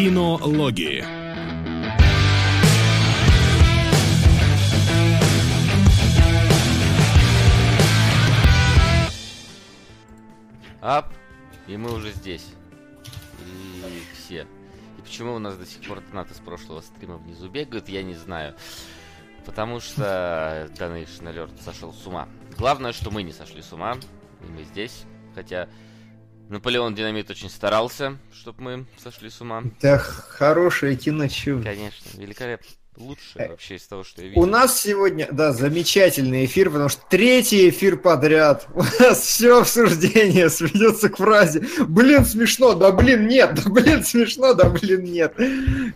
Кинологии. Ап, и мы уже здесь. И все. И почему у нас до сих пор донаты с прошлого стрима внизу бегают, я не знаю. Потому что Donation Alert сошел с ума. Главное, что мы не сошли с ума. И мы здесь. Хотя Наполеон Динамит очень старался, чтобы мы сошли с ума. Да, хорошее кино, чё. Конечно, великолепно лучшее вообще из того, что я видел. У нас сегодня, да, замечательный эфир, потому что третий эфир подряд. У нас все обсуждение сведется к фразе «Блин, смешно, да блин, нет, да блин, смешно, да блин, нет».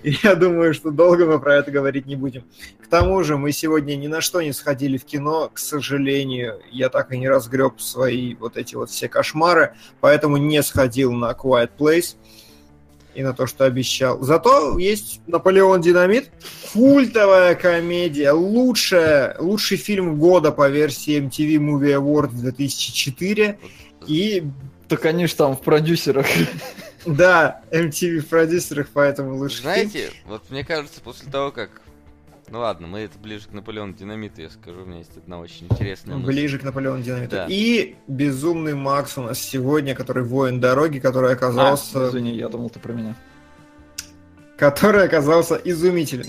Я думаю, что долго мы про это говорить не будем. К тому же мы сегодня ни на что не сходили в кино, к сожалению. Я так и не разгреб свои вот эти вот все кошмары, поэтому не сходил на Quiet Place и на то, что обещал. Зато есть Наполеон Динамит, культовая комедия, лучшая, лучший фильм года по версии MTV Movie Awards 2004. И... Так они же там в продюсерах. Да, MTV в продюсерах, поэтому лучше. Знаете, вот мне кажется, после того, как ну ладно, мы это ближе к Наполеону Динамиту, я скажу, у меня есть одна очень интересная мысль. Ближе к Наполеону Динамиту. Да. И Безумный Макс у нас сегодня, который воин дороги, который оказался... А, извини, я думал, ты про меня. Который оказался изумителен.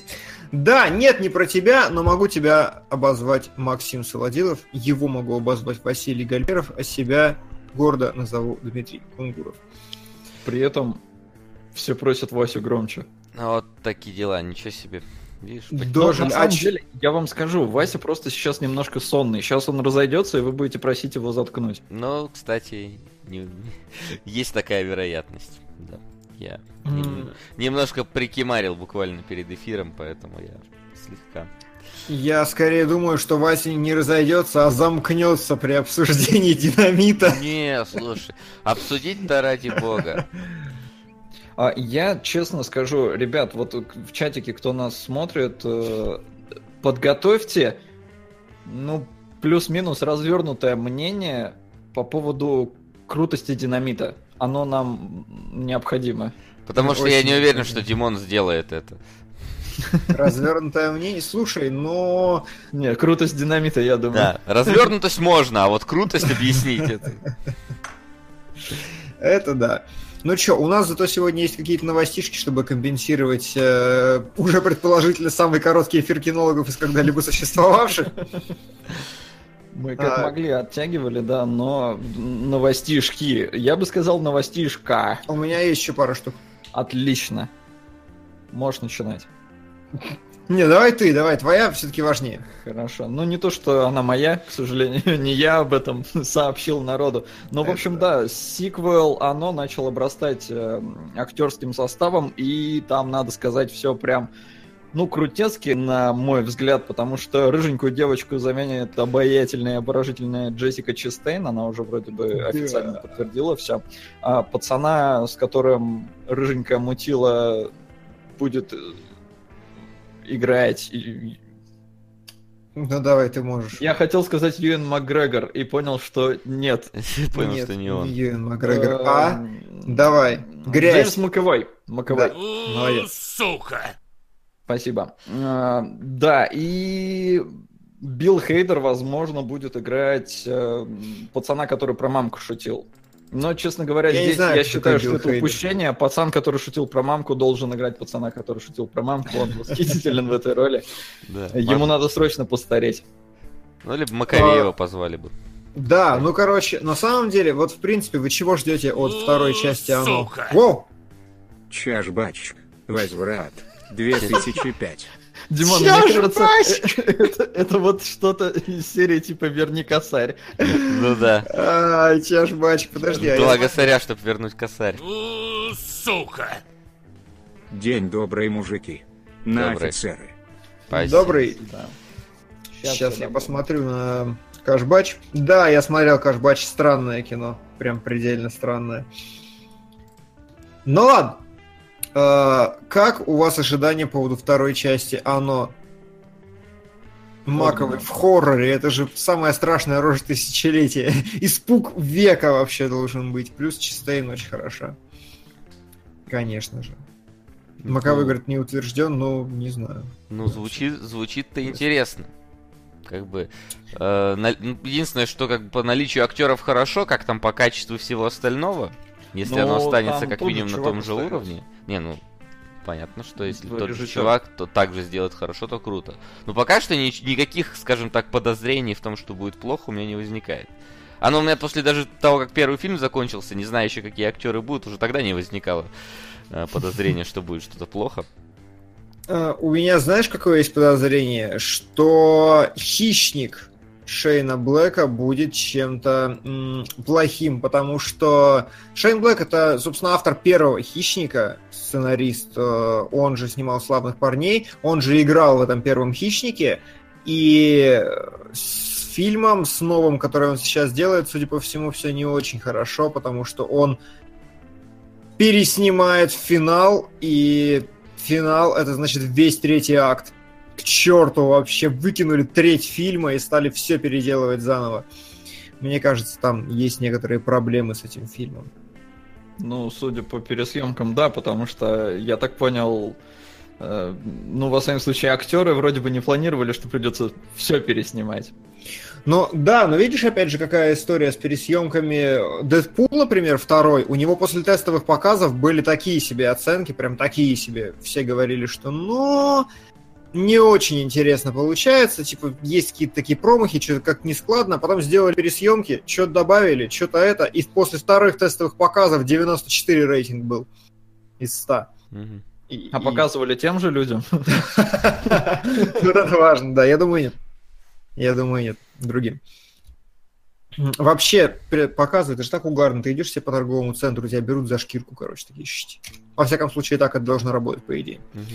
Да, нет, не про тебя, но могу тебя обозвать Максим Солодилов, его могу обозвать Василий Гальперов, а себя гордо назову Дмитрий Кунгуров. При этом все просят Васю громче. Ну, вот такие дела, ничего себе. Видишь, Должен, на самом деле, я вам скажу, Вася просто сейчас немножко сонный. Сейчас он разойдется, и вы будете просить его заткнуть. Ну, кстати, не... есть такая вероятность. Да. Я mm. немножко прикимарил буквально перед эфиром, поэтому я слегка. Я скорее думаю, что Вася не разойдется, а замкнется при обсуждении динамита. Не, слушай, обсудить-то ради бога. А я честно скажу, ребят, вот в чатике, кто нас смотрит, э, подготовьте, ну, плюс-минус развернутое мнение по поводу крутости динамита. Оно нам необходимо. Потому что я не уверен, что Димон сделает это. Развернутое мнение. Слушай, но... Не, крутость динамита, я думаю. Да, развернутость можно, а вот крутость объяснить это. Это да. Ну что, у нас зато сегодня есть какие-то новостишки, чтобы компенсировать э, уже предположительно самый короткий эфир кинологов из когда-либо существовавших. Мы как а... могли оттягивали, да, но новостишки. Я бы сказал новостишка. У меня есть еще пара штук. Отлично. Можешь начинать. Не, давай ты, давай, твоя все-таки важнее. Хорошо. Ну, не то, что она моя, к сожалению, не я об этом сообщил народу. Но, в общем, да, сиквел, оно начало обрастать э, актерским составом, и там, надо сказать, все прям, ну, крутецки, на мой взгляд, потому что рыженькую девочку заменит обаятельная и обворожительная Джессика Честейн, она уже вроде бы официально yeah. подтвердила все. А пацана, с которым рыженькая мутила будет играть. Ну давай, ты можешь. Я хотел сказать Юэн Макгрегор и понял, что нет. Понял, нет, что не он. Юэн Макгрегор. А? Давай. Грязь. Джеймс Маковой. Маковой. Молодец. Сука. Спасибо. А, да, и Билл Хейдер, возможно, будет играть э, пацана, который про мамку шутил. Но, честно говоря, я здесь знаю, я считаю, что это упущение. Пацан, который шутил про мамку, должен играть пацана, который шутил про мамку. Он восхитителен в этой роли. Ему надо срочно постареть. Ну, либо Маковеева позвали бы. Да, ну, короче, на самом деле, вот, в принципе, вы чего ждете от второй части оно? Воу! Чашбач. Возврат. 2005. Димон, мне кажется, это, это вот что-то из серии типа «Верни косарь». Ну да. Ай, чашбач, подожди. Два косаря, чтобы вернуть косарь. Сука! День добрый, мужики. На добрый. офицеры. Спасибо. Добрый. Да. Сейчас, Сейчас я посмотрю на Кашбач. Да, я смотрел Кашбач. Странное кино. Прям предельно странное. Ну ладно. А, как у вас ожидания по поводу второй части? Оно Маковый в хорроре, это же самая страшная рожа тысячелетия. Испуг века вообще должен быть. Плюс Чистейн очень хороша. Конечно же. Маковой, Ну. говорит, не утвержден, но не знаю. Ну, звучит, звучит-то интересно. Как бы, э, на- единственное, что как бы по наличию актеров хорошо, как там по качеству всего остального, если Ну, оно останется как же минимум на том же остается. уровне. Не, ну, понятно, что если Да, тот же режиссер. чувак, то также сделает хорошо, то круто. Но пока что ни- никаких, скажем так, подозрений в том, что будет плохо, у меня не возникает. Оно у меня после даже того, как первый фильм закончился, не зная еще, какие актеры будут, уже тогда не возникало э, подозрения, что будет что-то плохо. А, У меня, знаешь, какое есть подозрение? Что хищник Шейна Блэка будет чем-то м, плохим, потому что Шейн Блэк это, собственно, автор первого хищника, сценарист. э, Он же снимал славных парней, он же играл в этом первом хищнике. И с фильмом, с новым, который он сейчас делает, судя по всему, все не очень хорошо, потому что он переснимает финал, и финал это значит весь третий акт. К черту вообще выкинули треть фильма и стали все переделывать заново. Мне кажется, там есть некоторые проблемы с этим фильмом. Ну, судя по пересъемкам, да, потому что я так понял, э, ну, во всяком случае, актеры вроде бы не планировали, что придется все переснимать. Но да, но видишь, опять же, какая история с пересъемками Дэдпул, например, второй. У него после тестовых показов были такие себе оценки, прям такие себе. Все говорили, что ну не очень интересно получается, типа есть какие-то такие промахи, что-то как нескладно, а потом сделали пересъемки, что-то добавили, что-то это, и после вторых тестовых показов 94 рейтинг был из 100. Мгм. И- А и- показывали тем же людям? Вот это важно, да, я думаю, нет. Я думаю, нет, другим. Вообще, показывают, это же так угарно. Ты идешь себе по торговому центру, тебя берут за шкирку, короче, такие щити. Во всяком случае, так это должно работать, по идее. Мгм.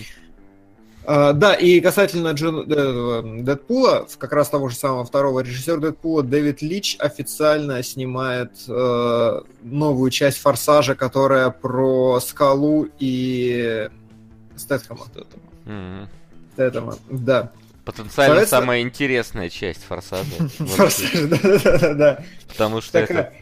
А, да, и касательно Джон, э, Дэдпула, в- как раз того же самого второго режиссера Дэдпула, Дэвид Лич официально снимает э, новую часть Форсажа, которая про Скалу и Стэтхэма. Стэтхэма, да. Потенциально Соответственно- самая интересная часть Форсажа. Вот, Форсаж, да-да-да. Потому что это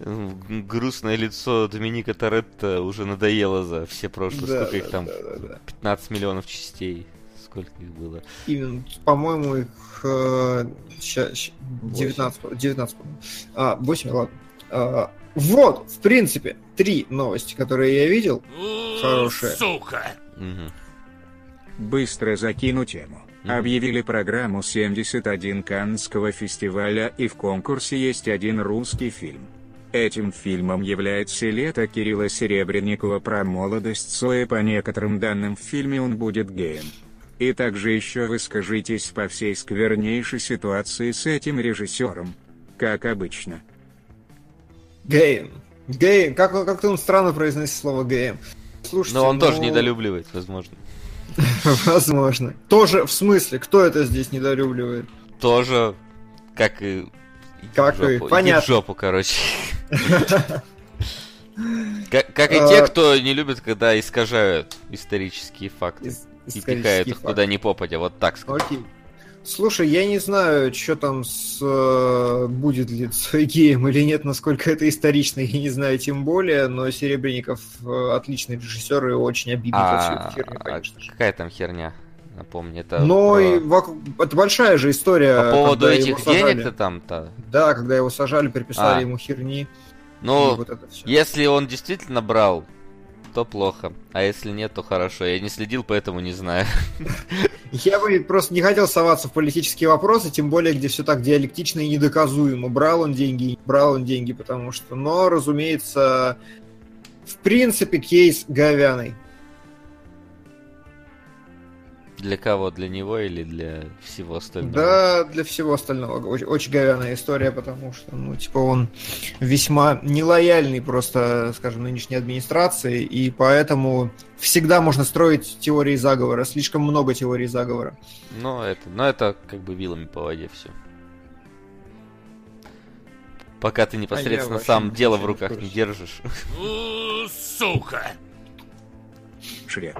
грустное лицо Доминика Торетто уже надоело за все прошлые, Да, сколько их да, там, да, да, да. 15 миллионов частей, сколько их было. Именно, по-моему, их э, ща- ща- 19, по- 19, по-моему. А, 8, ладно. А, вот, в принципе, три новости, которые я видел. У, Хорошая. Сука. Мгм. Быстро закину тему. Объявили программу 71 Каннского фестиваля и в конкурсе есть один русский фильм. Этим фильмом является «Лето» Кирилла Серебренникова про молодость Цоя. По некоторым данным в фильме он будет геем. И также еще вы скажитесь по всей сквернейшей ситуации с этим режиссером. Как обычно. Гейм. Гейм. Как, как он странно произносит слово гейм. Слушайте, Но он тоже ну, недолюбливает, возможно. Возможно. Тоже, в смысле, кто это здесь недолюбливает? Тоже, как и... Как в жопу, и- иди в понятно. жопу, короче. Как, как и А. те, кто не любит, когда искажают исторические факты. И пихают их куда ни попадя, вот так сказать. Окей. Слушай, я не знаю, что там с э, будет ли с геем или нет, насколько это исторично, я не знаю тем более, но Серебренников э, отличный режиссер и очень всю А, херню, а конечно же. какая там херня? Напомни, это Но про- и вокруг- это большая же история. по поводу этих денег-то там-то. Да, когда его сажали, приписали А. ему херни. Ну, вот если он действительно брал, то плохо. А если нет, то хорошо. Я не следил, поэтому не знаю. Я бы просто не хотел соваться в политические вопросы, тем более, где все так диалектично и недоказуемо. Брал он деньги, не брал он деньги, потому что... Но, разумеется, в принципе, кейс говяный. Для кого? Для него или для всего остального? Да, для всего остального. Очень, очень говяная история, потому что, ну, типа, он весьма нелояльный просто, скажем, нынешней администрации, и поэтому всегда можно строить теории заговора. Слишком много теорий заговора. Ну, это, но это как бы вилами по воде все. Пока ты непосредственно вообще сам дело в руках не держишь. Сука. Шрек.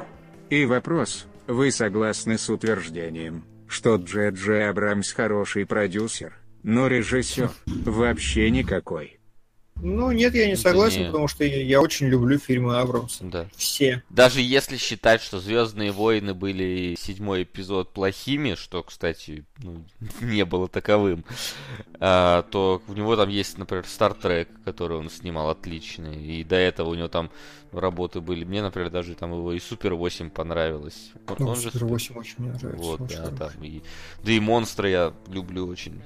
И вопрос, вы согласны с утверждением, что Дже Дже Абрамс хороший продюсер, но режиссер вообще никакой? Ну, нет, я не Это согласен, не- потому что я, я очень люблю фильмы Абрамса. Да. Все. Даже если считать, что Звездные войны были седьмой эпизод плохими, что, кстати, ну, не было таковым, а, то у него там есть, например, Trek, который он снимал отличный. И до этого у него там работы были. Мне, например, даже там его и Супер 8 понравилось. Он, Ну, он же Супер 8 очень мне нравится. Вот, очень да, хороший. там. И, да и монстры я люблю очень.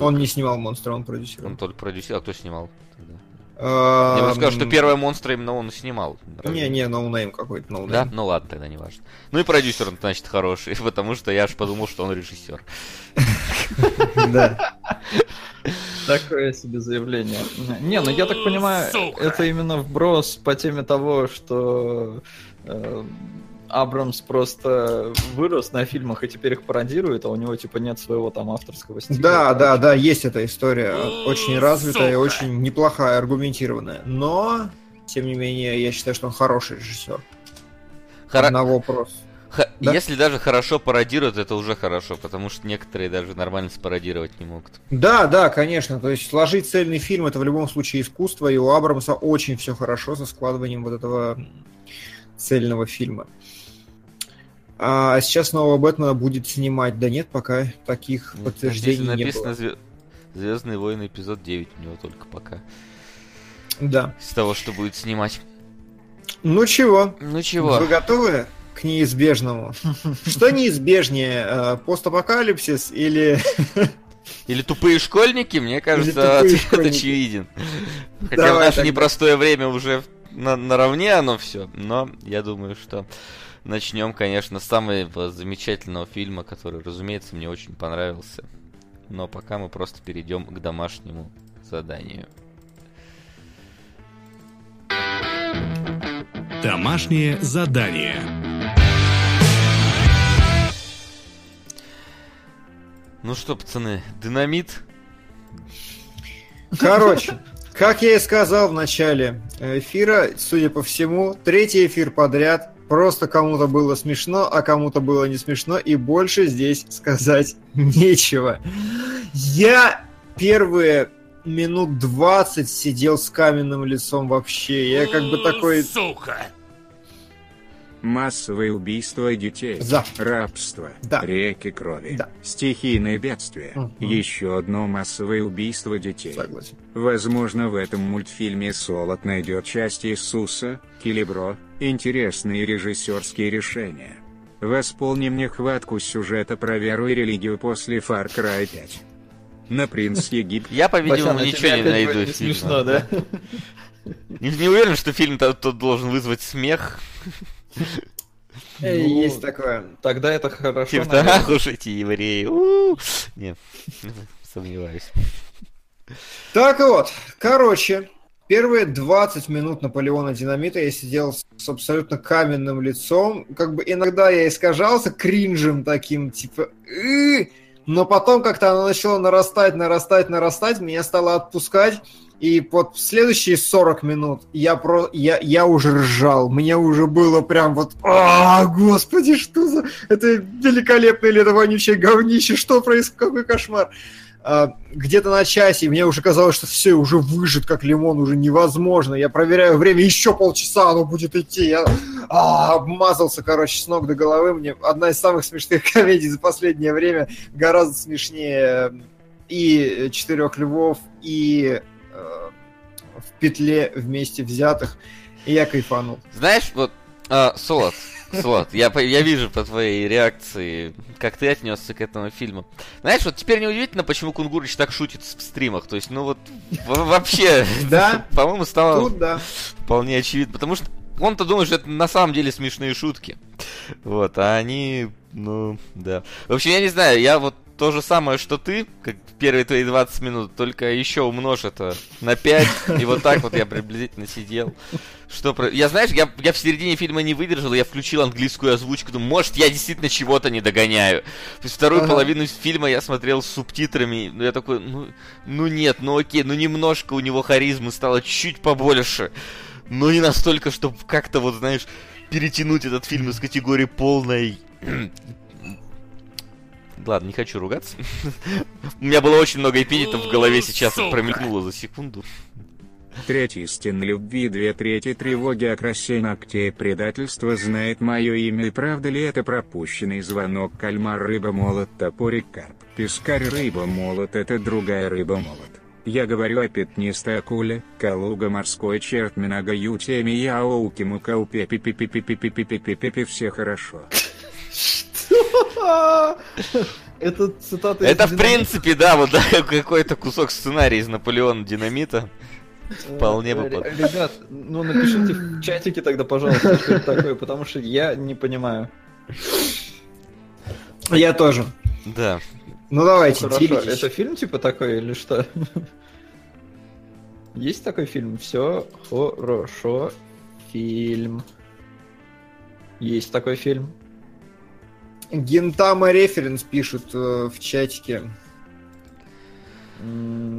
Он не снимал монстра, он продюсировал. Он только продюсер. А кто снимал? Я бы сказал, что м, первое монстра именно он снимал. Не, не, no-name какой-то, Да? no-name. Ну ладно, тогда не важно. Ну и продюсер он, значит, хороший, потому что я аж подумал, что он режиссер. Да. Такое себе заявление. Не, ну я так понимаю, это именно вброс по теме того, что э, Абрамс просто вырос на фильмах и теперь их пародирует, а у него типа нет своего там авторского стиля. Да, да, да, есть эта история. Очень развитая, Сука. очень неплохая, аргументированная. Но, тем не менее, я считаю, что он хороший режиссер. Хоро- На вопрос. х- Да. Если даже хорошо пародируют, это уже хорошо, потому что некоторые даже нормально спародировать не могут. Да, да, конечно. То есть сложить цельный фильм это в любом случае искусство, и у Абрамса очень все хорошо со складыванием вот этого цельного фильма. А сейчас нового Бэтмена будет снимать. Да нет, пока таких Нет, подтверждений здесь не написано было. «Зве- Звездные войны эпизод 9 у него только пока. Да. С того, что будет снимать. Ну чего? Ну чего? Вы готовы к неизбежному? Что неизбежнее, э, постапокалипсис или... Или тупые школьники, мне кажется, ответ очевиден. Хотя в наше непростое время уже на, наравне оно все, но я думаю, что начнем, конечно, с самого замечательного фильма, который, разумеется, мне очень понравился. Но пока мы просто перейдем к домашнему заданию. Домашнее задание. Ну что, пацаны, динамит? Короче, как я и сказал в начале эфира, судя по всему, третий эфир подряд. Просто кому-то было смешно, а кому-то было не смешно, и больше здесь сказать нечего. Я первые минут 20 сидел с каменным лицом вообще. Я как бы такой... Сука! Массовые убийства детей. За. Рабство. Да. Реки крови. Да. Стихийные бедствия. Мгм. Еще одно массовое убийство детей. Согласен. Возможно, в этом мультфильме Солод найдет часть Иисуса, Килибро, интересные режиссерские решения. Восполним нехватку сюжета про веру и религию после Far Cry 5. На принц Египта. Я, по-видимому, ничего не найду фильме. смешно, да? Не, не уверен, что фильм тот, тот должен вызвать смех. Э, Ну, Есть такое. Тогда это хорошо. Типа, наверное. ах уж эти евреи. у Не, сомневаюсь. Так вот, короче, первые 20 минут Наполеона Динамита я сидел с, абсолютно каменным лицом. Как бы иногда я искажался кринжем таким, типа... Но потом как-то оно начало нарастать, нарастать, нарастать, меня стало отпускать. И вот следующие 40 минут я, про... я, я уже ржал. Мне уже было прям вот... А, господи, что за... Это великолепное или это вонючее говнище? Что происходит? Какой кошмар? А, где-то на часе, и мне уже казалось, что все уже выжит, как лимон, уже невозможно. Я проверяю время, еще полчаса оно будет идти. Я а, обмазался, короче, с ног до головы. Мне одна из самых смешных комедий за последнее время, гораздо смешнее и «Четырех львов», и э, «В петле» вместе взятых. И я кайфанул. Знаешь, вот, а, Солод, Солод, я, я вижу по твоей реакции, как ты отнесся к этому фильму. Знаешь, вот теперь неудивительно, почему Кунгурыч так шутит в стримах. То есть, ну вот, во- вообще, Да, по-моему, стало тут да. вполне очевидно. Потому что он-то думает, что это на самом деле смешные шутки. Вот, а они, ну, да. В общем, я не знаю, я вот то же самое, что ты, как первые твои 20 минут, только еще умножь это на 5, и вот так вот я приблизительно сидел. Что про... Я, знаешь, я, я в середине фильма не выдержал, я включил английскую озвучку, думаю, может, я действительно чего-то не догоняю. То есть вторую Ага. половину фильма я смотрел с субтитрами, но я такой, ну, ну нет, ну окей, ну немножко у него харизмы стало чуть побольше. Но не настолько, чтобы как-то вот, знаешь, перетянуть этот фильм из категории полной... Ладно, не хочу ругаться. У меня было очень много эпитетов в голове сейчас, промелькнуло за секунду. Треть истин любви, две трети тревоги о красе ногтей предательства знает мое имя и правда ли это пропущенный звонок кальмар рыба молот топорик карп пескарь рыба молот это другая рыба молот. Я говорю о пятнистой акуле, калуга морской черт минага ютеми яоуки мукау пепи пипи пипи пипи пипи пипи все хорошо. Это цитата Это в принципе, да, вот да, какой-то кусок сценария из Наполеона Динамита. Вполне бы Э, под- Ребят, ну напишите в чатике тогда, пожалуйста, что это такое, потому что я не понимаю. Я тоже. Да. Ну давайте, Хорошо, делитесь. это фильм типа такой или что? Есть такой фильм? Все хорошо. Фильм. Есть такой фильм. Гентама референс пишут э, в чатике.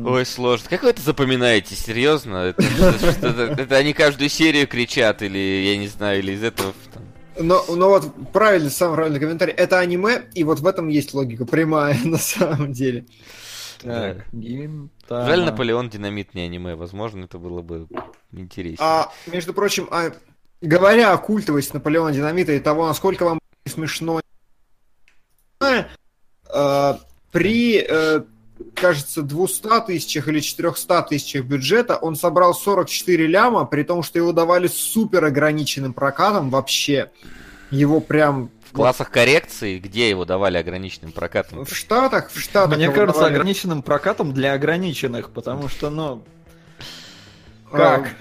Ой, сложно. Как вы это запоминаете? Серьезно? Это, это они каждую серию кричат, или я не знаю, или из этого. там. Но, но вот правильный, самый правильный комментарий. Это аниме, и вот в этом есть логика прямая на самом деле. Так, Гинтама. Жаль, Наполеон Динамит не аниме. Возможно, это было бы интереснее. А, между прочим, а, говоря о культовости Наполеона Динамита и того, насколько вам смешно, э, при, э, кажется, 200 тысячах или 400 тысячах бюджета он собрал 44 ляма, при том, что его давали с супер ограниченным прокатом вообще. Его прям В классах коррекции, где его давали ограниченным прокатом? в Штатах, в Штатах Мне кажется, давали- ограниченным прокатом для ограниченных, потому что, ну, А, как?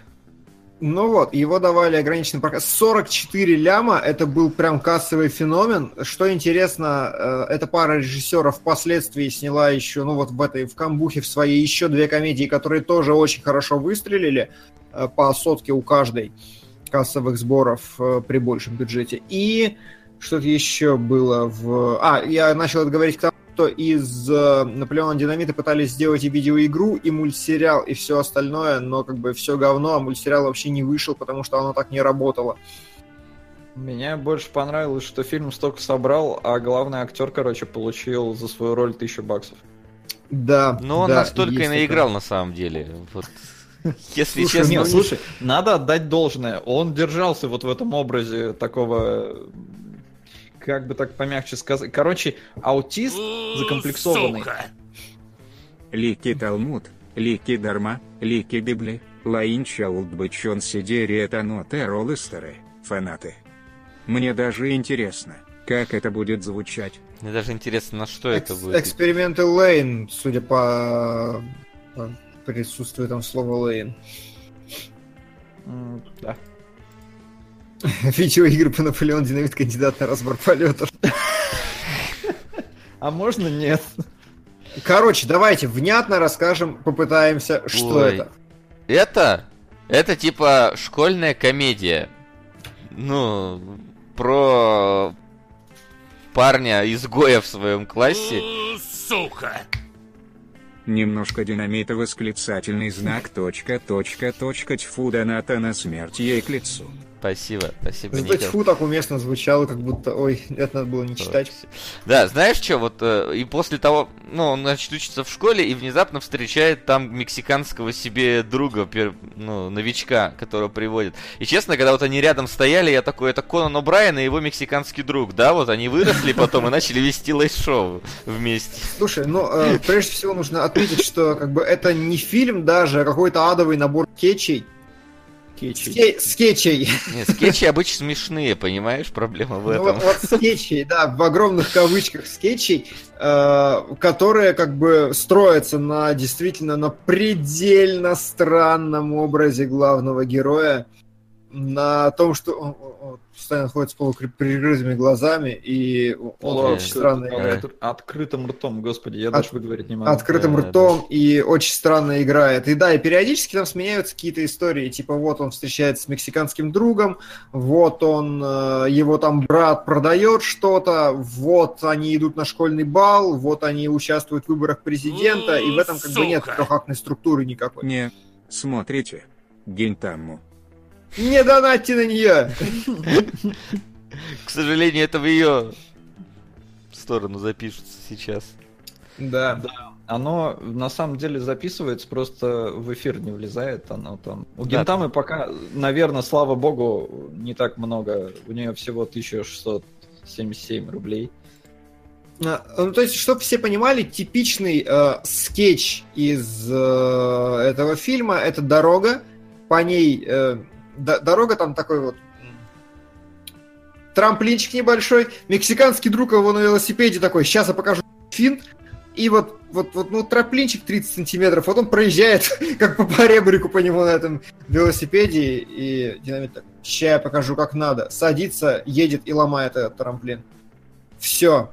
Ну вот, его давали ограниченный прокат. 44 ляма, это был прям кассовый феномен. Что интересно, э, эта пара режиссеров впоследствии сняла еще, ну вот в этой, в камбухе в своей еще две комедии, которые тоже очень хорошо выстрелили, э, по сотке у каждой кассовых сборов э, при большем бюджете. И что-то еще было в... А, я начал это говорить к тому, что из э, Наполеона Динамита пытались сделать и видеоигру, и мультсериал, и все остальное, но как бы все говно, а мультсериал вообще не вышел, потому что оно так не работало. Мне больше понравилось, что фильм столько собрал, а главный актер, короче, получил за свою роль тысячу баксов. Да. Но он да, настолько и наиграл на самом деле. Вот. Если Слушай, честно, Нет, ну, слушай, надо отдать должное. Он держался вот в этом образе такого, как бы так помягче сказать. Короче, аутист закомплексованный. Сука! Лики Талмуд, Лики Дарма, Лики Библи, Лаин Чаулдбычон Сидери Этано Теролыстеры, фанаты. Мне даже интересно, как это будет звучать. мне даже интересно, на что это Экс- будет. Эксперименты Лейн, судя по по присутствию там слова Лейн. М, Да. Видеоигры по Наполеон Динамит кандидат на разбор полетов. А можно нет? Короче, давайте внятно расскажем, попытаемся, что Ой. это. Это? Это типа школьная комедия. Ну, про парня-изгоя в своем классе. Сука! Немножко динамита восклицательный знак точка точка точка тьфу доната на смерть ей к лицу. Спасибо, спасибо, Зато Никол. тьфу так уместно звучало, как будто, ой, это надо было не читать. Да, знаешь что, вот э, и после того, ну, он, значит, учится в школе и внезапно встречает там мексиканского себе друга, ну, новичка, которого приводит. И честно, когда вот они рядом стояли, я такой, это Конан О'Брайен и его мексиканский друг, да, вот они выросли потом и начали вести лайт-шоу вместе. Слушай, ну, э, прежде всего нужно отметить, что как бы это не фильм даже, а какой-то адовый набор скетчей. Ske- скетчей. Нет, скетчи обычно смешные, понимаешь, проблема в Ну, этом. вот, вот скетчей, да, в огромных кавычках скетчей, э, которые как бы строятся на действительно на предельно странном образе главного героя, на том, что он постоянно ходит с полуприкрытыми глазами и он очень странно играет. Откры- Открытым ртом, господи, я От- даже выговорить не могу. Открытым Да, ртом и очень странно играет. И да, и периодически там сменяются какие-то истории, типа вот он встречается с мексиканским другом, вот он, э, его там брат продает что-то, вот они идут на школьный бал, вот они участвуют в выборах президента, и в этом как бы нет трехактной структуры никакой. Не, смотрите. Гентамму. Не донатьте на нее! К сожалению, это в ее сторону запишется сейчас. Да. Оно на самом деле записывается, просто в эфир не влезает. Оно там. У Да. Гентамы пока, наверное, слава богу, не так много. У нее всего 1677 рублей. А, Ну, то есть, чтобы все понимали, типичный э, скетч из э, этого фильма это дорога. По ней э, дорога там такой вот трамплинчик небольшой. Мексиканский друг его на велосипеде такой. Сейчас я покажу финт. И вот, вот, вот, ну, трамплинчик 30 сантиметров, вот он проезжает, как по поребрику по нему на этом велосипеде, и динамит так, ща я покажу, как надо. Садится, едет и ломает этот трамплин. Все.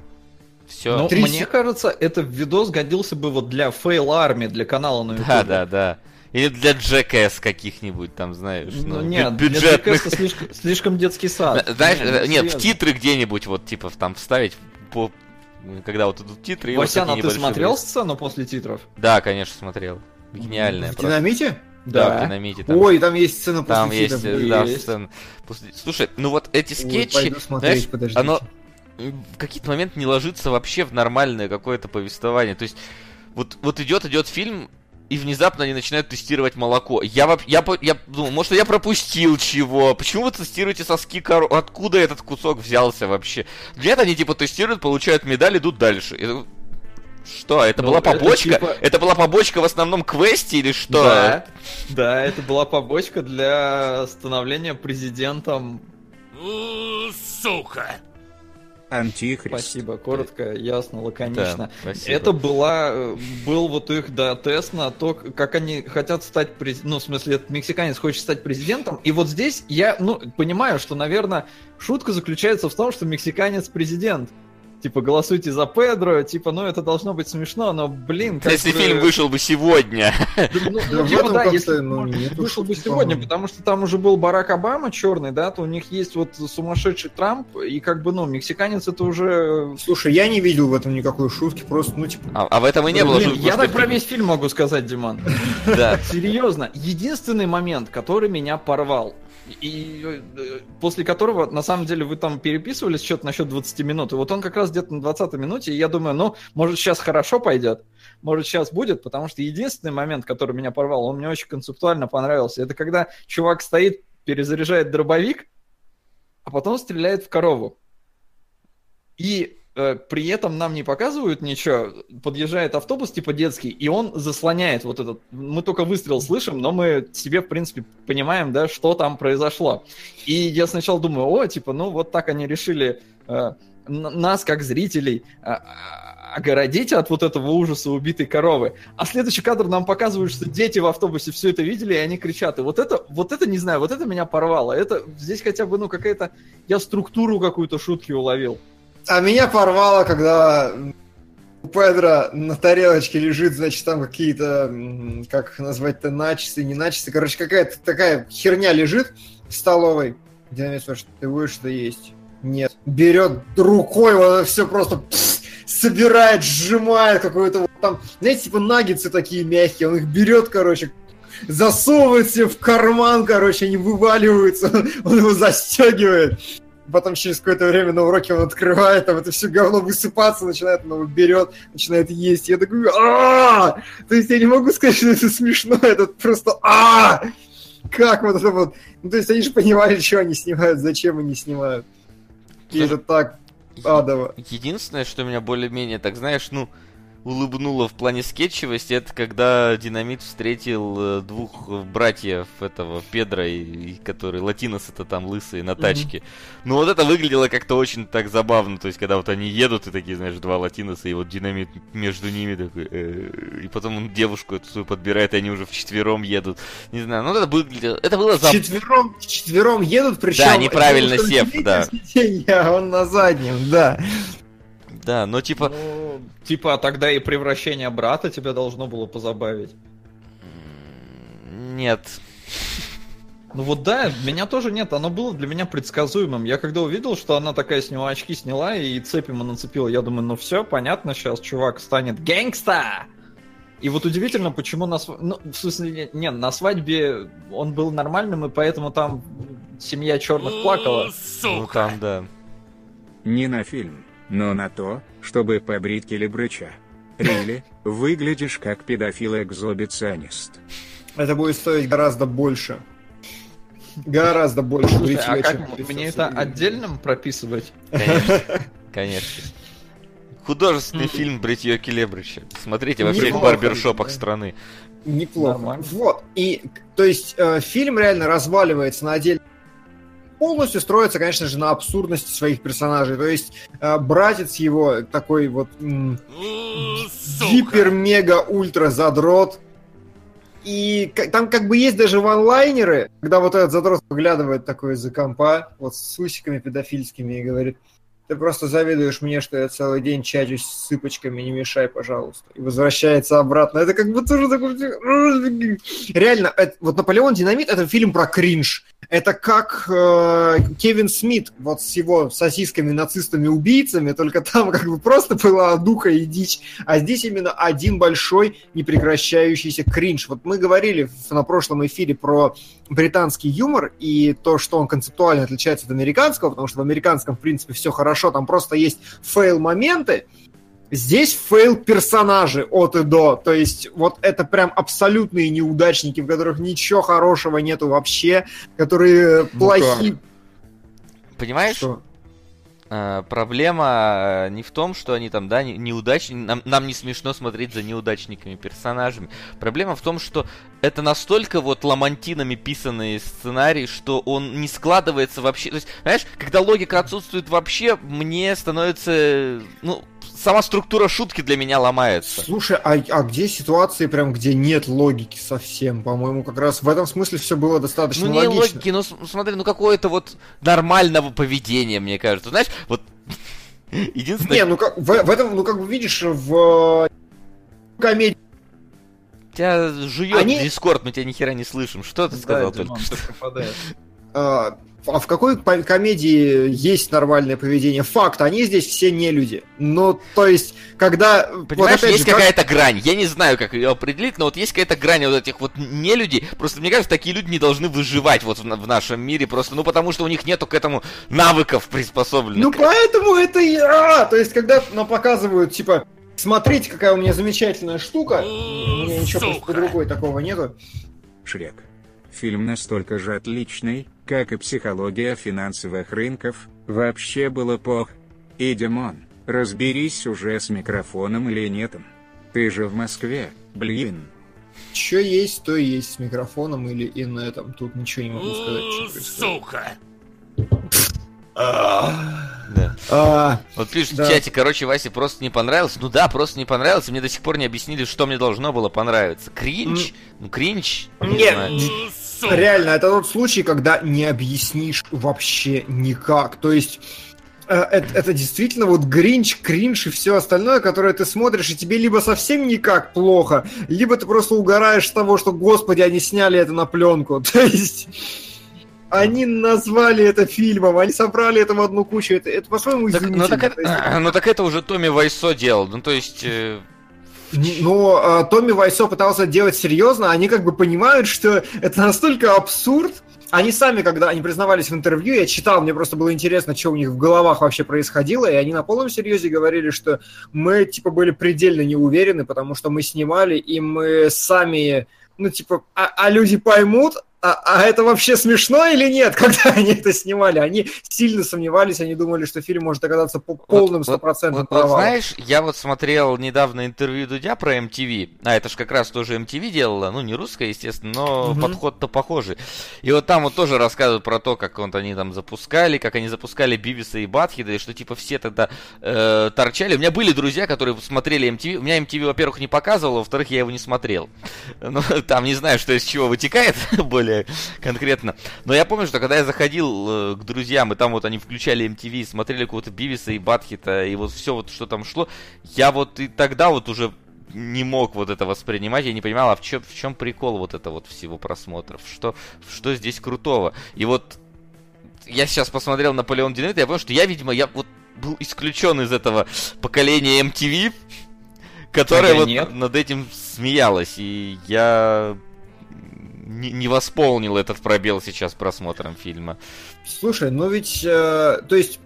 Все. Ну, Три мне се- кажется, этот видос годился бы вот для FailArmy, для канала на YouTube. Да, да, да. Или для Jackass каких-нибудь там, знаешь, Ну, ну, нет, бю- для бюджетных. Jackass слишком, слишком детский сад. Знаешь, Ну, э, нет, в титры где-нибудь вот, типа, там вставить по... Когда вот идут титры... и вот Васян, а ты смотрел врезки. сцену после титров? Да, конечно, смотрел. Гениальная В просто. динамите? Да, Да. в динамите там. Ой, там есть сцена после Там есть, титров. э, да, Есть. сцена. После- Слушай, ну вот эти Ой, скетчи, пойду смотреть, знаешь, подождите. оно в какие-то моменты не ложится вообще в нормальное какое-то повествование. То есть, вот, вот идет, идет фильм, и внезапно они начинают тестировать молоко. Я, я, я думал, может, я пропустил чего? Почему вы тестируете соски коров? Откуда этот кусок взялся вообще? Нет, они типа тестируют, получают медаль, идут дальше. Я такой, Что, это Ну, была это побочка? типа- Это была побочка в основном квесте или что? Да, да, это была побочка для становления президентом. Сука! Антихрист. Спасибо, коротко, ясно, лаконично. Да, спасибо. Это была, был вот их, да, тест на то, как они хотят стать президентом. Ну, в смысле, этот мексиканец хочет стать президентом. И вот здесь я, ну, понимаю, что, наверное, шутка заключается в том, что мексиканец президент. Типа, голосуйте за Педро, типа, ну, это должно быть смешно, но, блин, как Если бы- фильм вышел бы сегодня. Да, ну, Да ну, типа, да, если ну, нету вышел бы сегодня, по-моему. потому что там уже был Барак Обама черный, да, то у них есть вот сумасшедший Трамп, и как бы, ну, мексиканец это уже... Слушай, я не видел в этом никакой шутки, просто, ну, типа, А, а в этом и не было Блин, шутки, я так про весь фильм могу сказать, Диман. Да. Серьезно, единственный момент, который меня порвал, и э, после которого, на самом деле, вы там переписывались что-то насчет 20 минут, и вот он как раз где-то на 20 минуте, и я думаю, ну, может, сейчас хорошо пойдет, может, сейчас будет, потому что единственный момент, который меня порвал, он мне очень концептуально понравился, это когда чувак стоит, перезаряжает дробовик, а потом стреляет в корову. И при этом нам не показывают ничего. Подъезжает автобус типа детский, и он заслоняет вот этот. Мы только выстрел слышим, но мы себе, в принципе, понимаем, да, что там произошло. И я сначала думаю, о, типа, ну вот так они решили э, нас, как зрителей, а, огородить от вот этого ужаса убитой коровы. А следующий кадр нам показывают, что дети в автобусе все это видели, и они кричат. И вот это, вот это, не знаю, вот это меня порвало. Это здесь хотя бы, ну, какая-то... Я структуру какую-то шутки уловил. А меня порвало, когда у Педро на тарелочке лежит, значит, там какие-то, как назвать-то, начисы, не начисы, короче, какая-то такая херня лежит в столовой. Динамит спрашивает, ты будешь что есть? Нет. Берет рукой, вот все просто собирает, сжимает какой-то вот там, знаете, типа наггетсы такие мягкие, он их берет, короче, засовывает себе в карман, короче, они вываливаются, он его застегивает. Потом через какое-то время на уроке он открывает, там это все говно высыпаться начинает, он его берет, начинает есть. Я такой, а То есть я не могу сказать, что это смешно, это просто а Как вот это вот? Ну, то есть они же понимали, что они снимают, зачем они снимают. И это так адово. Единственное, что меня более-менее, так знаешь, ну, улыбнуло в плане скетчевости, это когда Динамит встретил э, двух э, братьев этого Педра, и, и которые латинос это там лысые на тачке. Ну вот это выглядело как-то очень так забавно, то есть когда вот они едут и такие, знаешь, два латиноса, и вот Динамит между ними такой, э, и потом он девушку эту свою подбирает, и они уже вчетвером едут. Не знаю, ну это выглядело, это было забавно. Четвером, четвером едут, причем... Да, неправильно сев, да. сиденье, а он на заднем, да. Да, но типа... Ну, типа, тогда и превращение брата тебя должно было позабавить. Нет. Ну вот да, меня тоже нет, оно было для меня предсказуемым. Я когда увидел, что она такая с него очки сняла и цепь ему нацепила, я думаю, ну все, понятно, сейчас чувак станет гэнгста! И вот удивительно, почему на свадьбе... Ну, в смысле, не, на свадьбе он был нормальным, и поэтому там семья черных плакала. У, Ну Сука! там, да. Не на фильм, но на то, чтобы побрить Келебрыча. Рили, выглядишь как педофил-экзобиционист. Это будет стоить гораздо больше. Гораздо больше. Слушай, а как мне 500 это отдельным прописывать? Конечно. Конечно. Художественный фильм Бритье Келебрича. Смотрите во всех барбершопах да. страны. Неплохо. Нормально. Вот. И, то есть, э, фильм реально разваливается на отдельно полностью строится, конечно же, на абсурдности своих персонажей. То есть, э, братец его такой вот м, гипер-мега-ультра-задрот. И к- там как бы есть даже ванлайнеры, когда вот этот задрот выглядывает такой из-за компа, вот с усиками педофильскими и говорит, ты просто завидуешь мне, что я целый день чачусь с сыпочками, не мешай, пожалуйста. И возвращается обратно. Это как бы тоже такой... Реально, это- вот «Наполеон Динамит» — это фильм про кринж. Это как э, Кевин Смит вот с его сосисками, нацистами, убийцами, только там как бы просто была духа и дичь, а здесь именно один большой непрекращающийся кринж. Вот мы говорили в- на прошлом эфире про британский юмор и то, что он концептуально отличается от американского, потому что в американском, в принципе, все хорошо, там просто есть fail-моменты, Здесь fail персонажи от и до. То есть вот это прям абсолютные неудачники, в которых ничего хорошего нету вообще, которые Ну плохие. Понимаешь, Что? Э, проблема э, не в том, что они там, да, не- неудачники, нам, нам не смешно смотреть за неудачниками персонажами. Проблема в том, что это настолько вот ламантинами писанный сценарий, что он не складывается вообще. То есть, знаешь, когда логика отсутствует вообще, мне становится, ну, сама структура шутки для меня ломается. Слушай, а, а где ситуации, прям где нет логики совсем? По-моему, как раз в этом смысле все было достаточно Ну не логично. логики, ну с- смотри, ну какое-то вот нормального поведения, мне кажется. Знаешь, вот единственное, Не, ну как в, в этом, ну как бы видишь, в э, комедии тебя жует Они- Дискорд, мы тебя ни хера не слышим. Что ты сказал только что? А, а в какой комедии есть нормальное поведение? Факт, они здесь все не люди. Ну, то есть, когда... вот Понимаешь, опять есть же, как- какая-то грань. Я не знаю, как ее определить, но вот есть какая-то грань вот этих вот не людей. Просто мне кажется, такие люди не должны выживать вот в, в нашем мире просто, ну потому что у них нету к этому навыков приспособленных. Ну, поэтому это я! То есть, когда нам показывают, типа, смотрите, какая у меня замечательная штука, у меня ничего просто под Сука. рукой такого нету. Шрек. Фильм настолько же отличный, как и психология финансовых рынков, вообще было пох. И Димон, разберись уже с микрофоном или нетом. Ты же в Москве, блин. Что есть, то и есть с микрофоном или и на этом. Тут ничего не могу сказать, что происходит. сука. Да. А, Вот пишут Да. в чате, короче, Васе просто не понравилось. Ну да, просто не понравилось. Мне до сих пор не объяснили, что мне должно было понравиться. Кринж? Ну, кринж? Не Нет, сука. Реально, это тот случай, когда не объяснишь вообще никак. То есть э, это, это действительно вот гринч, кринж и все остальное, которое ты смотришь, и тебе либо совсем никак плохо, либо ты просто угораешь с того, что, господи, они сняли это на пленку. То есть они назвали это фильмом, они собрали это в одну кучу. Это, это по-своему, Так, ну, изумительно. так То есть, это, ну так это уже Томми Вайсо делал. Ну то есть... э, Но э, Томми Вайсо пытался делать серьезно, они как бы понимают, что это настолько абсурд. Они сами, когда они признавались в интервью, я читал, мне просто было интересно, что у них в головах вообще происходило, и они на полном серьезе говорили, что мы, типа, были предельно не уверены, потому что мы снимали, и мы сами, ну, типа, а, а люди поймут, а, а это вообще смешно или нет, когда они это снимали? Они сильно сомневались, они думали, что фильм может оказаться по- полным вот- стопроцентным Вот, вот провалом. знаешь, я вот смотрел недавно интервью Дудя про MTV. А, это ж как раз тоже MTV делала. Ну, не русская, естественно, но Мгм. подход-то похожий. И вот там вот тоже рассказывают про то, как вот они там запускали, как они запускали Бивиса и Батхида, и что типа все тогда э, торчали. У меня были друзья, которые смотрели MTV. У меня MTV, во-первых, не показывал, во-вторых, я его не смотрел. Ну, там не знаю, что из чего вытекает более конкретно. Но я помню, что когда я заходил э, к друзьям, и там вот они включали MTV, смотрели какого-то Бивиса и Батхита, и вот все вот, что там шло, я вот и тогда вот уже не мог вот это воспринимать, я не понимал, а в чем, в чем прикол вот это вот всего просмотров, что, что здесь крутого. И вот я сейчас посмотрел Наполеон Динамит, я понял, что я, видимо, я вот был исключен из этого поколения MTV, которое А вот нет. над этим смеялось, и я не, не восполнил этот пробел сейчас просмотром фильма. Слушай, ну ведь, э, то есть,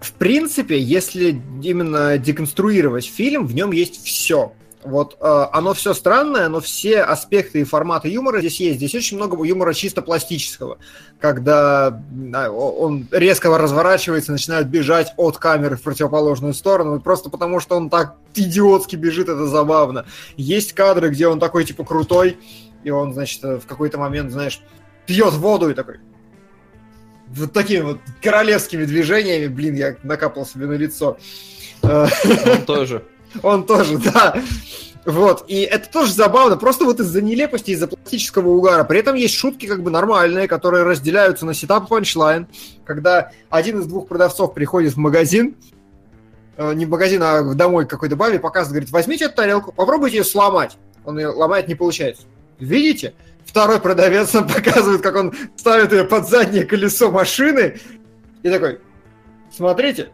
в принципе, если именно деконструировать фильм, в нем есть все. Вот э, оно все странное, но все аспекты и форматы юмора здесь есть. Здесь очень много юмора чисто пластического, когда а, он резко разворачивается, начинает бежать от камеры в противоположную сторону, просто потому что он так идиотски бежит, это забавно. Есть кадры, где он такой типа крутой, и он, значит, в какой-то момент, знаешь, пьет воду и такой, вот такими вот королевскими движениями, блин, я накапал себе на лицо. Он тоже. Он тоже, да. Вот, и это тоже забавно, просто вот из-за нелепости, из-за пластического угара. При этом есть шутки как бы нормальные, которые разделяются на setup и punchline, когда один из двух продавцов приходит в магазин, э, не в магазин, а домой к какой-то бабе, показывает, говорит, возьмите эту тарелку, попробуйте ее сломать. Он ее ломает, не получается. Видите? Второй продавец нам показывает, как он ставит ее под заднее колесо машины, и такой, смотрите,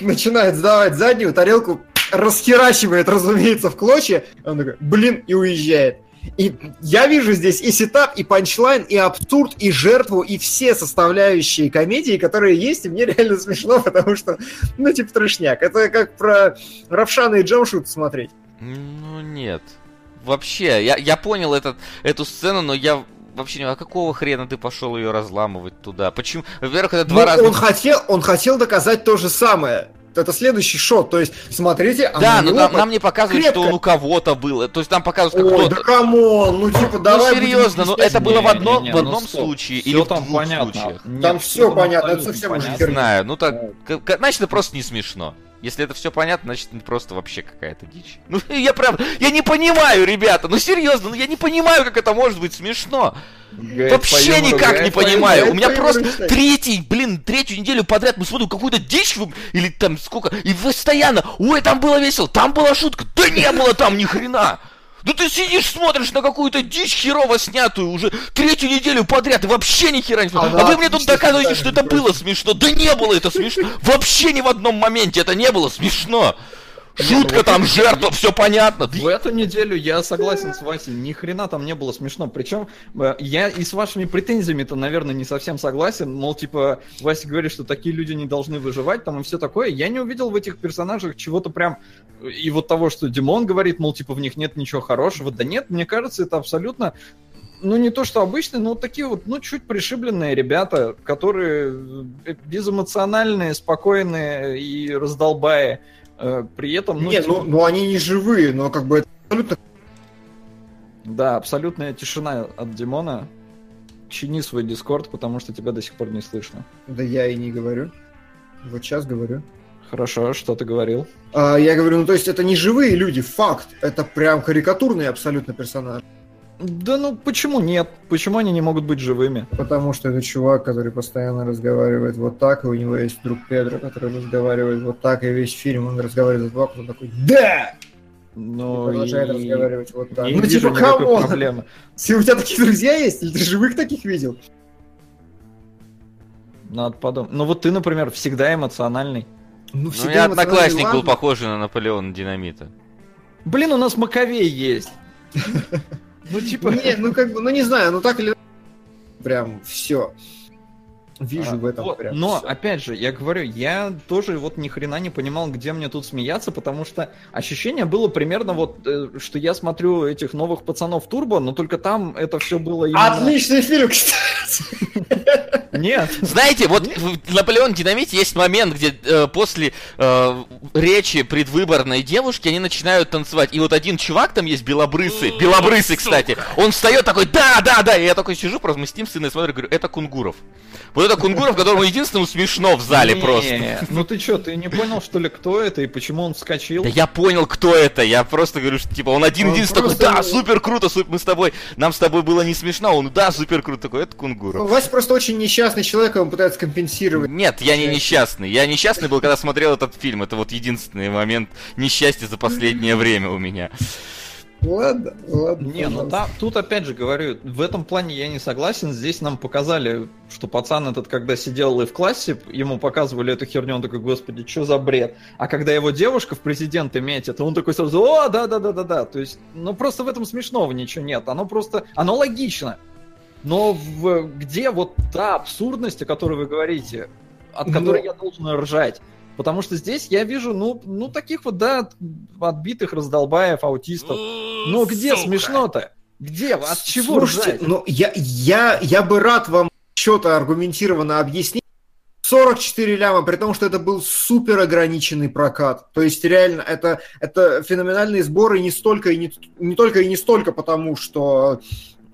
начинает сдавать заднюю тарелку, расхерачивает, разумеется, в клочья. Он такой, блин, и уезжает. И я вижу здесь и setup, и punchline, и абсурд, и жертву, и все составляющие комедии, которые есть, и мне реально смешно, потому что, ну, типа, трешняк. Это как про Равшана и Джамшут смотреть. Ну, нет. Вообще, я, я понял этот, эту сцену, но я вообще не а какого хрена ты пошел ее разламывать туда? Почему? Во-первых, это два Ну, разных... он хотел, он хотел доказать то же самое. Это следующий shot. То есть, смотрите, а Да, но него нам, нам не показывают, крепко. что он у кого-то был. То есть там показывают, как Ой, кто-то... да come on, ну типа, давай ну серьезно, ну это было в, Не, одном не, в ну одном стоп. случае Всё или в там двух понятно. случаях. Нет, Там всё всё понятно, это совсем уже понятно. Не знаю, ну так, значит, это просто не смешно. Если это все понятно, значит, это просто вообще какая-то дичь. Ну, я прям, я не понимаю, ребята, ну серьезно, ну я не понимаю, как это может быть смешно. Гайд Вообще по никак гайд не по понимаю. гайд У меня по просто юмору, третий, блин, третью неделю подряд мы смотрим какую-то дичь или там сколько, и постоянно, ой, там было весело, там была шутка, да не было там ни хрена. Ну ты сидишь, смотришь на какую-то дичь херово снятую уже третью неделю подряд, и вообще ни хера не смешно. Она А вы мне тут доказываете, что это было смешно. Да не было это смешно. Вообще ни в одном моменте это не было смешно. Шутка там, жертва, все понятно. В эту неделю я согласен с Васей, ни хрена там не было смешно. Причем э, я и с вашими претензиями-то, наверное, не совсем согласен. Мол, типа, Вася говорит, что такие люди не должны выживать, там и все такое. Я не увидел в этих персонажах чего-то прям... И вот того, что Димон говорит, мол, типа, в них нет ничего хорошего. Да нет, мне кажется, это абсолютно ну, не то, что обычные, но вот такие вот, ну, чуть пришибленные ребята, которые э, безэмоциональные, спокойные и раздолбая. Э, При этом, ну, Нет, типа, ну, ну они не живые, но как бы это абсолютно Да, абсолютная тишина от Димона. Чини свой дискорд, потому что тебя до сих пор не слышно. Да я и не говорю. Вот сейчас говорю. Хорошо, что ты говорил? А, я говорю, ну то есть это не живые люди, факт. Это прям карикатурный абсолютно персонаж. Да ну почему нет? Почему они не могут быть живыми? Потому что это чувак, который постоянно разговаривает вот так, и у него есть друг Педро, который разговаривает вот так, и весь фильм он разговаривает вот так, он такой «Да!» и Ну, продолжает и- разговаривать вот так. не ну вижу типа, come on! проблемы. Если у тебя такие друзья есть, или ты живых таких видел? Надо подумать. Ну вот ты, например, всегда эмоциональный. Ну, Ну, у всегда меня эмоциональный, одноклассник был ладно. похож на Наполеона Динамита. Блин, у нас Маковей есть. Ну типа... Не, ну как бы, ну не знаю, ну так или прям все. Вижу А, в этом вот, прям Но, всё. опять же, я говорю, я тоже вот ни хрена не понимал, где мне тут смеяться, потому что ощущение было примерно вот, э, что я смотрю этих новых пацанов Турбо, но только там это все было именно... Отличный фильм, кстати. Нет. Знаете, вот в Наполеон Динамите есть момент, где э, после э, речи предвыборной девушки они начинают танцевать. И вот один чувак там есть белобрысый, белобрысый, кстати. Он встает такой, да, да, да. И я такой сижу, просто мы с ним сыном смотрю, говорю, это Кунгуров. Вот это Кунгуров, которому единственному смешно в зале Не, просто. Ну ты что, ты не понял, что ли, кто это и почему он вскочил? Да я понял, кто это. Я просто говорю, что типа он один единственный такой, да, супер круто, мы с тобой, нам с тобой было не смешно. Он, да, супер круто, такой, это Кунгуров. Вася просто очень несчастный человек, он пытается компенсировать. Нет, я не несчастный. Я несчастный был, когда смотрел этот фильм. Это вот единственный момент несчастья за последнее время у меня. Ладно, ладно. Не, ну там, тут опять же говорю, в этом плане я не согласен. Здесь нам показали, что пацан этот, когда сидел и в классе, ему показывали эту херню, он такой, господи, что за бред? А когда его девушка в президенты метит, он такой сразу, о, да-да-да-да-да. То есть, ну просто в этом смешного ничего нет. Оно просто, оно логично. Но в, где вот та абсурдность, о которой вы говорите, от Ну- которой я должен ржать? Потому что здесь я вижу, ну, ну таких вот, да, отбитых раздолбаев, аутистов. Ну где Сука. смешно-то? Где? От чего Слушайте, ржать? ну я, я, я бы рад вам что-то аргументированно объяснить. 44 ляма, при том, что это был супер ограниченный прокат. То есть реально это, это феноменальные сборы не столько и не, не только и не столько потому, что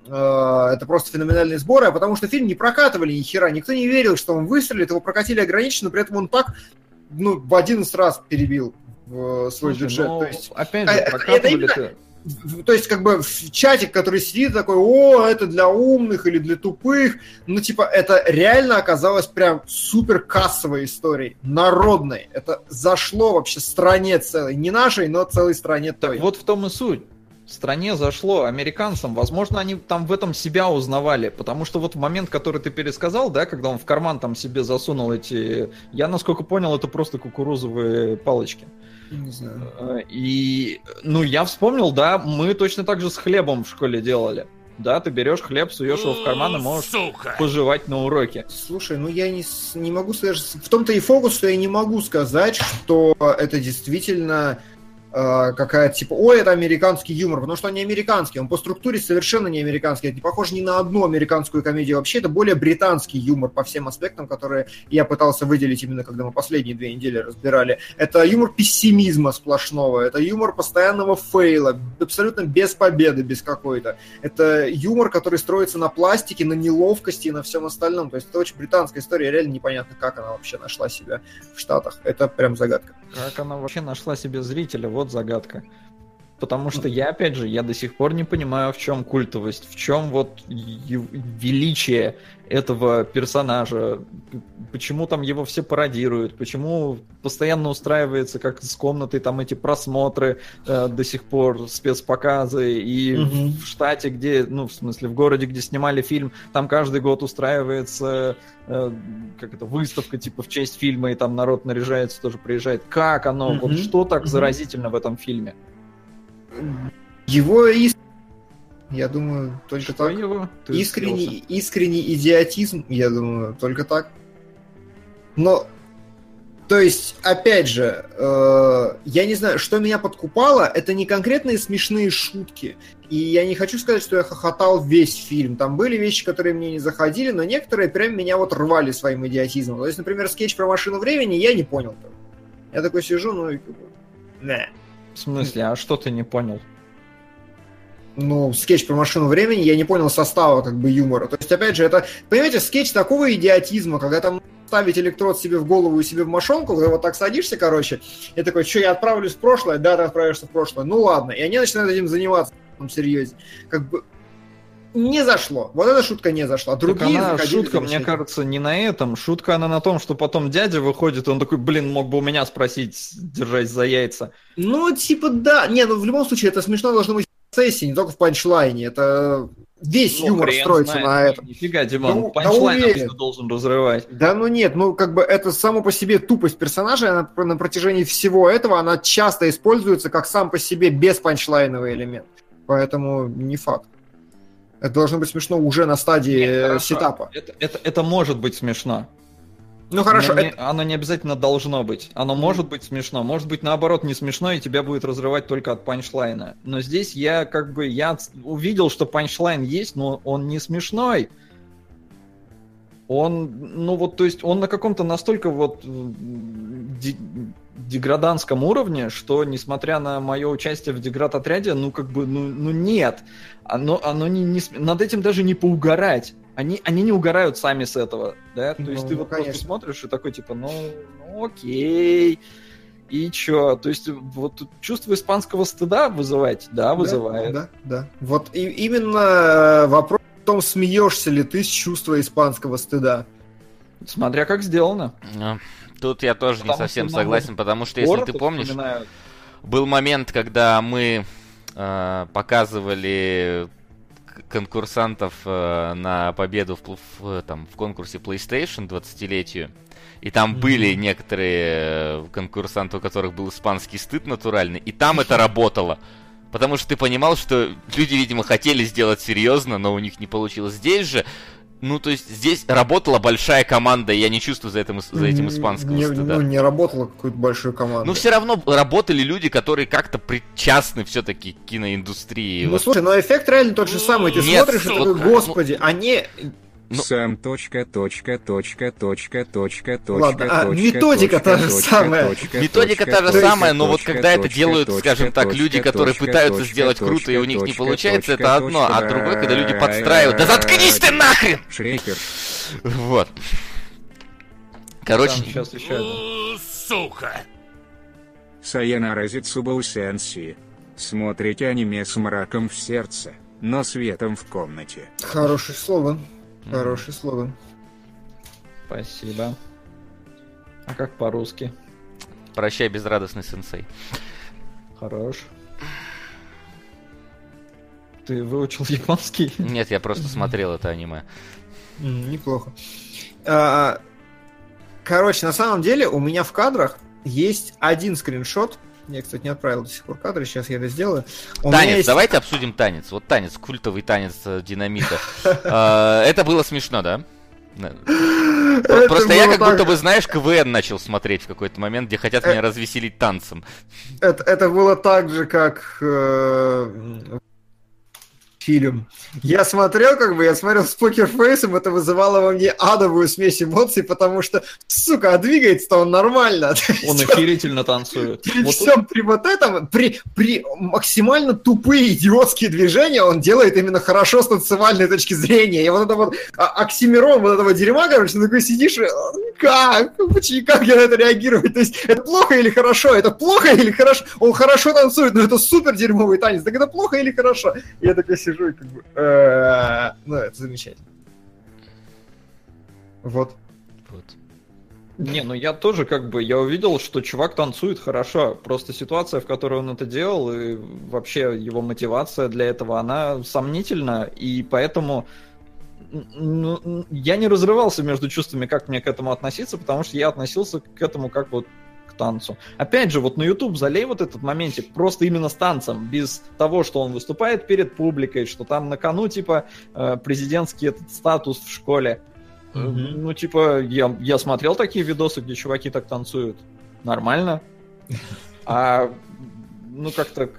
э, это просто феноменальные сборы, а потому что фильм не прокатывали ни хера. Никто не верил, что он выстрелит, его прокатили ограниченно, при этом он так ну, в 11 раз перебил э, свой Слушай, бюджет. ну, То есть опять а, же, это- прокатывали это это... в- то есть, как бы в чатик, который сидит такой, о, это для умных или для тупых. Ну, типа, это реально оказалось прям супер кассовой историей, народной. Это зашло вообще стране целой. Не нашей, но целой стране той. Так вот в том и суть. В стране зашло американцам, возможно, они там в этом себя узнавали, потому что вот в момент, который ты пересказал, да, когда он в карман там себе засунул эти, я насколько понял, это просто кукурузовые палочки. Не знаю. Э, И, ну, я вспомнил, да, мы точно так же с хлебом в школе делали. Да, ты берешь хлеб, суешь его в карман и можешь Сука. пожевать на уроке. Слушай, ну я не, не могу сказать, в том-то и фокус, что я не могу сказать, что это действительно какая-то типа, ой, это американский юмор, потому что он не американский, он по структуре совершенно не американский, это не похож ни на одну американскую комедию вообще, это более британский юмор по всем аспектам, которые я пытался выделить именно когда мы последние две недели разбирали. Это юмор пессимизма сплошного, это юмор постоянного фейла, абсолютно без победы, без какой-то. Это юмор, который строится на пластике, на неловкости и на всем остальном. То есть это очень британская история, реально непонятно, как она вообще нашла себя в Штатах. Это прям загадка. Как она вообще нашла себе зрителя, вот загадка. Потому что я, опять же, я до сих пор не понимаю, в чем культовость, в чем вот величие этого персонажа, почему там его все пародируют, почему постоянно устраивается, как с комнатой, там эти просмотры э, до сих пор, спецпоказы, и Мгм. в штате, где, ну, в смысле, в городе, где снимали фильм, там каждый год устраивается э, как это, выставка типа в честь фильма, и там народ наряжается, тоже приезжает. Как оно? Вот Мгм. что так Мгм. заразительно в этом фильме? Его иск... Я думаю, только Что так. его? Ты Искренний, слился. искренний идиотизм, я думаю, только так. Но, то есть, опять же, э, я не знаю, что меня подкупало, это не конкретные смешные шутки. И я не хочу сказать, что я хохотал весь фильм. Там были вещи, которые мне не заходили, но некоторые прям меня вот рвали своим идиотизмом. То есть, например, скетч про машину времени я не понял. Я такой сижу, ну и как бы... «Не». В смысле, а что ты не понял? ну, скетч про машину времени, я не понял состава как бы юмора. То есть, опять же, это, понимаете, скетч такого идиотизма, когда там ставить электрод себе в голову и себе в мошонку, когда вот так садишься, короче, и такой, что, я отправлюсь в прошлое? Да, ты отправишься в прошлое. Ну ладно. И они начинают этим заниматься, там, серьезе. Как бы не зашло. Вот эта шутка не зашла. Так Другие она, заходили шутка, мне кажется, не на этом. Шутка она на том, что потом дядя выходит, он такой, блин, мог бы у меня спросить, держась за яйца. Ну, типа, да. Не, ну, в любом случае, это смешно должно быть в процессе, не только в панчлайне. Это весь Ну, юмор строится знает. на этом. Нифига, Диман, Да, панчлайн да уверен. должен разрывать. Да ну нет, ну как бы это само по себе тупость персонажа на, на протяжении всего этого, она часто используется как сам по себе беспанчлайновый элемент. Поэтому не факт. Это должно быть смешно уже на стадии Нет, э, сетапа. Это, это, это может быть смешно. Ну хорошо, Но не- это- оно не обязательно должно быть. Оно может быть смешно, может быть наоборот не смешно, и тебя будет разрывать только от панчлайна. Но здесь я как бы я увидел, что панчлайн есть, но он не смешной. Он, ну вот, то есть он на каком-то настолько вот м, де- деграданском уровне, что несмотря на мое участие в деград-отряде, ну как бы, ну, ну нет. Оно, оно не, не над этим даже не поугарать. Они, они не угорают сами с этого, да? То есть Ну, ты вот конечно. просто смотришь и такой типа, ну, ну окей. И чё? То есть вот чувство испанского стыда вызывать? Да, вызывает. Да, да. Вот и, именно э, вопрос в том, смеешься ли ты с чувства испанского стыда. Смотря как сделано. А, Тут я тоже не Потому совсем что нам согласен, потому что если ты помнишь, вспоминают. был момент, когда мы э, показывали конкурсантов э, на победу в, в, там, в конкурсе PlayStation 20-летию. И там Мгм. были некоторые э, конкурсанты, у которых был испанский стыд натуральный, и там это работало. Потому что ты понимал, что люди, видимо, хотели сделать серьезно, но у них не получилось. Здесь же Ну, то есть здесь работала большая команда, и я не чувствую за этим, за этим испанского не, стыда. Ну, не работала какую-то большую команду. Ну, все равно работали люди, которые как-то причастны все-таки к киноиндустрии. Ну, Вот. слушай, но эффект реально тот же самый. Ты Нет, смотришь и сука, такой, ну- господи, они... Ну- Сам точка, точка, точка, точка, точка, точка, Ладно, а точка, методика точка, та же точка, самая. точка, Методика точка, та же точка, самая, но вот точка, когда это точка, делают, точка, скажем так, точка, люди, которые точка, пытаются точка, сделать круто, и у точка, них не точка, получается, точка, это одно, а точка, другое, когда люди подстраивают. Да заткнись ты нахрен! Шрекер. Вот. Короче, сейчас еще один. Сука! Саяна Разицубау Сенси. Смотрите аниме с мраком в сердце, но светом в комнате. Хороший слоган. Хороший слоган. Спасибо. А как по-русски? прощай, безрадостный сенсей. Хорош. Ты выучил японский? Нет, я просто смотрел это аниме. Неплохо. А, Короче, на самом деле у меня в кадрах есть один скриншот. Я, кстати, не отправил до сих пор кадры, сейчас я это сделаю. У Танец, есть- давайте обсудим танец. Вот танец, культовый танец э, динамита. А, Это было смешно, да? Просто я как будто бы, знаешь, КВН начал смотреть в какой-то момент, где хотят меня развеселить танцем. Это, это было так же, как э, фильм. Я смотрел, как бы, я смотрел с покерфейсом, это вызывало во мне адовую смесь эмоций, потому что, сука, а двигается-то он нормально. Он охерительно танцует. При Вот всем при вот этом, при, при максимально тупые идиотские движения он делает именно хорошо с танцевальной точки зрения. И вот это вот оксимирон вот этого дерьма, короче, ты такой сидишь и «А, как? Как я на это реагирую? То есть это плохо или хорошо? Это плохо или хорошо? Он хорошо танцует, но это супер дерьмовый танец. Так это плохо или хорошо? Я такой сижу и как бы... «Э, Ну, это замечательно. Вот. Вот. Не, ну я тоже как бы, я увидел, что чувак танцует хорошо. Просто ситуация, в которой он это делал, и вообще его мотивация для этого, она сомнительна, и поэтому ну, я не разрывался между чувствами, как мне к этому относиться, потому что я относился к этому как вот к танцу. Опять же, вот на YouTube залей вот этот моментик просто именно с танцем, без того, что он выступает перед публикой, что там на кону, типа, э, президентский этот статус в школе. Мгм. Ну, типа, я, я смотрел такие видосы, где чуваки так танцуют. Нормально. А, ну, как-то...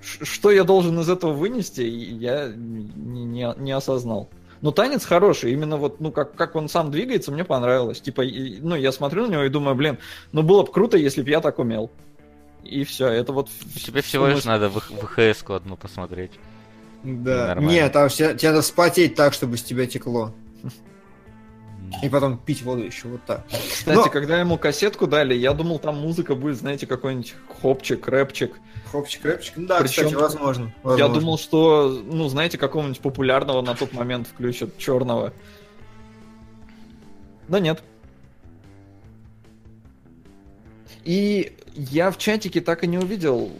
Что я должен из этого вынести, я не, не- не осознал. Ну, танец хороший, именно вот, ну, как, как он сам двигается, мне понравилось. Типа, и- ну, я смотрю на него и думаю, блин, ну, было бы круто, если бы я так умел. И все, это вот... Тебе всего лишь надо в ВХС-ку одну посмотреть. Да. Нормально. Нет, там все- тебе надо вспотеть так, чтобы с тебя текло. И потом пить воду еще вот так. Кстати, Но- когда ему кассетку дали, я думал, там музыка будет, знаете, какой-нибудь хопчик, рэпчик. Хопчик, рэпчик. Да, Причем- кстати, возможно. Я возможно. думал, что, ну, знаете, какого-нибудь популярного на тот момент включат черного. Но нет. И я в чатике так и не увидел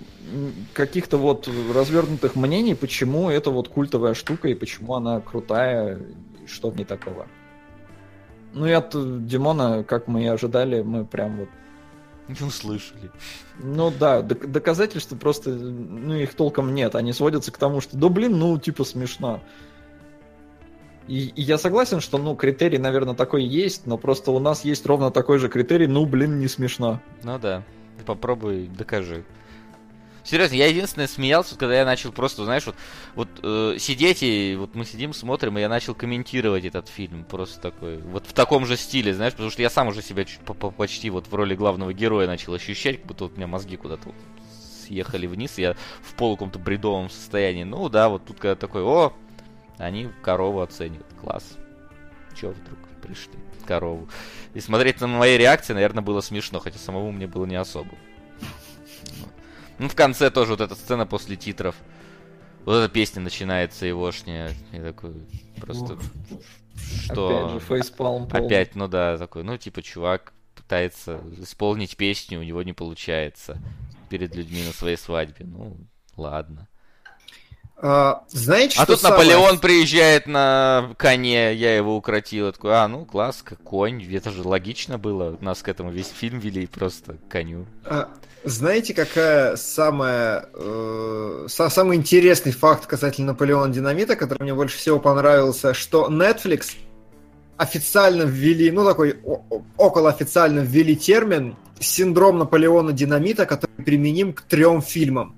каких-то вот развернутых мнений, почему это вот культовая штука и почему она крутая, и что в ней такого. Ну и от Димона, как мы и ожидали, мы прям вот Не услышали. ну да, док- доказательств просто, ну их толком нет. Они сводятся к тому, что да блин, ну типа смешно. И, и я согласен, что ну критерий, наверное, такой есть, но просто у нас есть ровно такой же критерий, ну блин, не смешно. Ну да. Попробуй, докажи. Серьезно, я единственное смеялся, когда я начал просто, знаешь, вот, вот э, сидеть и вот мы сидим, смотрим, и я начал комментировать этот фильм. Просто такой, вот в таком же стиле, знаешь, потому что я сам уже себя чуть по- по- почти вот в роли главного героя начал ощущать, как будто вот у меня мозги куда-то вот съехали вниз, я в полу каком-то бредовом состоянии. Ну да, вот тут когда такой, о, они корову оценивают, класс. Чё вдруг пришли? Корову. И смотреть на мои реакции, наверное, было смешно, хотя самому мне было не особо. Ну, в конце тоже вот эта сцена после титров. Вот эта песня начинается егошняя. И такой, просто... Что? Опять же, фейспалм. Опять, ну да, такой, ну, типа, чувак пытается исполнить песню, у него не получается перед людьми на своей свадьбе. Ну, ладно. А, знаете, А что тут самое- Наполеон приезжает на коне, я его укротил. Я такой, а, ну класс, конь, это же логично было. Нас к этому весь фильм вели просто коню. А, Знаете, какая самая э, са- самый интересный факт касательно Наполеона Динамита, который мне больше всего понравился, что Netflix официально ввели, ну такой около официально ввели термин синдром Наполеона Динамита, который применим к трем фильмам.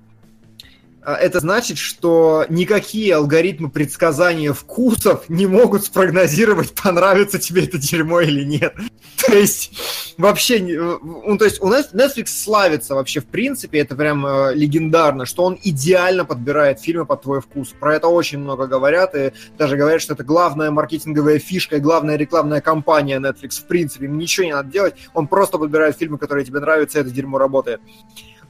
А Это значит, что никакие алгоритмы предсказания вкусов не могут спрогнозировать, понравится тебе это дерьмо или нет. То есть, вообще, ну, то есть у нас Netflix славится вообще, в принципе, это прям э, легендарно, что он идеально подбирает фильмы под твой вкус. Про это очень много говорят, и даже говорят, что это главная маркетинговая фишка и главная рекламная кампания Netflix. В принципе, им ничего не надо делать, он просто подбирает фильмы, которые тебе нравятся, и это дерьмо работает.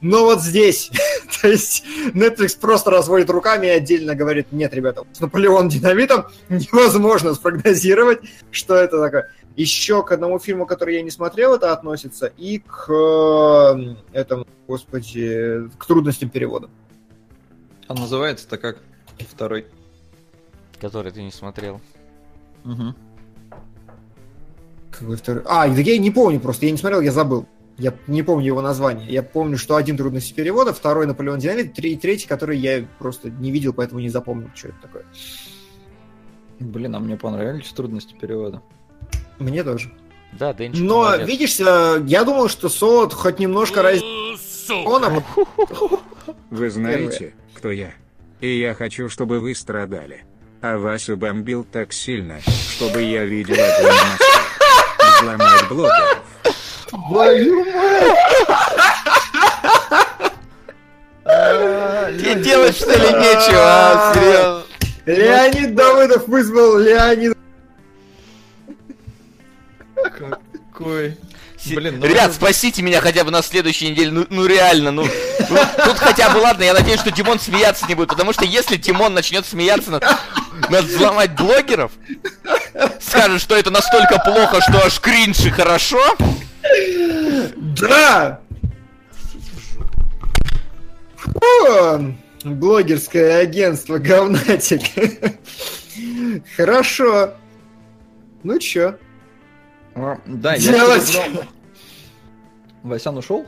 Но вот здесь, то есть Netflix просто разводит руками и отдельно говорит, нет, ребята, с Наполеон Динамитом невозможно спрогнозировать, что это такое. Еще к одному фильму, который я не смотрел, это относится, и к э, этому, господи, к трудностям перевода. А называется-то как? Второй. Который ты не смотрел. Мгм. Какой второй? А, я не помню просто, я не смотрел, я забыл. Я не помню его название. Я помню, что один трудности перевода, второй Наполеон Динамит, три- третий, который я просто не видел, поэтому не запомнил, что это такое. Блин, а мне понравились трудности перевода. Мне тоже. Да, Денчик Но, молодец. видишь, э, я думал, что Солод хоть немножко раз... Сука. Вы знаете, кто я? И я хочу, чтобы вы страдали. А вас убомбил так сильно, чтобы я видел огонь в Москве. Взломать блогеров. Тебе делать что ли нечего, а? Серьезно? Леонид Давыдов вызвал Леонид... Какой? Си- Блин, ну Ребят, это- спасите меня хотя бы на следующей неделе, ну, ну реально, ну, ну, тут хотя бы ладно, я надеюсь, что Тимон смеяться не будет, потому что если Тимон начнет смеяться над, над взломать блогеров, скажет, что это настолько плохо, что аж кринж и хорошо, Да! Фу, блогерское агентство говнатик. Хорошо. Ну чё? А, Да, я Делать. тебе знал. Васян ушел?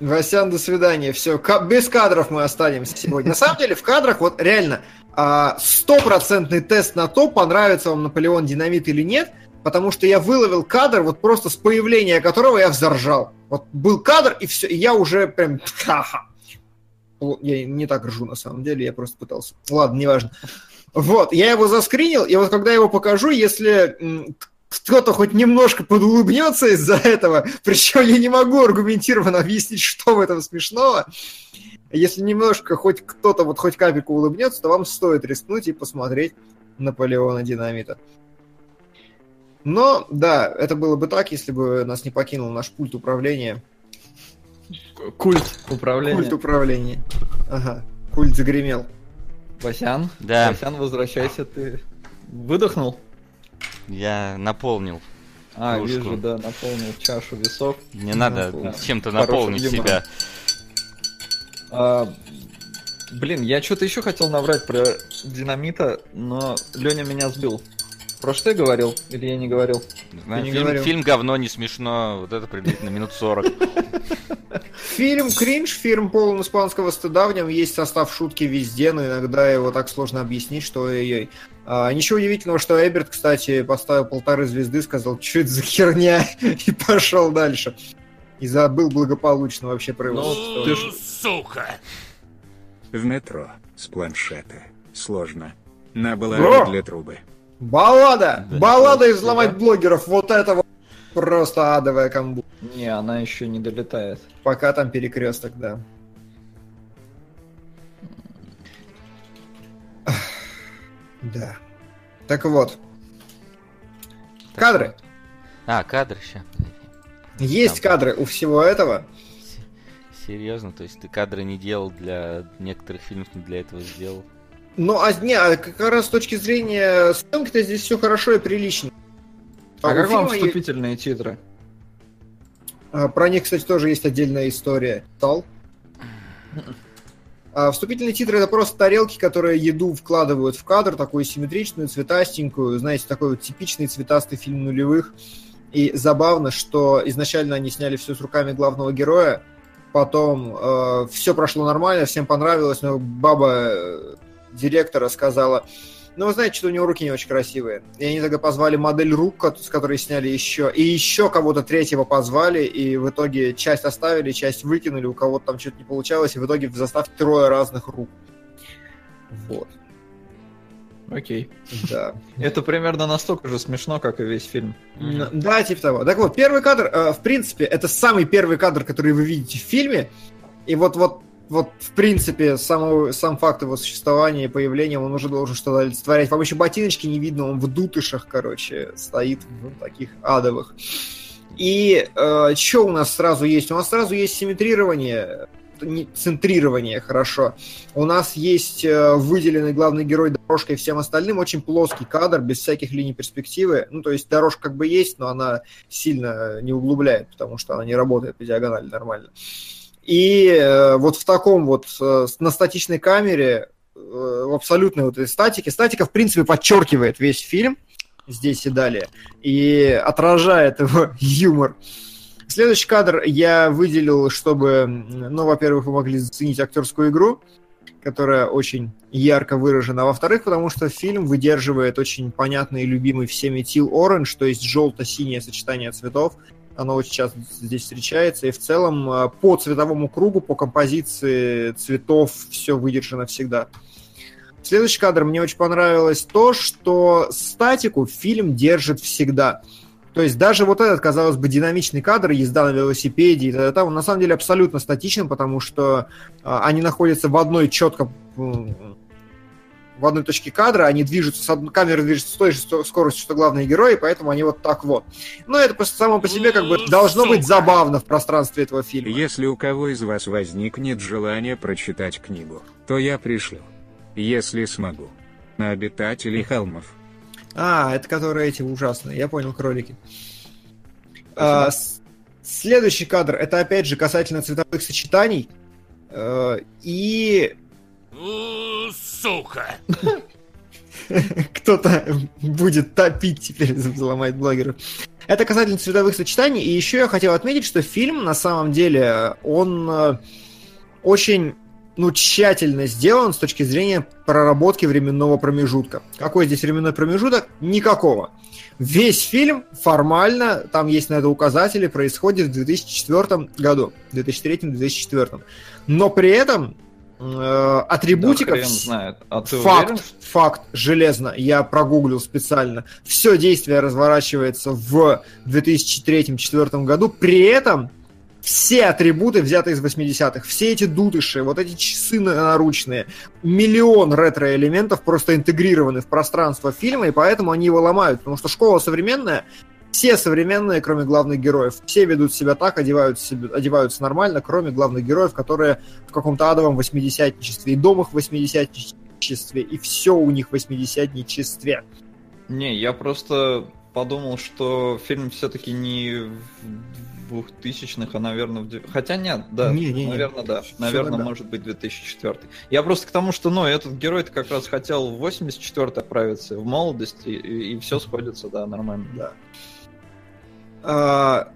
Васян, до свидания. Все, без кадров мы останемся сегодня. На самом деле, в кадрах вот реально а, стопроцентный тест на то, понравится вам Наполеон Динамит или нет, потому что я выловил кадр, вот просто с появления которого я взоржал. Вот был кадр, и все, и я уже прям... О, Я не так ржу, на самом деле, я просто пытался. Ладно, неважно. Вот, я его заскринил, и вот когда я его покажу, если кто-то хоть немножко подулыбнется из-за этого, причем я не могу аргументированно объяснить, что в этом смешного, если немножко хоть кто-то вот хоть капельку улыбнется, то вам стоит рискнуть и посмотреть Наполеона Динамита. Но, да, это было бы так, если бы нас не покинул наш пульт управления. Культ управления. Культ управления. Ага, культ загремел. Васян? Да. Васян, возвращайся, ты выдохнул? Я наполнил. А, Кружку. вижу, да, наполнил чашу весов. Не надо Да. чем-то Хорошим наполнить юмором. себя. А, блин, я что-то еще хотел наврать про динамита, но Леня меня сбил. Про что я говорил? Или я не говорил? Знаю, не фильм, говорил. фильм говно, не смешно, вот это приблизительно минут 40. Фильм кринж, фильм полон испанского стыда, в нем есть состав шутки везде, но иногда его так сложно объяснить, что ой-ой. А, ничего удивительного, что Эберт, кстати, поставил полторы звезды, сказал, что это за херня, и пошел дальше. И забыл благополучно вообще про его Ну, существование. ты ж- Сука. В метро. С планшета. Сложно. На О! балларе для трубы. Баллада! Да, Баллада и да. блогеров, вот это вот просто адовая комбу. Не, она еще не долетает. Пока там перекресток, да. Да. Так вот. Кадры. А, кадр сейчас. Есть Там. кадры у всего этого. Серьезно, то есть ты кадры не делал для некоторых фильмов, не для этого сделал? Ну, а не, а как раз с точки зрения съемки-то здесь все хорошо и прилично. А, у как вам вступительные титры? А, Про них, кстати, тоже есть отдельная история. Стал? А вступительные титры это просто тарелки, которые еду вкладывают в кадр, такую симметричную, цветастенькую, знаете, такой вот типичный цветастый фильм нулевых. И забавно, что изначально они сняли все с руками главного героя, потом э, все прошло нормально, всем понравилось, но баба э, директора сказала, ну, вы знаете, что у него руки не очень красивые. И они тогда позвали модель рук, с которой сняли еще, и еще кого-то третьего позвали, и в итоге часть оставили, часть выкинули, у кого-то там что-то не получалось, и в итоге в заставке трое разных рук. Вот, Окей. да. Это примерно настолько же смешно, как и весь фильм. Да, типа того. Так вот, первый кадр, э, в принципе, это самый первый кадр, который вы видите в фильме. И вот, вот, вот, в принципе, само, сам факт его существования и появления, он уже должен что-то олицетворять. Вам еще ботиночки не видно, он в дутышах, короче, стоит в таких адовых. И что у нас сразу есть? У нас сразу есть симметрирование, не- центрирование, хорошо. У нас есть э, выделенный главный герой дорожкой всем остальным, очень плоский кадр, без всяких линий перспективы. Ну, то есть дорожка как бы есть, но она сильно не углубляет, потому что она не работает по диагонали нормально. И э, вот в таком вот, э, на статичной камере, э, в абсолютной вот этой статике, статика, в принципе, подчеркивает весь фильм, здесь и далее, и отражает его юмор. Следующий кадр я выделил, чтобы, ну, во-первых, вы могли заценить актерскую игру, которая очень ярко выражена, а во-вторых, потому что фильм выдерживает очень понятный и любимый всеми Teal Orange, то есть желто-синее сочетание цветов. Оно очень часто здесь встречается, и в целом э, по цветовому кругу, по композиции цветов все выдержано всегда. Следующий кадр мне очень понравилось то, что статику фильм держит всегда. То есть даже вот этот, казалось бы, динамичный кадр, езда на велосипеде, и т.д., он на самом деле абсолютно статичен, потому что а, они находятся в одной четко в одной точке кадра, они движутся, с одной, камера движется с той же скоростью, что главные герои, поэтому они вот так вот. Но это просто само по себе как бы должно быть забавно в пространстве этого фильма. Если у кого из вас возникнет желание прочитать книгу, то я пришлю. Если смогу. На обитателей холмов. А, это которые эти ужасные, я понял, кролики. А, с- следующий кадр, это опять же касательно цветовых сочетаний. Э, И Сука! кто-то будет топить теперь, взломать блогеров. Это касательно цветовых сочетаний. И еще я хотел отметить, что фильм, на самом деле, он э, очень ну, тщательно сделан с точки зрения проработки временного промежутка. Какой здесь временной промежуток? Никакого. Весь фильм формально, там есть на это указатели, происходит в 2004 году. 2003-2004. Но при этом э, атрибутика... Да знает. А ты Факт, уверен, факт, железно. Я прогуглил специально. Все действие разворачивается в 2003-2004 году. При этом все атрибуты взяты из 80-х. Все эти дутыши, вот эти часы на- наручные, миллион ретро-элементов просто интегрированы в пространство фильма, и поэтому они его ломают. Потому что школа современная, все современные, кроме главных героев, все ведут себя так, одеваются, одеваются нормально, кроме главных героев, которые в каком-то адовом восьмидесятничестве, и домах в восьмидесятничестве, и все у них в восьмидесятничестве. Не, я просто подумал, что фильм все-таки не в двухтысячных, а, наверное, в... Хотя нет, да, Не-не-не. наверное, да. Всё Наверное, тогда. может быть, 2004. Я просто к тому, что, ну, этот герой-то как раз хотел в 84 отправиться, в молодости, и, все сходится, да, нормально. Да. А,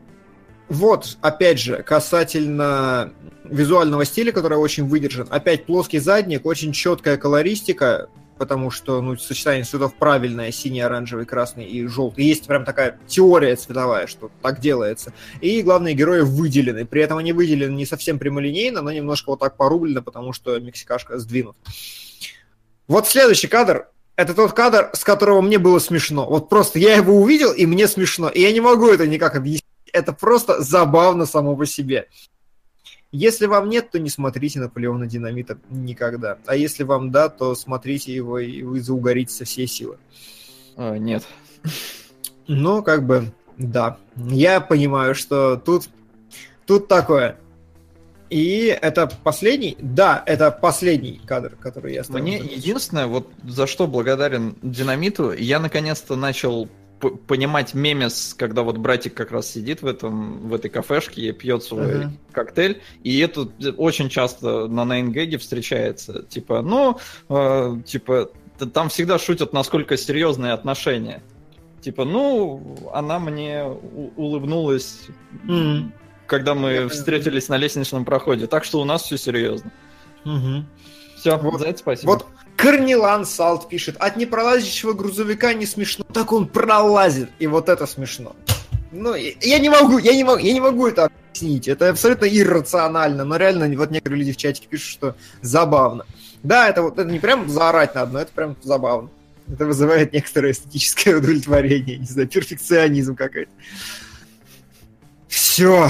вот, опять же, касательно визуального стиля, который очень выдержан. Опять плоский задник, очень четкая колористика, потому что ну, сочетание цветов правильное, синий, оранжевый, красный и желтый. Есть прям такая теория цветовая, что так делается. И главные герои выделены. При этом они выделены не совсем прямолинейно, но немножко вот так порублено, потому что мексикашка сдвинут. Вот следующий кадр. Это тот кадр, с которого мне было смешно. Вот просто я его увидел, и мне смешно. И я не могу это никак объяснить. Это просто забавно само по себе. Если вам нет, то не смотрите Наполеона Динамита никогда. А если вам да, то смотрите его, и вы заугорите со всей силы. А, нет. Ну, как бы, да. Я понимаю, что тут, тут такое. И это последний? Да, это последний кадр, который я ставлю. Мне единственное, вот за что благодарен Динамиту, я наконец-то начал понимать мемес, когда вот братик как раз сидит в этом в этой кафешке и пьет свой Ага. коктейль, и это очень часто на Найнгеге встречается. Типа, ну, э, типа, там всегда шутят, насколько серьезные отношения. Типа, ну, она мне улыбнулась, Мгм. Когда мы встретились на лестничном проходе. Так что у нас все серьезно. Мгм. Все, Вот- за это спасибо. Вот Корнилан Салт пишет, от непролазящего грузовика не смешно, так он пролазит, и вот это смешно. Ну, я я не могу, я не могу, я не могу это объяснить, это абсолютно иррационально, но реально вот некоторые люди в чатике пишут, что забавно. Да, это вот это не прям заорать надо, но это прям забавно. Это вызывает некоторое эстетическое удовлетворение, не знаю, перфекционизм какой-то. Все.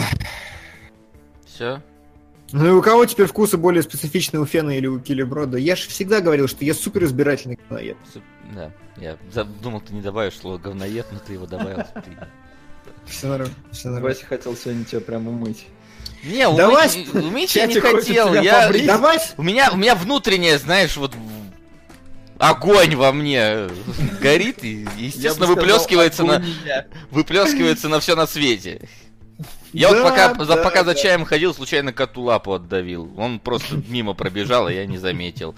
Все? Ну и у кого теперь вкусы более специфичные у Фена или у Киллиброда? Я же всегда говорил, что я супер избирательный говноед. Да. Я думал, ты не добавишь слово говноед, но ты его добавил. Ты- Все нормально, все нормально. Вася хотел сегодня тебя прям умыть. Не, умыть, Давай, умыть я не хотел. Я. Давай, у меня, у меня внутреннее, знаешь, вот огонь во мне горит и, естественно, выплескивается на, выплескивается на все на свете. Я Да, вот пока, за, да, пока за да. чаем ходил, случайно коту лапу отдавил. Он просто мимо пробежал, а я не заметил.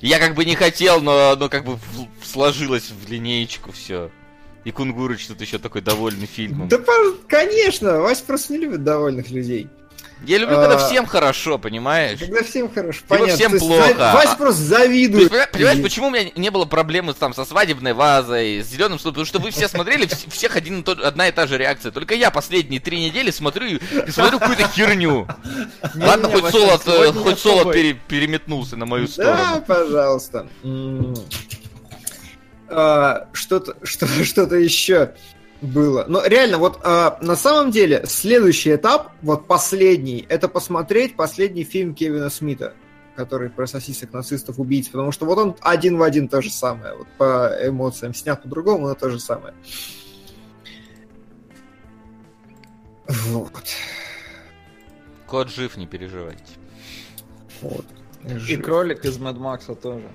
Я как бы не хотел, но, но как бы сложилось в линеечку все. И Кунгурыч тут еще такой довольный фильмом. Да, конечно, Вася просто не любит довольных людей. Я люблю, когда А, всем хорошо, понимаешь? Когда всем хорошо, понятно. всем плохо. Вася просто То завидует. понимаешь, почему у меня не было проблемы там со свадебной вазой, с зеленым столом? Потому что вы все смотрели, вс- всех один одна и та же реакция. Только я последние три недели смотрю и, смотрю какую-то херню. Ладно, хоть солод, хоть солод переметнулся на мою Да, сторону. пожалуйста. М. А, Что-то что- что-то еще было. Но реально, вот а, на самом деле следующий этап, вот последний, это посмотреть последний фильм Кевина Смита, который про сосисок нацистов убийц, потому что вот он один в один то же самое, вот по эмоциям снят по-другому, но то же самое. Вот. Кот жив, не переживайте. вот. И кролик из Мэд Макса тоже.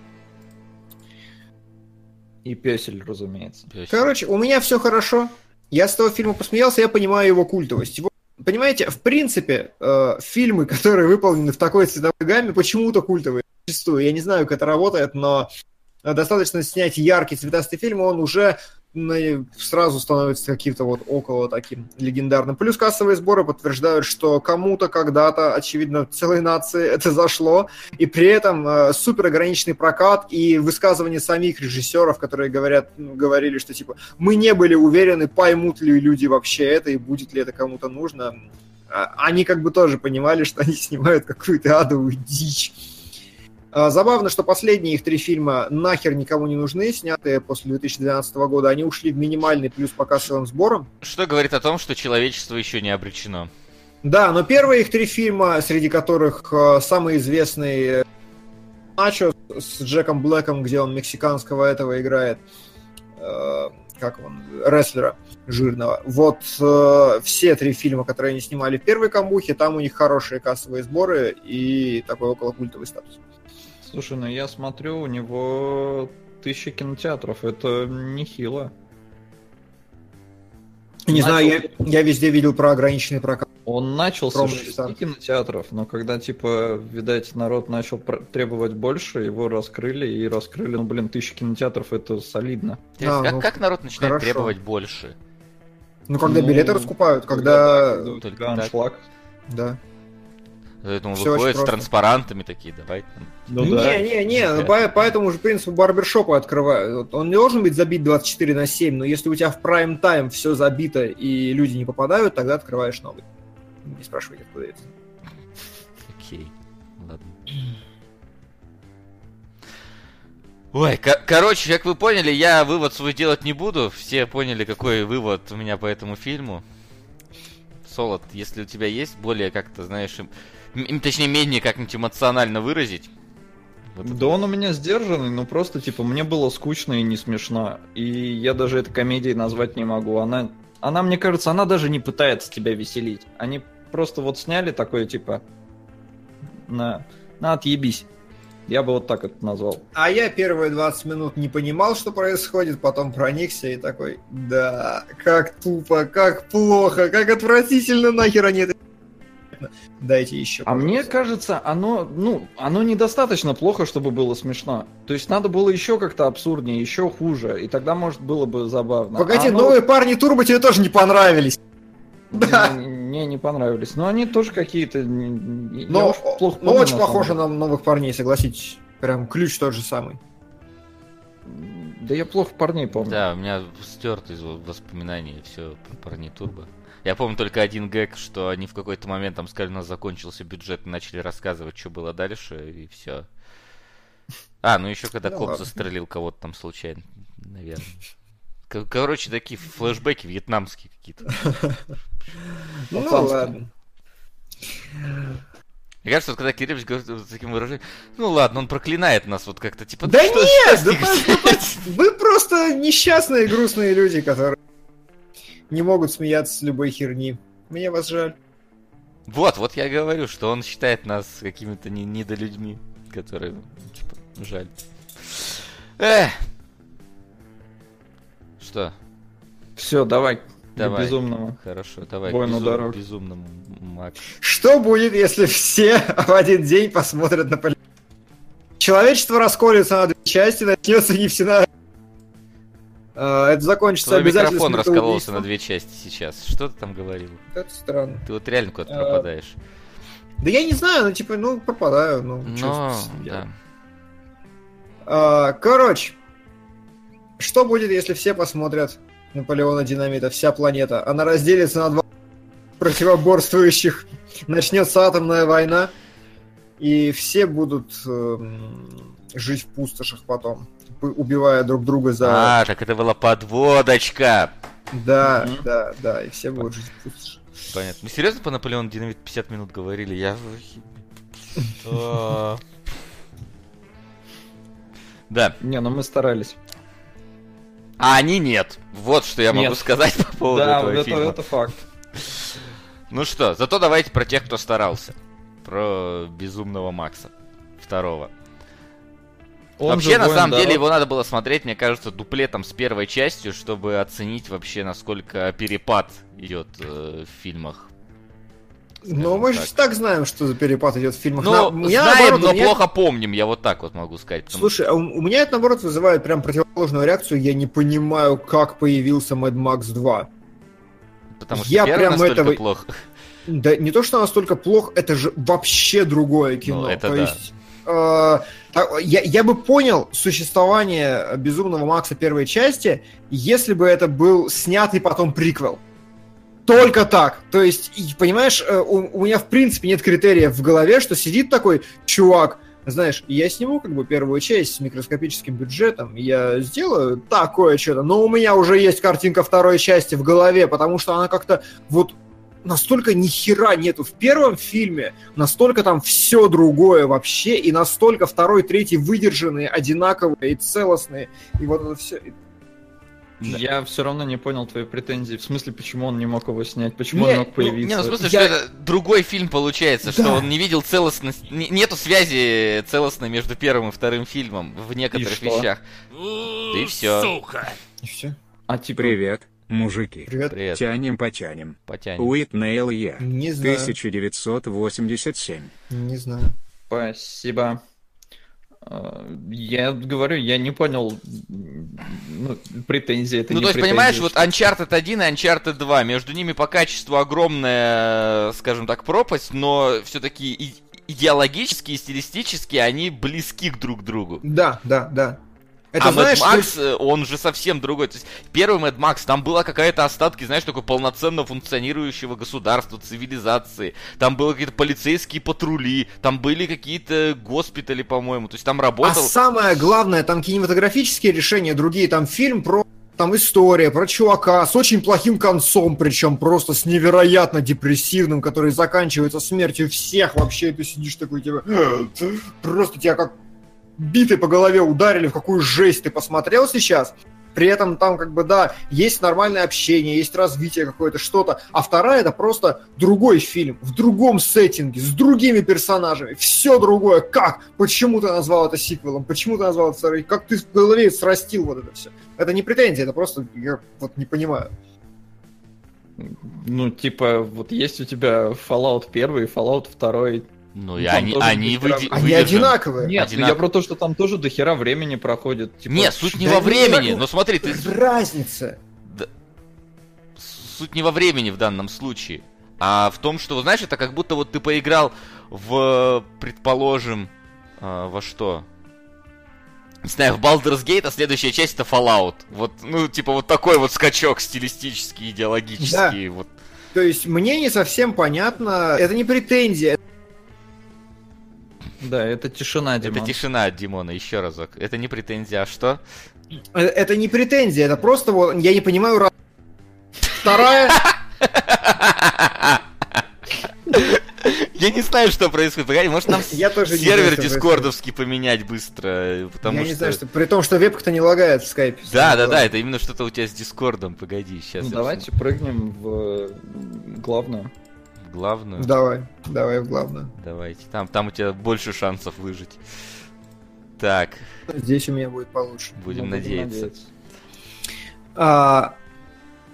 И песель, разумеется. Короче, у меня все хорошо. Я с того фильма посмеялся, я понимаю его культовость. Его- Понимаете, в принципе, э, фильмы, которые выполнены в такой цветовой гамме, почему-то культовые. Зачастую. Я не знаю, как это работает, но э, достаточно снять яркий цветастый фильм, и он уже сразу становится каким-то вот около таким легендарным. Плюс кассовые сборы подтверждают, что кому-то когда-то, очевидно, целой нации это зашло, и при этом э, супер ограниченный прокат и высказывания самих режиссеров, которые говорят, ну, говорили, что типа мы не были уверены, поймут ли люди вообще это и будет ли это кому-то нужно. А, Они как бы тоже понимали, что они снимают какую-то адовую дичь. А, Забавно, что последние их три фильма нахер никому не нужны, снятые после 2012 года. Они ушли в минимальный плюс по кассовым сборам. Что говорит о том, что человечество еще не обречено. Да, но первые их три фильма, среди которых э, самый известный э, Начо с Джеком Блэком, где он мексиканского этого играет, э, как он, рестлера жирного. Вот э, все три фильма, которые они снимали в первой камбухе, там у них хорошие кассовые сборы и такой околокультовый статус. Слушай, ну я смотрю, у него тысяча кинотеатров, это нехило. Не знаю, я, Начал- я везде видел про ограниченный прокат. Он начал с шести кинотеатров, но когда, типа, видать, народ начал пр- требовать больше, его раскрыли и раскрыли, ну, блин, тысяча кинотеатров, это солидно. То есть А, как, ну, как народ начинает хорошо. требовать больше? Ну, когда Ну, билеты раскупают, когда... когда у Только тебя так. аншлаг. Да. Поэтому очень выходят с транспарантами такие, давай. Ну не, да. не, не, ну, по, по этому же принципу барбершопы открывают. Вот Он не должен быть забит 24 на 7, но если у тебя в прайм-тайм все забито и люди не попадают, тогда открываешь новый. Не спрашивайте, откуда это. Окей, ладно. Ой, ко- короче, как вы поняли, я вывод свой делать не буду. Все поняли, какой вывод у меня по этому фильму. Солод, если у тебя есть более как-то, знаешь, им- м- точнее, менее как-нибудь эмоционально выразить. вот это Да он у меня сдержанный, но просто, типа, мне было скучно и не смешно. И я даже это комедией назвать не могу. Она, она, мне кажется, она даже не пытается тебя веселить. Они просто вот сняли такое, типа, на, на отъебись. Я бы вот так это назвал. А я первые 20 минут не понимал, что происходит, потом проникся и такой, да, как тупо, как плохо, как отвратительно нахер они это... Дайте еще. А мне кажется, оно, ну, оно недостаточно плохо, чтобы было смешно. То есть надо было еще как-то абсурднее, еще хуже, и тогда, может, было бы забавно. Погоди, А оно- новые парни Турбо тебе тоже не понравились. Да. Мне, не понравились. Но они тоже какие-то... Но, плохо но помню, очень похоже на новых парней, согласитесь. Прям ключ тот же самый. Да я плохо парней помню. Да, у меня стерто из воспоминаний все про парни Турбо. Я помню только один гэг, что они в какой-то момент там сказали, у нас закончился бюджет, и начали рассказывать, что было дальше, и все. А, ну еще когда Ну коп ладно. застрелил кого-то там случайно, наверное. Короче, такие флешбеки вьетнамские какие-то. Ну ладно. Мне кажется, вот когда Кириллович говорит вот таким выражением, ну ладно, он проклинает нас вот как-то, типа, Да что- нет, что да взять? Вы просто несчастные грустные люди, которые не могут смеяться с любой херни. Мне вас жаль. Вот, вот я говорю, что он считает нас какими-то не- недолюдьми, которые, типа, жаль. Эх. Что? Все, давай. Давай. Безумному. Хорошо, давай Бой к на безум- дорог. безумному Максу. Что будет, если все в один день посмотрят на поле? Человечество расколется на две части, начнется нефтяная... А, Это закончится Твой обязательно микрофон раскололся на две части сейчас. Что ты там говорил? Это странно. Ты вот реально куда-то А, пропадаешь. Да я не знаю, ну типа, ну пропадаю, ну Но, делать? да. А, Короче, что будет, если все посмотрят Наполеона Динамита, вся планета? Она разделится на два противоборствующих, начнется атомная война, и все будут эм, жить в пустошах потом, убивая друг друга за... А, так это была подводочка. Да, Мгм. да, да, и все будут жить в пустошах. Понятно. Мы серьезно по Наполеону Динамит 50 минут говорили? Я... Да. Не, ну мы старались. А они нет. Вот что я могу сказать по поводу да, этого фильма. это факт. Ну что, зато давайте про тех, кто старался. Про безумного Макса. Второго. Он вообще, на самом деле, дорог. его надо было смотреть, мне кажется, дуплетом с первой частью, чтобы оценить вообще, насколько перепад идет э, в фильмах. Но мы же так. так знаем, что за перепад идет в фильмах. Ну, На- знаем, наоборот, но меня- плохо помним, я вот так вот могу сказать. потому- Слушай, а у, у меня это, наоборот, вызывает прям противоположную реакцию. Я не понимаю, как появился Mad Max 2. потому что я первый прям настолько этого- плохо. Да не то, что настолько плохо, это же вообще другое кино. Ну, это то да. есть, э, я, я бы понял существование Безумного Макса первой части, если бы это был снятый потом приквел. Только так. То есть, понимаешь, э, у, у меня в принципе нет критериев в голове, что сидит такой чувак, знаешь, я сниму как бы первую часть с микроскопическим бюджетом, я сделаю такое что-то, но у меня уже есть картинка второй части в голове, потому что она как-то вот настолько ни хера нету в первом фильме, настолько там все другое вообще, и настолько второй, третий выдержанные, одинаковые и целостные, и вот это все. Я все равно не понял твои претензии. В смысле, почему он не мог его снять? Почему Не, он мог ну, появиться? Не, ну в смысле, Я- что это другой фильм получается, что Да. он не видел целостность, не- нету связи целостной между первым и вторым фильмом в некоторых что? вещах. И всё. Сука. И все. А типа... Привет, мужики. Привет. Привет, Тянем потянем. потянем. Уитнейл я. Не знаю. 1987. Не знаю. Спасибо. Э, Я говорю, я не понял ну, претензии. Это Ну, не то есть, претензии, понимаешь, вот Uncharted 1 и Uncharted 2, между ними по качеству огромная, скажем так, пропасть, но все-таки идеологически и стилистически они близки к друг другу. Да, да, да. Это а знаешь, Mad ну, Max, э, он же совсем другой. То есть, первый Mad Max, там была какая-то остатки, знаешь, такой полноценно функционирующего государства, цивилизации. Там были какие-то полицейские патрули, там были какие-то госпитали, по-моему. То есть, там А работал... самое главное, там кинематографические решения другие, там фильм про там история про чувака с очень плохим концом, причем просто с невероятно депрессивным, который заканчивается смертью всех вообще, и ты сидишь такой, типа, просто тебя как битой по голове ударили, в какую жесть ты посмотрел сейчас. при этом там как бы, да, есть нормальное общение, есть развитие какое-то, что-то, а вторая это просто другой фильм, в другом сеттинге, с другими персонажами, все другое. Как? Почему ты назвал это сиквелом? Почему ты назвал это второй? Как ты в голове срастил вот это все? Это не претензия, это просто, я вот не понимаю. Ну, типа, вот есть у тебя Fallout 1 и Fallout 2. Ну, и Там они, они, выде- Они одинаковые. Нет, ну, Одинаково. я про то, что там тоже до хера времени проходит. Типа, Нет, суть не Да во времени. Но смотри, ты Разница. суть не во времени в данном случае, а в том, что, знаешь, это как будто вот ты поиграл в, предположим, а, во что? Не знаю, в Baldur's Gate, а следующая часть это Fallout. Вот, ну, типа, вот такой вот скачок стилистический, идеологический. Вот. То есть мне не совсем понятно, это не претензия, Да, это тишина, Это Димон. тишина от Димона, еще разок. Это не претензия, а что? Э, Это не претензия, это просто вот, я не понимаю... раз- Вторая... Я не знаю, что происходит. Погоди, может нам Я тоже сервер знаю, дискордовский поменять быстро, потому я что... не знаю, что... При том, что вебка-то не лагает в скайпе. Да, да, да, это именно что-то у тебя с дискордом. Погоди, сейчас. Ну, давайте прыгнем в э, главную. Главную. Давай, давай в главное. Давайте. Там, там у тебя больше шансов выжить. Так, Здесь у меня будет получше. будем Ну, надеяться. А,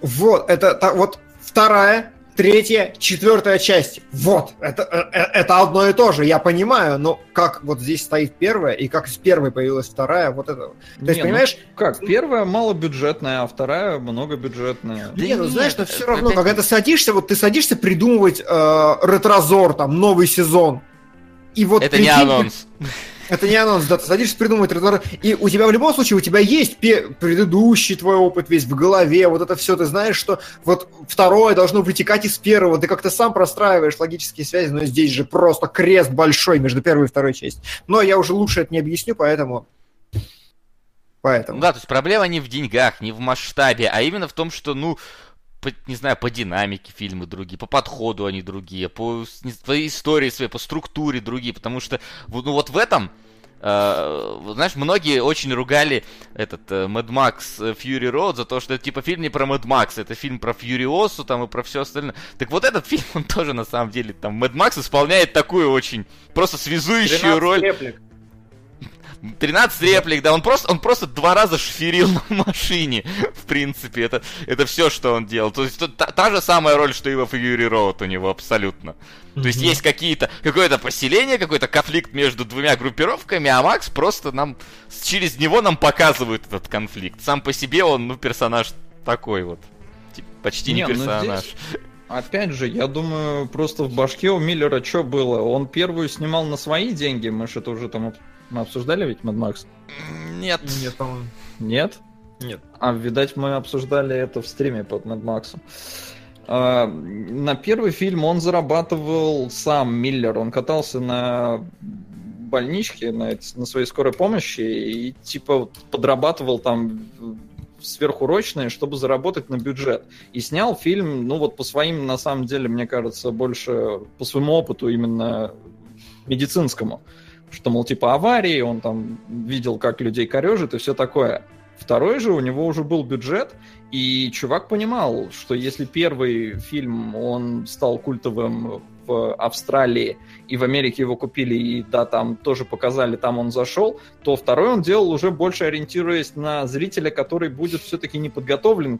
вот, это та- вот вторая, третья, четвертая часть. Вот, это, э, э, это одно и то же, я понимаю, но как вот здесь стоит первая, и как с первой появилась вторая, вот это. То есть, Не, ну, понимаешь, Как, первая малобюджетная, а вторая многобюджетная. Да не, ну нет, знаешь, но все это равно, опять- когда ты садишься, вот ты садишься придумывать э, ретрозор, там, новый сезон. И вот Это не прикинь, анонс. Это не анонс, да, ты садишься придумывать ретрозор, и у тебя в любом случае, у тебя есть предыдущий твой опыт весь в голове, вот это все, ты знаешь, что вот второе должно вытекать из первого, ты как-то сам простраиваешь логические связи, но здесь же просто крест большой между первой и второй частью. Но я уже лучше это не объясню, поэтому... Поэтому. Ну да, то есть проблема не в деньгах, не в масштабе, а именно в том, что, ну, по, не знаю, по динамике фильмы другие, по подходу они другие, по, по истории своей, по структуре другие, потому что, ну вот в этом, э, знаешь, многие очень ругали этот э, Mad Max Fury Road за то, что это типа фильм не про Mad Max, это фильм про Фьюриосу там и про все остальное. Так вот этот фильм, он тоже на самом деле, там, Mad Max исполняет такую очень просто связующую 13 роль. реплик. 13 реплик, да, он просто, он просто два раза шоферил на машине, в принципе, это, это все, что он делал. То есть тут та, та же самая роль, что и во Фьюри Роуд у него абсолютно. То есть есть какие-то, какое-то поселение, какой-то конфликт между двумя группировками, а Макс просто нам, через него нам показывают этот конфликт. Сам по себе он, ну, персонаж такой вот. Типа, почти не, Не, ну персонаж. здесь- Опять же, я думаю, просто в башке у Миллера что было? Он первую снимал на свои деньги, мы же это уже там мы обсуждали ведь Mad Max? Нет. Нет, по-моему. Нет? Нет. А, видать, мы обсуждали это в стриме под Mad Max. А, на первый фильм он зарабатывал сам Миллер. Он катался на больничке, на, на своей скорой помощи и типа подрабатывал там сверхурочные, чтобы заработать на бюджет. И снял фильм, ну вот по своим, на самом деле, мне кажется, больше по своему опыту именно медицинскому. Что, мол, типа аварии, он там видел, как людей корежит и все такое. Второй же у него уже был бюджет, и чувак понимал, что если первый фильм, он стал культовым в Австралии, и в Америке его купили, и да, там тоже показали, там он зашел, то второй он делал уже больше ориентируясь на зрителя, который будет все-таки не подготовлен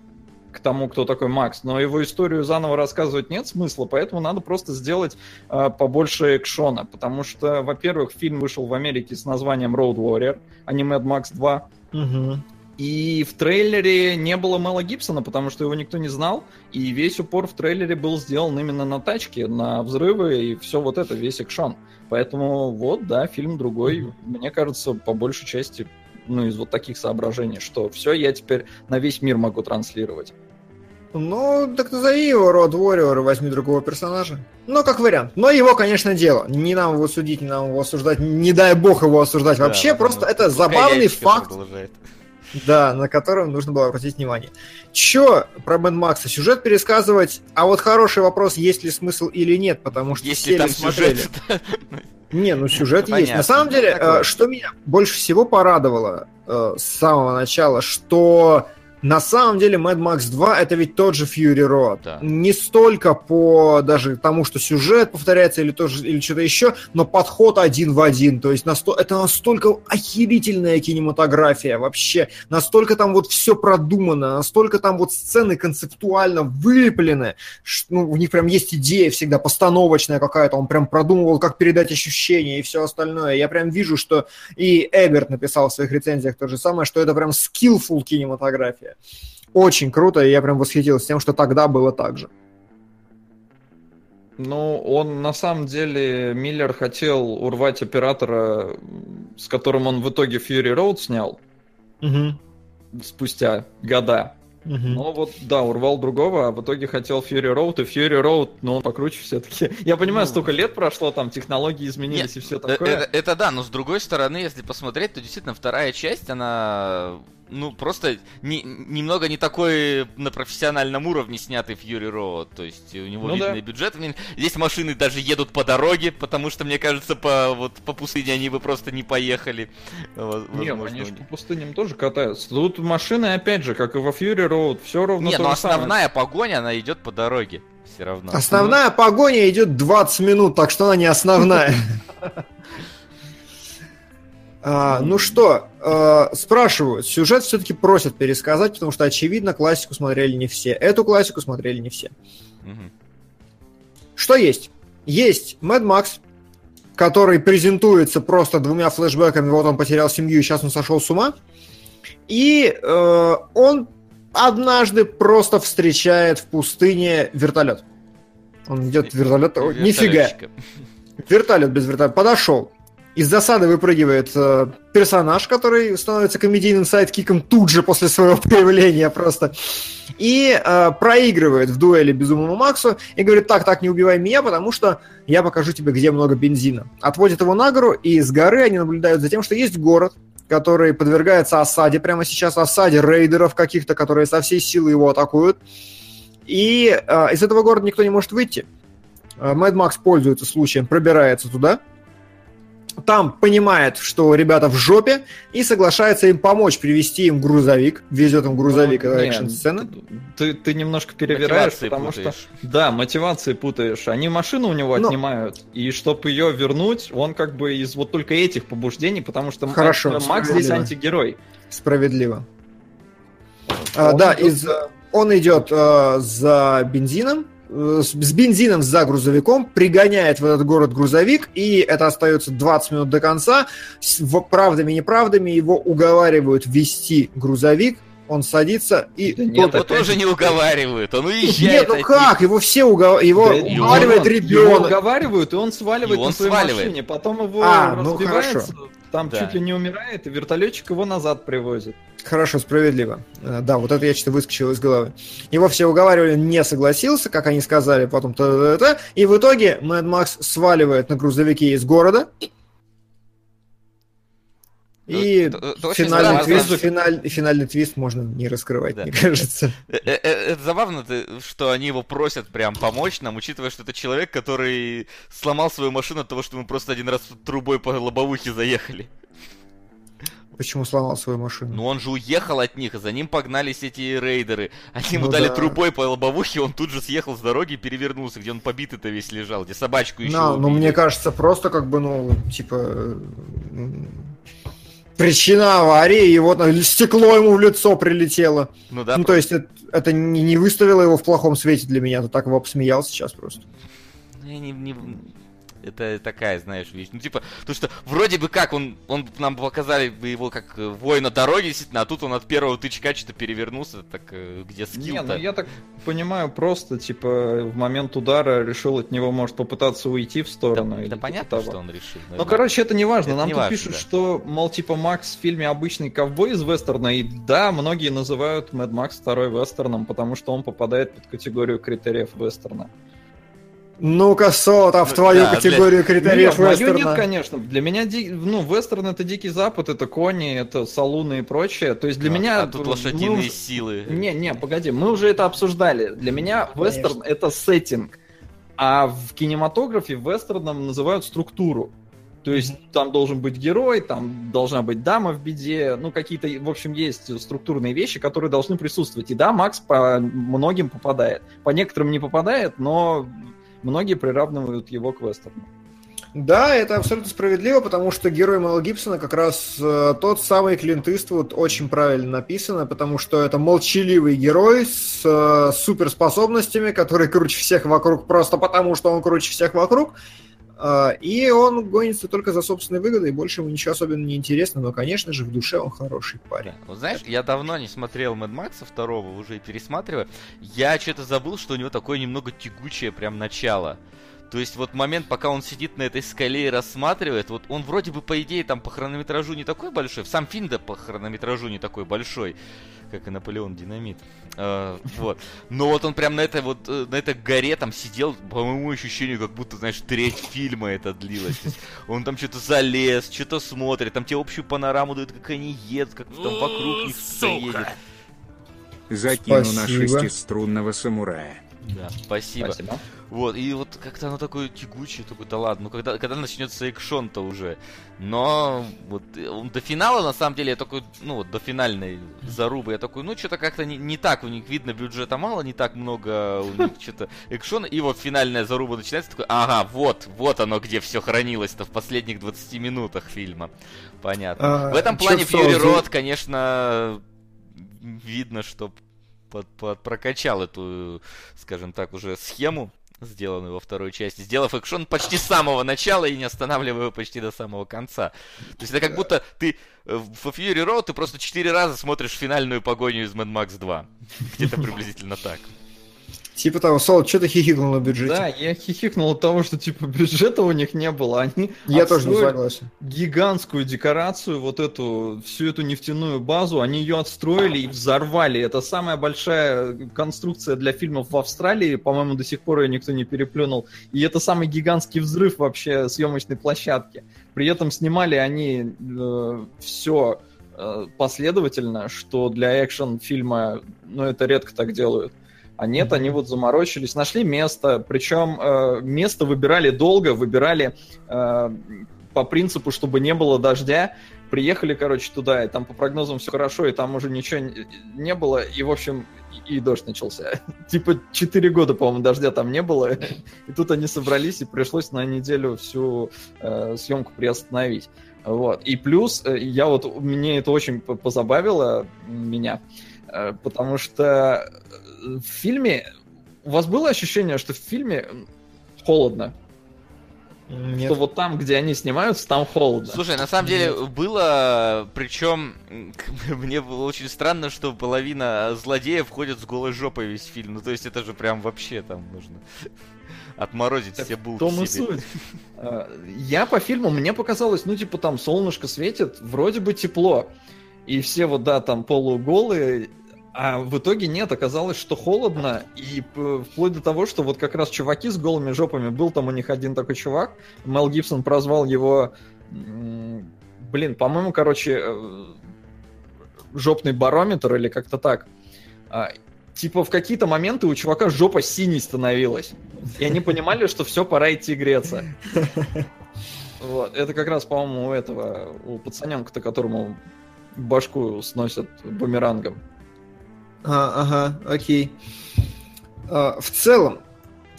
к тому, кто такой Макс, но его историю заново рассказывать нет смысла, поэтому надо просто сделать э, побольше экшона, потому что, во-первых, фильм вышел в Америке с названием Road Warrior, а не Mad Max 2, Мгм. и в трейлере не было Мела Гибсона, потому что его никто не знал, и весь упор в трейлере был сделан именно на тачке, на взрывы и все вот это, весь экшон. Поэтому вот, да, фильм другой, мне кажется, по большей части, ну, из вот таких соображений, что все, я теперь на весь мир могу транслировать. Ну, так назови его Род Warrior и возьми другого персонажа. Ну, как вариант. Но его, конечно, дело. Не нам его судить, не нам его осуждать. Не дай бог его осуждать Да, вообще. ну, просто ну, это забавный факт, продолжает. да, на котором нужно было обратить внимание. Чё про Мэн Макса? Сюжет пересказывать, а вот хороший вопрос, есть ли смысл или нет, потому что Если все там ли смотрели. сюжет, да. Не, ну сюжет Ну, есть. понятно. На самом деле, Ну, такое. э, что меня больше всего порадовало э, с самого начала, что На самом деле Mad Max 2 это ведь тот же Fury Road. Да. Не столько по даже тому, что сюжет повторяется или, тоже, или что-то еще, но подход один в один. То есть насто... это настолько охерительная кинематография вообще. Настолько там вот все продумано, настолько там вот сцены концептуально вылеплены. ш- Ну, у них прям есть идея всегда постановочная какая-то. Он прям продумывал, как передать ощущения и все остальное. Я прям вижу, что и Эггерт написал в своих рецензиях то же самое, что это прям skillful кинематография. Очень круто, и я прям восхитился тем, что тогда было так же. Ну, он на самом деле, Миллер хотел урвать оператора, с которым он в итоге Fury Road снял спустя года. Но вот, да, урвал другого, а в итоге хотел Fury Road, и Fury Road, ну, он покруче все-таки. Я понимаю, Ну. столько лет прошло, там технологии изменились и все Э, такое. Это, это да, но с другой стороны, если посмотреть, то действительно вторая часть, она ну просто не- немного не такой на профессиональном уровне снятый Fury Road. То есть у него Ну да. видный бюджет. Блин, Здесь машины даже едут по дороге, потому что, мне кажется, по, вот, по пустыне они бы просто не поехали. Вот, Не, возможно, они же по пустыням тоже катаются. Тут машины, опять же, как и во Fury Road, все ровно Не, то но же самое. основная погоня, она идет по дороге. Все равно. Основная погоня идет 20 минут, так что она не основная. А, ну что, э, спрашивают, сюжет все-таки просят пересказать, потому что, очевидно, классику смотрели не все. Эту классику смотрели не все. Мгм. Что есть? Есть Мэд Макс, который презентуется просто двумя флешбэками. Вот он потерял семью, и сейчас он сошел с ума. И э, он однажды просто встречает в пустыне вертолет. Он идет в вертолет. Нифига. Вертолет без вертолета. Подошел. Из засады выпрыгивает э, персонаж, который становится комедийным сайдкиком тут же после своего появления просто. И э, проигрывает в дуэли Безумному Максу и говорит, так, так, не убивай меня, потому что я покажу тебе, где много бензина. Отводит его на гору, и с горы они наблюдают за тем, что есть город, который подвергается осаде прямо сейчас, осаде рейдеров каких-то, которые со всей силы его атакуют. И э, из этого города никто не может выйти. Мэд Макс пользуется случаем, пробирается туда, там понимает, что ребята в жопе, и соглашается им помочь привести им грузовик, везет им грузовик, Ну, это экшн-сцена. Ты, ты немножко перевираешь, Мотивации потому путаешь. что... Да, мотивации путаешь. Они машину у него Ну. отнимают, и чтобы ее вернуть, он как бы из вот только этих побуждений, потому что Хорошо, М- Макс здесь антигерой. Справедливо. А, да, идет из, он идет э, за бензином, с, с бензином за грузовиком, пригоняет в этот город грузовик, и это остается 20 минут до конца. С правдами и неправдами его уговаривают вести грузовик, он садится и... Да нет, Его тоже же- не уговаривают, он уезжает. Нет, ну как? Его все угов... его Да, уговаривает его- Его ребенок. уговаривают, и он сваливает И он на своей сваливает. машине. Потом его А, ну хорошо. Там Да. чуть ли не умирает, и вертолетчик его назад привозит. Хорошо, справедливо. Э, Да, вот это я что-то выскочил из головы. Его все уговаривали, не согласился, как они сказали, потом то то и в итоге Мэд Макс сваливает на грузовике из города. И Это- это финальный, твист, финаль- финальный твист можно не раскрывать, Да. мне кажется. Э, э, э, Это забавно, что они его просят прям помочь нам, учитывая, что это человек, который сломал свою машину от того, что мы просто один раз трубой по лобовухе заехали. Почему сломал свою машину? Но он же уехал от них, за ним погнались эти рейдеры. Они ему Ну дали да. трубой по лобовухе, он тут же съехал с дороги и перевернулся, где он побитый-то весь лежал, где собачку еще ну, убили. мне кажется, просто как бы, ну, типа... Причина аварии, и вот стекло ему в лицо прилетело. Ну да, ну, то есть это, это не, не выставило его в плохом свете для меня, то так его посмеял сейчас просто. Ну, я не- не- Это такая, знаешь, вещь. Ну, типа, то что вроде бы как он, он нам показали бы его как э, воина дороги, действительно, а тут он от первого тычка что-то перевернулся, так э, где Не, скилл-то? ну я так понимаю, просто, типа, в момент удара решил от него, может, попытаться уйти в Да, сторону. да или типа понятно, того. что он решил. Ну, короче, это не важно. Это Нам не тут важно, пишут, да. что, мол, типа, Макс в фильме обычный ковбой из вестерна. И да, многие называют Мэд Макс второй вестерном, потому что он попадает под категорию критериев вестерна. Ну-ка, Сота, в твою да, категорию критериев Нет, мою вестерна. нет, конечно. Для меня, ди- ну, вестерн это Дикий Запад, это кони, это салуны и прочее. То есть для А- меня... А тут мы лошадиные уже- силы. Не, не, погоди, мы уже это обсуждали. Для меня Конечно. вестерн это сеттинг, а в кинематографе вестерном называют структуру. То есть там должен быть герой, там должна быть дама в беде, ну какие-то, в общем, есть структурные вещи, которые должны присутствовать. И да, Макс по многим попадает. По некоторым не попадает, но многие приравнивают его к вестерну. Да, это абсолютно справедливо, потому что герой Мэла Гибсона как раз э, тот самый Клинт Иствуд, очень правильно написано, потому что это молчаливый герой с э, суперспособностями, который круче всех вокруг просто потому, что он круче всех вокруг, и он гонится только за собственной выгодой, и больше ему ничего особенно не интересно, но, конечно же, в душе он хороший парень. Вот знаешь, я давно не смотрел Мэд Макса второго, уже пересматриваю. Я что-то забыл, что у него такое немного тягучее прям начало. То есть вот момент, пока он сидит на этой скале и рассматривает, вот он вроде бы, по идее, там по хронометражу не такой большой, сам фильм да по хронометражу не такой большой, как и Наполеон Динамит. Э, вот. Но вот он прям на этой вот, э, на этой горе там сидел, по моему ощущению, как будто, знаешь, треть фильма это длилось. Есть он там что-то залез, что-то смотрит, там тебе общую панораму дают, как они едут, как там вокруг них кто-то едет. Закину на Спасибо. шестиструнного самурая. Да, спасибо. Спасибо. Вот, и вот как-то оно такое тягучее, такое, да ладно, ну когда, когда начнется экшон-то уже. Но вот э, он до финала, на самом деле, я такой, ну вот до финальной зарубы, я такой, ну что-то как-то не, не так, у них видно бюджета мало, не так много у них что-то экшона. И вот финальная заруба начинается, такой, ага, вот, вот оно где все хранилось-то в последних 20 минутах фильма. Понятно. А, в этом плане? Фьюри Рот, конечно, видно, что под, под- прокачал эту, скажем так, уже схему, сделанную во второй части, сделав экшон почти с самого начала и не останавливая его почти до самого конца. То есть это как будто ты э, в Fury Road ты просто четыре раза смотришь финальную погоню из Mad Max 2. Где-то приблизительно так. Типа того, Сол, что ты хихикнул на бюджете? Да, я хихикнул от того, что типа бюджета у них не было. Они Я тоже не согласен. гигантскую декорацию, вот эту, всю эту нефтяную базу, они ее отстроили и взорвали. Это самая большая конструкция для фильмов в Австралии, по-моему, до сих пор ее никто не переплюнул. И это самый гигантский взрыв вообще съемочной площадки. При этом снимали они все последовательно, что для экшн-фильма, ну, это редко так делают. А нет, они вот заморочились, нашли место, причем э, место выбирали долго, выбирали э, по принципу, чтобы не было дождя. Приехали, короче, туда, и там по прогнозам все хорошо, и там уже ничего не, не было, и, в общем, и, и дождь начался. типа 4 года, по-моему, дождя там не было, и тут они собрались, и пришлось на неделю всю э, съемку приостановить. Вот. И плюс, э, я вот, мне это очень позабавило, меня, э, потому что в фильме... У вас было ощущение, что в фильме холодно? Нет. Что вот там, где они снимаются, там холодно. Слушай, на самом деле было, причем мне было очень странно, что половина злодеев ходит с голой жопой весь фильм. Ну то есть это же прям вообще там нужно отморозить Так все булки том и себе. суть. А, Я по фильму, мне показалось, ну, типа, там солнышко светит, вроде бы тепло. И все вот, да, там полуголые, а в итоге нет, оказалось, что холодно, и вплоть до того, что вот как раз чуваки с голыми жопами, был там у них один такой чувак, Мел Гибсон прозвал его, блин, по-моему, короче, э, жопный барометр или как-то так. А, Типа в какие-то моменты у чувака жопа синей становилась. И они понимали, что все, пора идти греться. Вот. Это как раз, по-моему, у этого, у пацаненка-то, которому башку сносят бумерангом. А, ага, окей. А, в целом,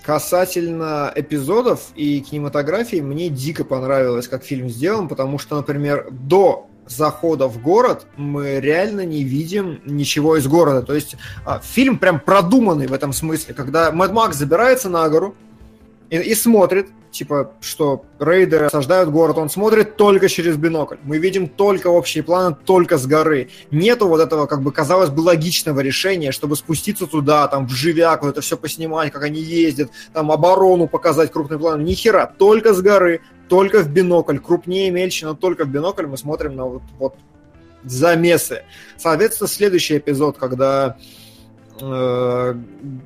касательно эпизодов и кинематографии, мне дико понравилось, как фильм сделан, потому что, например, до захода в город мы реально не видим ничего из города. То есть а, фильм прям продуманный в этом смысле, когда Мэд Макс забирается на гору и, и смотрит, типа, что рейдеры осаждают город, он смотрит только через бинокль. Мы видим только общие планы, только с горы. Нету вот этого, как бы, казалось бы, логичного решения, чтобы спуститься туда, там, в живяк, вот это все поснимать, как они ездят, там, оборону показать крупный план. Ни хера, только с горы, только в бинокль, крупнее, мельче, но только в бинокль мы смотрим на вот, вот замесы. Соответственно, следующий эпизод, когда э,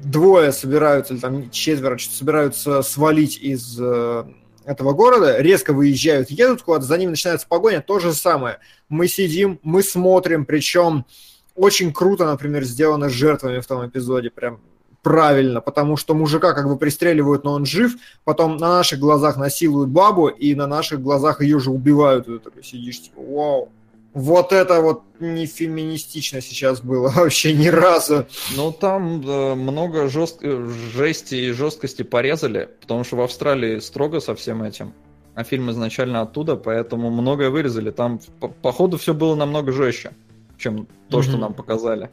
двое собираются, или там четверо собираются свалить из э, этого города, резко выезжают, едут куда-то, за ними начинается погоня, то же самое. Мы сидим, мы смотрим, причем очень круто, например, сделано с жертвами в том эпизоде, прям правильно, потому что мужика как бы пристреливают, но он жив, потом на наших глазах насилуют бабу, и на наших глазах ее же убивают, ты такой сидишь, типа, вау. Вот это вот не феминистично сейчас было вообще ни разу. Ну, там э, много жест... э, жести и жесткости порезали, потому что в Австралии строго со всем этим. А фильм изначально оттуда, поэтому многое вырезали. Там, по, по ходу, все было намного жестче, чем то, что Мгм. нам показали.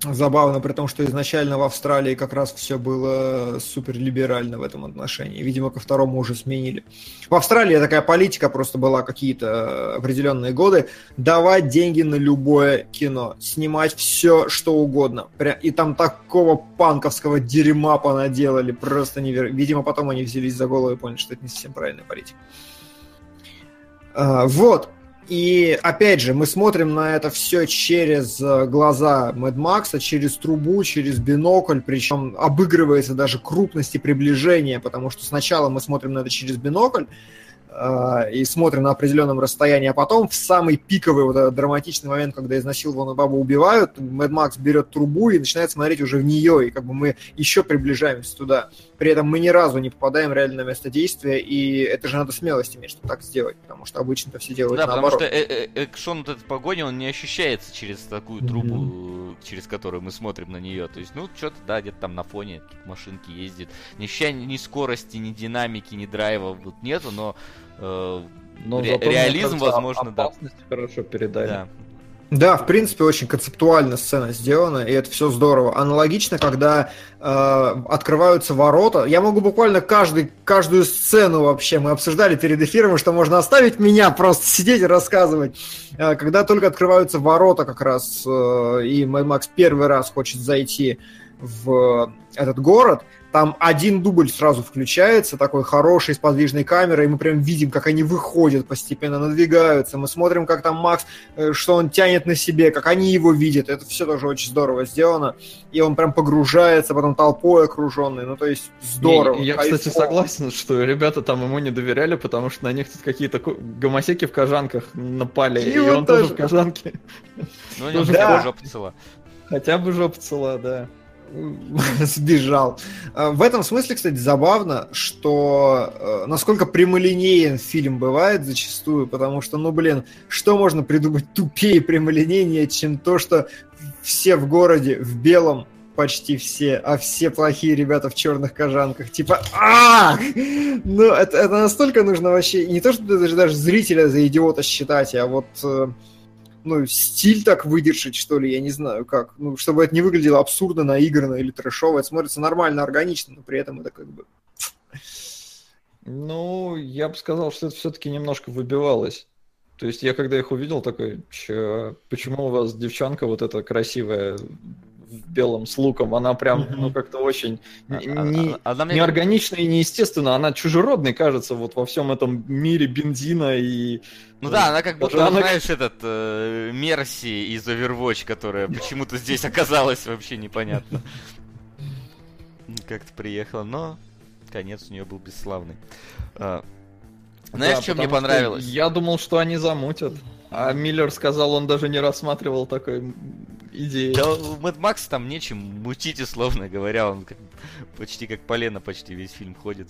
Забавно, при том, что изначально в Австралии как раз все было супер либерально в этом отношении. Видимо, ко второму уже сменили. В Австралии такая политика просто была какие-то определенные годы. Давать деньги на любое кино. Снимать все, что угодно. И там такого панковского дерьма понаделали. Просто невероятно. Видимо, потом они взялись за голову и поняли, что это не совсем правильная политика. А, Вот. И опять же, мы смотрим на это все через э, глаза Мэд Макса, через трубу, через бинокль, причем обыгрывается даже крупность и приближение, потому что сначала мы смотрим на это через бинокль и смотрим на определенном расстоянии, а потом в самый пиковый вот этот драматичный момент, когда изнасилованную бабу убивают, Мэд Макс берет трубу и начинает смотреть уже в нее, и как бы мы еще приближаемся туда. При этом мы ни разу не попадаем реально на место действия, и это же надо смелость иметь, чтобы так сделать, потому что обычно-то все делают Да, потому наоборот. что э- э- экшон вот этой погони, он не ощущается через такую трубу, через которую мы смотрим на нее. То есть, ну, что-то, да, где-то там на фоне машинки ездит. Ни ощущения ни скорости, ни динамики, ни драйва вот нету, но... э, Но Ре- реализм, кажется, возможно, да. хорошо передали. да. Да, в принципе, очень концептуально сцена сделана, и это все здорово. Аналогично, когда э, открываются ворота, я могу буквально каждый, каждую сцену вообще, мы обсуждали перед эфиром, что можно оставить меня просто сидеть и рассказывать. Э, когда только открываются ворота как раз, э, и Mad Max первый раз хочет зайти в этот город, там один дубль сразу включается, такой хороший, с подвижной камерой, и мы прям видим, как они выходят постепенно, надвигаются. Мы смотрим, как там Макс, э, что он тянет на себе, как они его видят. Это все тоже очень здорово сделано. И он прям погружается, потом толпой окруженный. Ну, то есть здорово. Не, я, кстати, кайфово. согласен, что ребята там ему не доверяли, потому что на них тут какие-то гомосеки в кожанках напали, И и, он тоже тоже. в кожанке. Ну, у него Да. жопа цела. Хотя бы жопа цела, да. сбежал. Э, В этом смысле, кстати, забавно, что э, насколько прямолинеен фильм бывает зачастую, потому что, ну, блин, что можно придумать тупее прямолинейнее, чем то, что все в городе в белом, почти все, а все плохие ребята в черных кожанках. Типа, а Ну, это, это настолько нужно вообще... Не то, что даже, даже зрителя за идиота считать, а вот... ну, стиль так выдержать, что ли, я не знаю как. Ну, чтобы это не выглядело абсурдно, наигранно или трэшово. Это смотрится нормально, органично, но при этом это как бы... Ну, я бы сказал, что это все-таки немножко выбивалось. То есть я когда их увидел, такой, че, почему у вас девчонка вот эта красивая белом с луком, она прям, ну, как-то очень А- а- не, а- Она мне неорганично и неестественно, она чужеродной кажется вот во всем этом мире бензина и... Ну да, она как будто, Кожанок. знаешь, этот э, Мерси из Overwatch, которая почему-то здесь оказалась вообще непонятно. Как-то приехала, но конец у нее был бесславный. А, Знаешь, Да, что мне понравилось? Я думал, что они замутят. А Миллер сказал, он даже не рассматривал такой м, идеи. Да у Мэд Макса там нечем мутить, условно говоря, он как- почти как полено почти весь фильм ходит.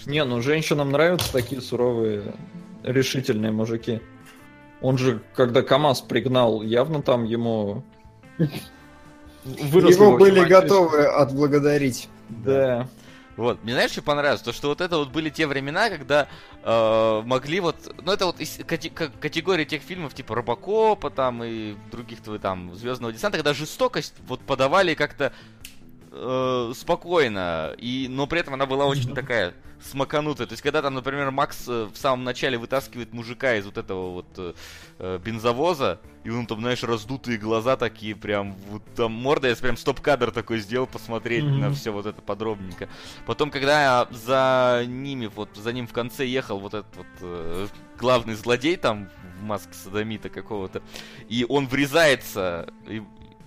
Что- Не, ну женщинам нравятся такие суровые, решительные мужики. Он же, когда КамАЗ пригнал, явно там ему... Его были готовы отблагодарить. Да. Вот, мне знаешь, что понравилось? То, что вот это вот были те времена, когда э, могли вот... Ну, это вот из кати- ка- категории тех фильмов, типа Робокопа там и других твоих там Звездного десанта, когда жестокость вот подавали как-то э, спокойно, и, но при этом она была очень такая смаканутая. То есть, когда там, например, Макс э, в самом начале вытаскивает мужика из вот этого вот э, э, бензовоза, и он там, знаешь, раздутые глаза такие, прям, вот там морда, я прям стоп-кадр такой сделал, посмотреть Мгм. на все вот это подробненько. Потом, когда за ними, вот за ним в конце ехал вот этот вот э, главный злодей там в маске садомита какого-то, и он врезается, и,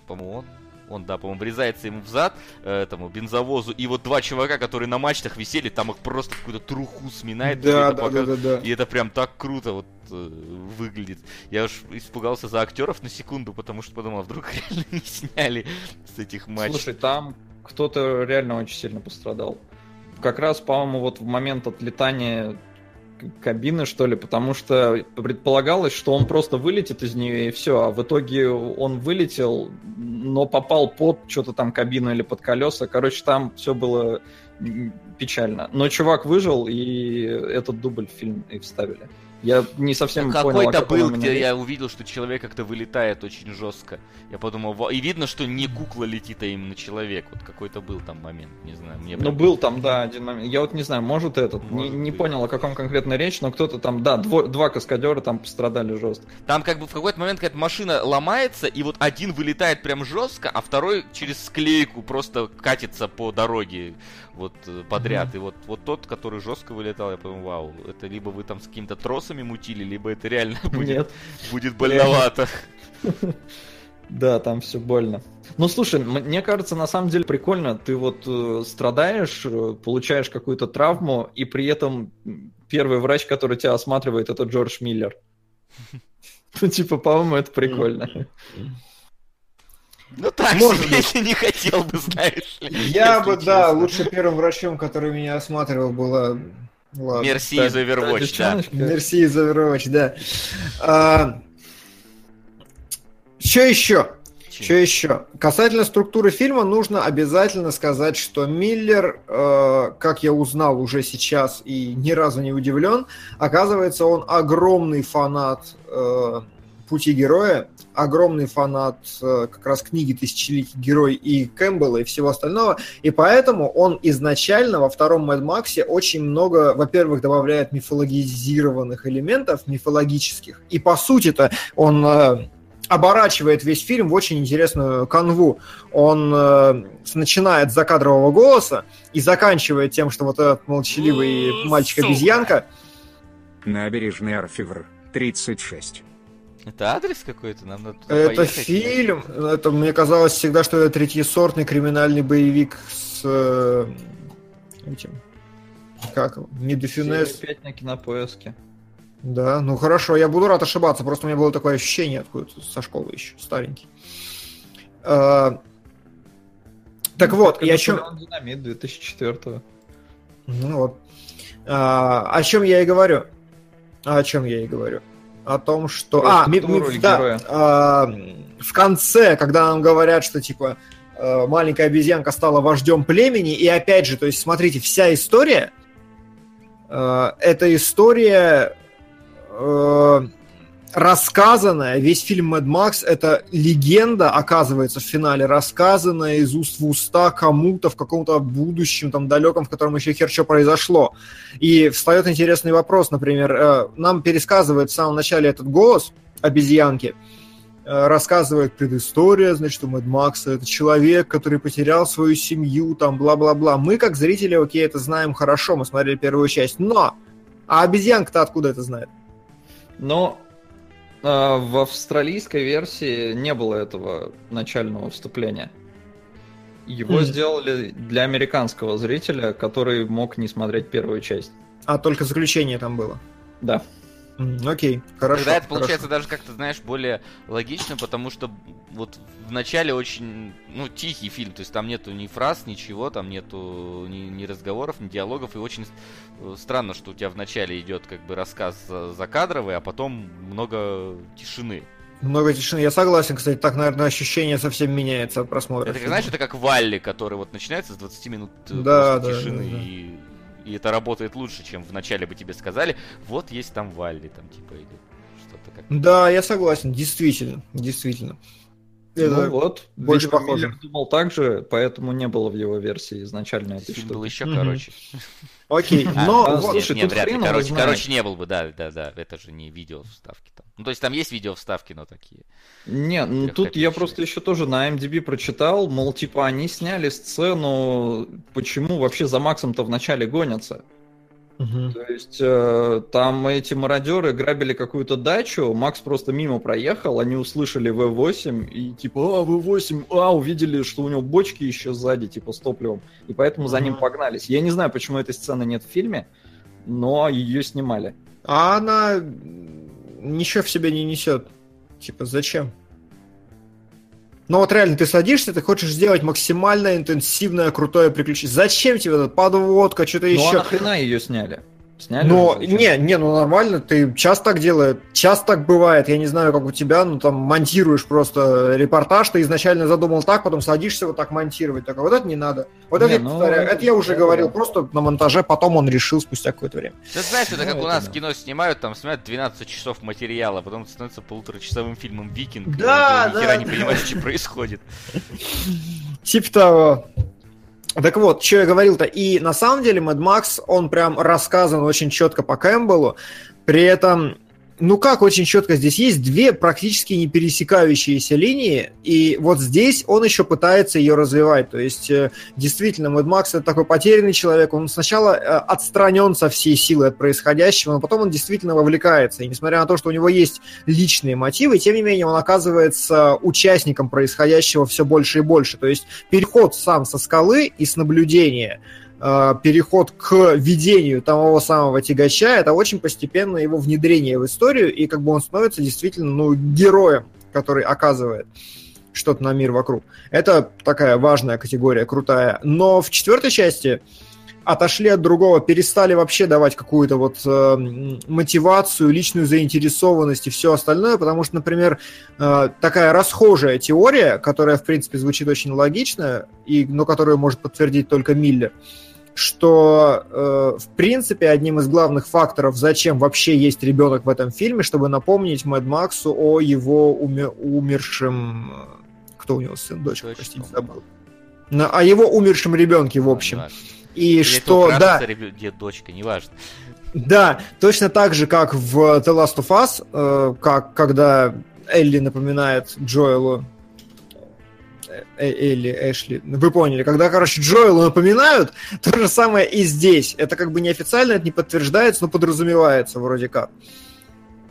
по-моему, он Он, да, по-моему, врезается ему в зад, э, этому бензовозу, и вот два чувака, которые на мачтах висели, там их просто в какую-то труху сминает. и Да, это да, пока- да, да, да. И это прям так круто вот э, выглядит. Я уж испугался за актеров на секунду, потому что подумал, а вдруг реально не сняли с этих матчей. Слушай, там кто-то реально очень сильно пострадал. Как раз, по-моему, вот в момент отлетания кабины, что ли, потому что предполагалось, что он просто вылетит из нее и все, а в итоге он вылетел, но попал под что-то там кабину или под колеса. Короче, там все было печально. Но чувак выжил, и этот дубль в фильм и вставили. Я не совсем понял, о Какой-то был, где я увидел, что человек как-то вылетает очень жестко. Я подумал, и видно, что не кукла летит, а именно человек. Вот какой-то был там момент, не знаю. Мне Ну, прям- был там, да, один момент. Я вот не знаю, может этот, не, Может не быть. понял, о каком конкретно речь, но кто-то там, да, дво- два каскадера там пострадали жестко. Там как бы в какой-то момент какая-то машина ломается, и вот один вылетает прям жестко, а второй через склейку просто катится по дороге вот э, подряд. И вот, вот тот, который жестко вылетал, я подумал, вау, это либо вы там с какими-то тросами мутили, либо это реально будет, Нет. будет больновато. Да, там все больно. Ну, слушай, мне кажется, на самом деле прикольно. Ты вот э, страдаешь, э, получаешь какую-то травму, и при этом первый врач, который тебя осматривает, это Джордж Миллер. Ну, типа, по-моему, это прикольно. Ну так, Может себе, если не хотел бы, знаешь. Я бы, да, честно. лучше первым врачом, который меня осматривал, было... Ладно. Мерси Та- из Overwatch, да. Мерси из Overwatch, да. А, Что еще? Что еще? Касательно структуры фильма, нужно обязательно сказать, что Миллер, э, как я узнал уже сейчас и ни разу не удивлен, оказывается, он огромный фанат э, пути героя, огромный фанат э, как раз книги «Тысячеликий герой» и Кэмпбелла и всего остального, и поэтому он изначально во втором Мэд Максе очень много, во-первых, добавляет мифологизированных элементов, мифологических, и по сути-то он э, оборачивает весь фильм в очень интересную канву. Он э, начинает с закадрового голоса и заканчивает тем, что вот этот молчаливый мальчик-обезьянка Набережный Арфивр, 36. Это адрес какой-то? Нам надо туда Это поехать? фильм, это мне казалось всегда, что это третьесортный криминальный боевик с э, этим, как не Дефюнес, Серия пять на кинопоиске. да, ну хорошо, я буду рад ошибаться, просто у меня было такое ощущение откуда-то со школы еще, старенький. Э, так вот, и о чем... Наполеон Динамит 2004 Ну вот. А, о чем я и говорю. О чем я и говорю. О том, что... А, ми- ми- структуру да, героя. а, в конце, когда нам говорят, что типа э, маленькая обезьянка стала вождем племени, и опять же, то есть, смотрите, вся история, э, это история э, рассказанная, весь фильм Mad Max это легенда, оказывается, в финале, рассказанная из уст в уста кому-то в каком-то будущем, там, далеком, в котором еще хер что произошло. И встает интересный вопрос, например, э, нам пересказывает в самом начале этот голос обезьянки, э, рассказывает предыстория, значит, у Мэд Макса это человек, который потерял свою семью, там, бла-бла-бла. Мы, как зрители, окей, это знаем хорошо, мы смотрели первую часть, но а обезьянка-то откуда это знает? Но в австралийской версии не было этого начального вступления. Его Мгм. сделали для американского зрителя, который мог не смотреть первую часть. А только заключение там было. Да. Окей, хорошо. Тогда это хорошо. получается даже как-то, знаешь, более логично, потому что вот в начале очень, ну, тихий фильм, то есть там нету ни фраз, ничего, там нету ни, ни разговоров, ни диалогов, и очень э, странно, что у тебя в начале идет как бы рассказ за- закадровый, а потом много тишины. Много тишины. Я согласен, кстати, так, наверное, ощущение совсем меняется от просмотра. Это, знаешь, это как Валли, который вот начинается с 20 минут э, Да, да, тишины, да, да. И, и это работает лучше, чем в начале бы тебе сказали, вот есть там Валли, там типа или что-то как Да, я согласен, действительно, действительно. Это- Ну вот, больше видимо, похоже. Миллер думал так же, поэтому не было в его версии изначально этой Фильм штуки. был еще короче. Окей, А, но а, вот- слушай, нет, тут вряд ли. Короче, короче, не был бы, да, да, да. Это же не видео вставки там. Ну, то есть там есть видео вставки, но такие. Не, ну тут я просто еще тоже на MDB прочитал, мол, типа, они сняли сцену, почему вообще за Максом-то вначале гонятся. Мгм. То есть э, там эти мародеры грабили какую-то дачу, Макс просто мимо проехал, они услышали V8 и типа, а, V8, а, увидели, что у него бочки еще сзади, типа, с топливом, и поэтому за ним Мгм. погнались. Я не знаю, почему этой сцены нет в фильме, но ее снимали. А она ничего в себе не несет. Типа, зачем? Ну вот реально, ты садишься, ты хочешь сделать максимально интенсивное, крутое приключение. Зачем тебе эта подводка, что-то Ну а еще? нахрена ее сняли? Сняли Но, не, не, ну нормально, ты часто так делаешь, часто так бывает, я не знаю, как у тебя, ну там монтируешь просто репортаж, ты изначально задумал так, потом садишься вот так монтировать, так, а вот это не надо. Вот Не, это, я ну, повторяю, это это я уже да, говорил, да. просто на монтаже, потом он решил спустя какое-то время. Ты знаешь, это Ну, как у это нас да. кино снимают, там снимают 12 часов материала, а потом это становится полуторачасовым фильмом «Викинг». и Да, ни хера да, не да. понимаешь, что происходит. Типа того. Так вот, что я говорил-то, и на самом деле Mad Max, он прям рассказан очень четко по Кэмпбеллу, при этом, ну как очень четко, здесь есть две практически не пересекающиеся линии, и вот здесь он еще пытается ее развивать, то есть э, действительно Mad Max это такой потерянный человек, он сначала э, отстранен со всей силы от происходящего, но потом он действительно вовлекается, и несмотря на то, что у него есть личные мотивы, тем не менее он оказывается участником происходящего все больше и больше. То есть переход сам со скалы и с наблюдения, переход к ведению того самого тягача, это очень постепенное его внедрение в историю, и как бы он становится действительно ну, героем, который оказывает что-то на мир вокруг. Это такая важная категория, крутая. Но в четвертой части отошли от другого, перестали вообще давать какую-то вот э, мотивацию, личную заинтересованность и все остальное, потому что, например, э, такая расхожая теория, которая, в принципе, звучит очень логично, и, но которую может подтвердить только Миллер, что, э, в принципе, одним из главных факторов, зачем вообще есть ребенок в этом фильме, чтобы напомнить Мэд Максу о его уме- умершем... э, Кто у него сын, дочка, Дочь, простите, забыл. На- о его умершем ребенке, в общем. Неважно. И Или это что, украдется да, ребё- дед, дочка, неважно. да, точно так же, как в The Last of Us, э, как когда Элли напоминает Джоэлу Элли, Эшли, вы поняли, когда, короче, Джоэлу напоминают, то же самое и здесь. Это как бы неофициально, это не подтверждается, но подразумевается вроде как.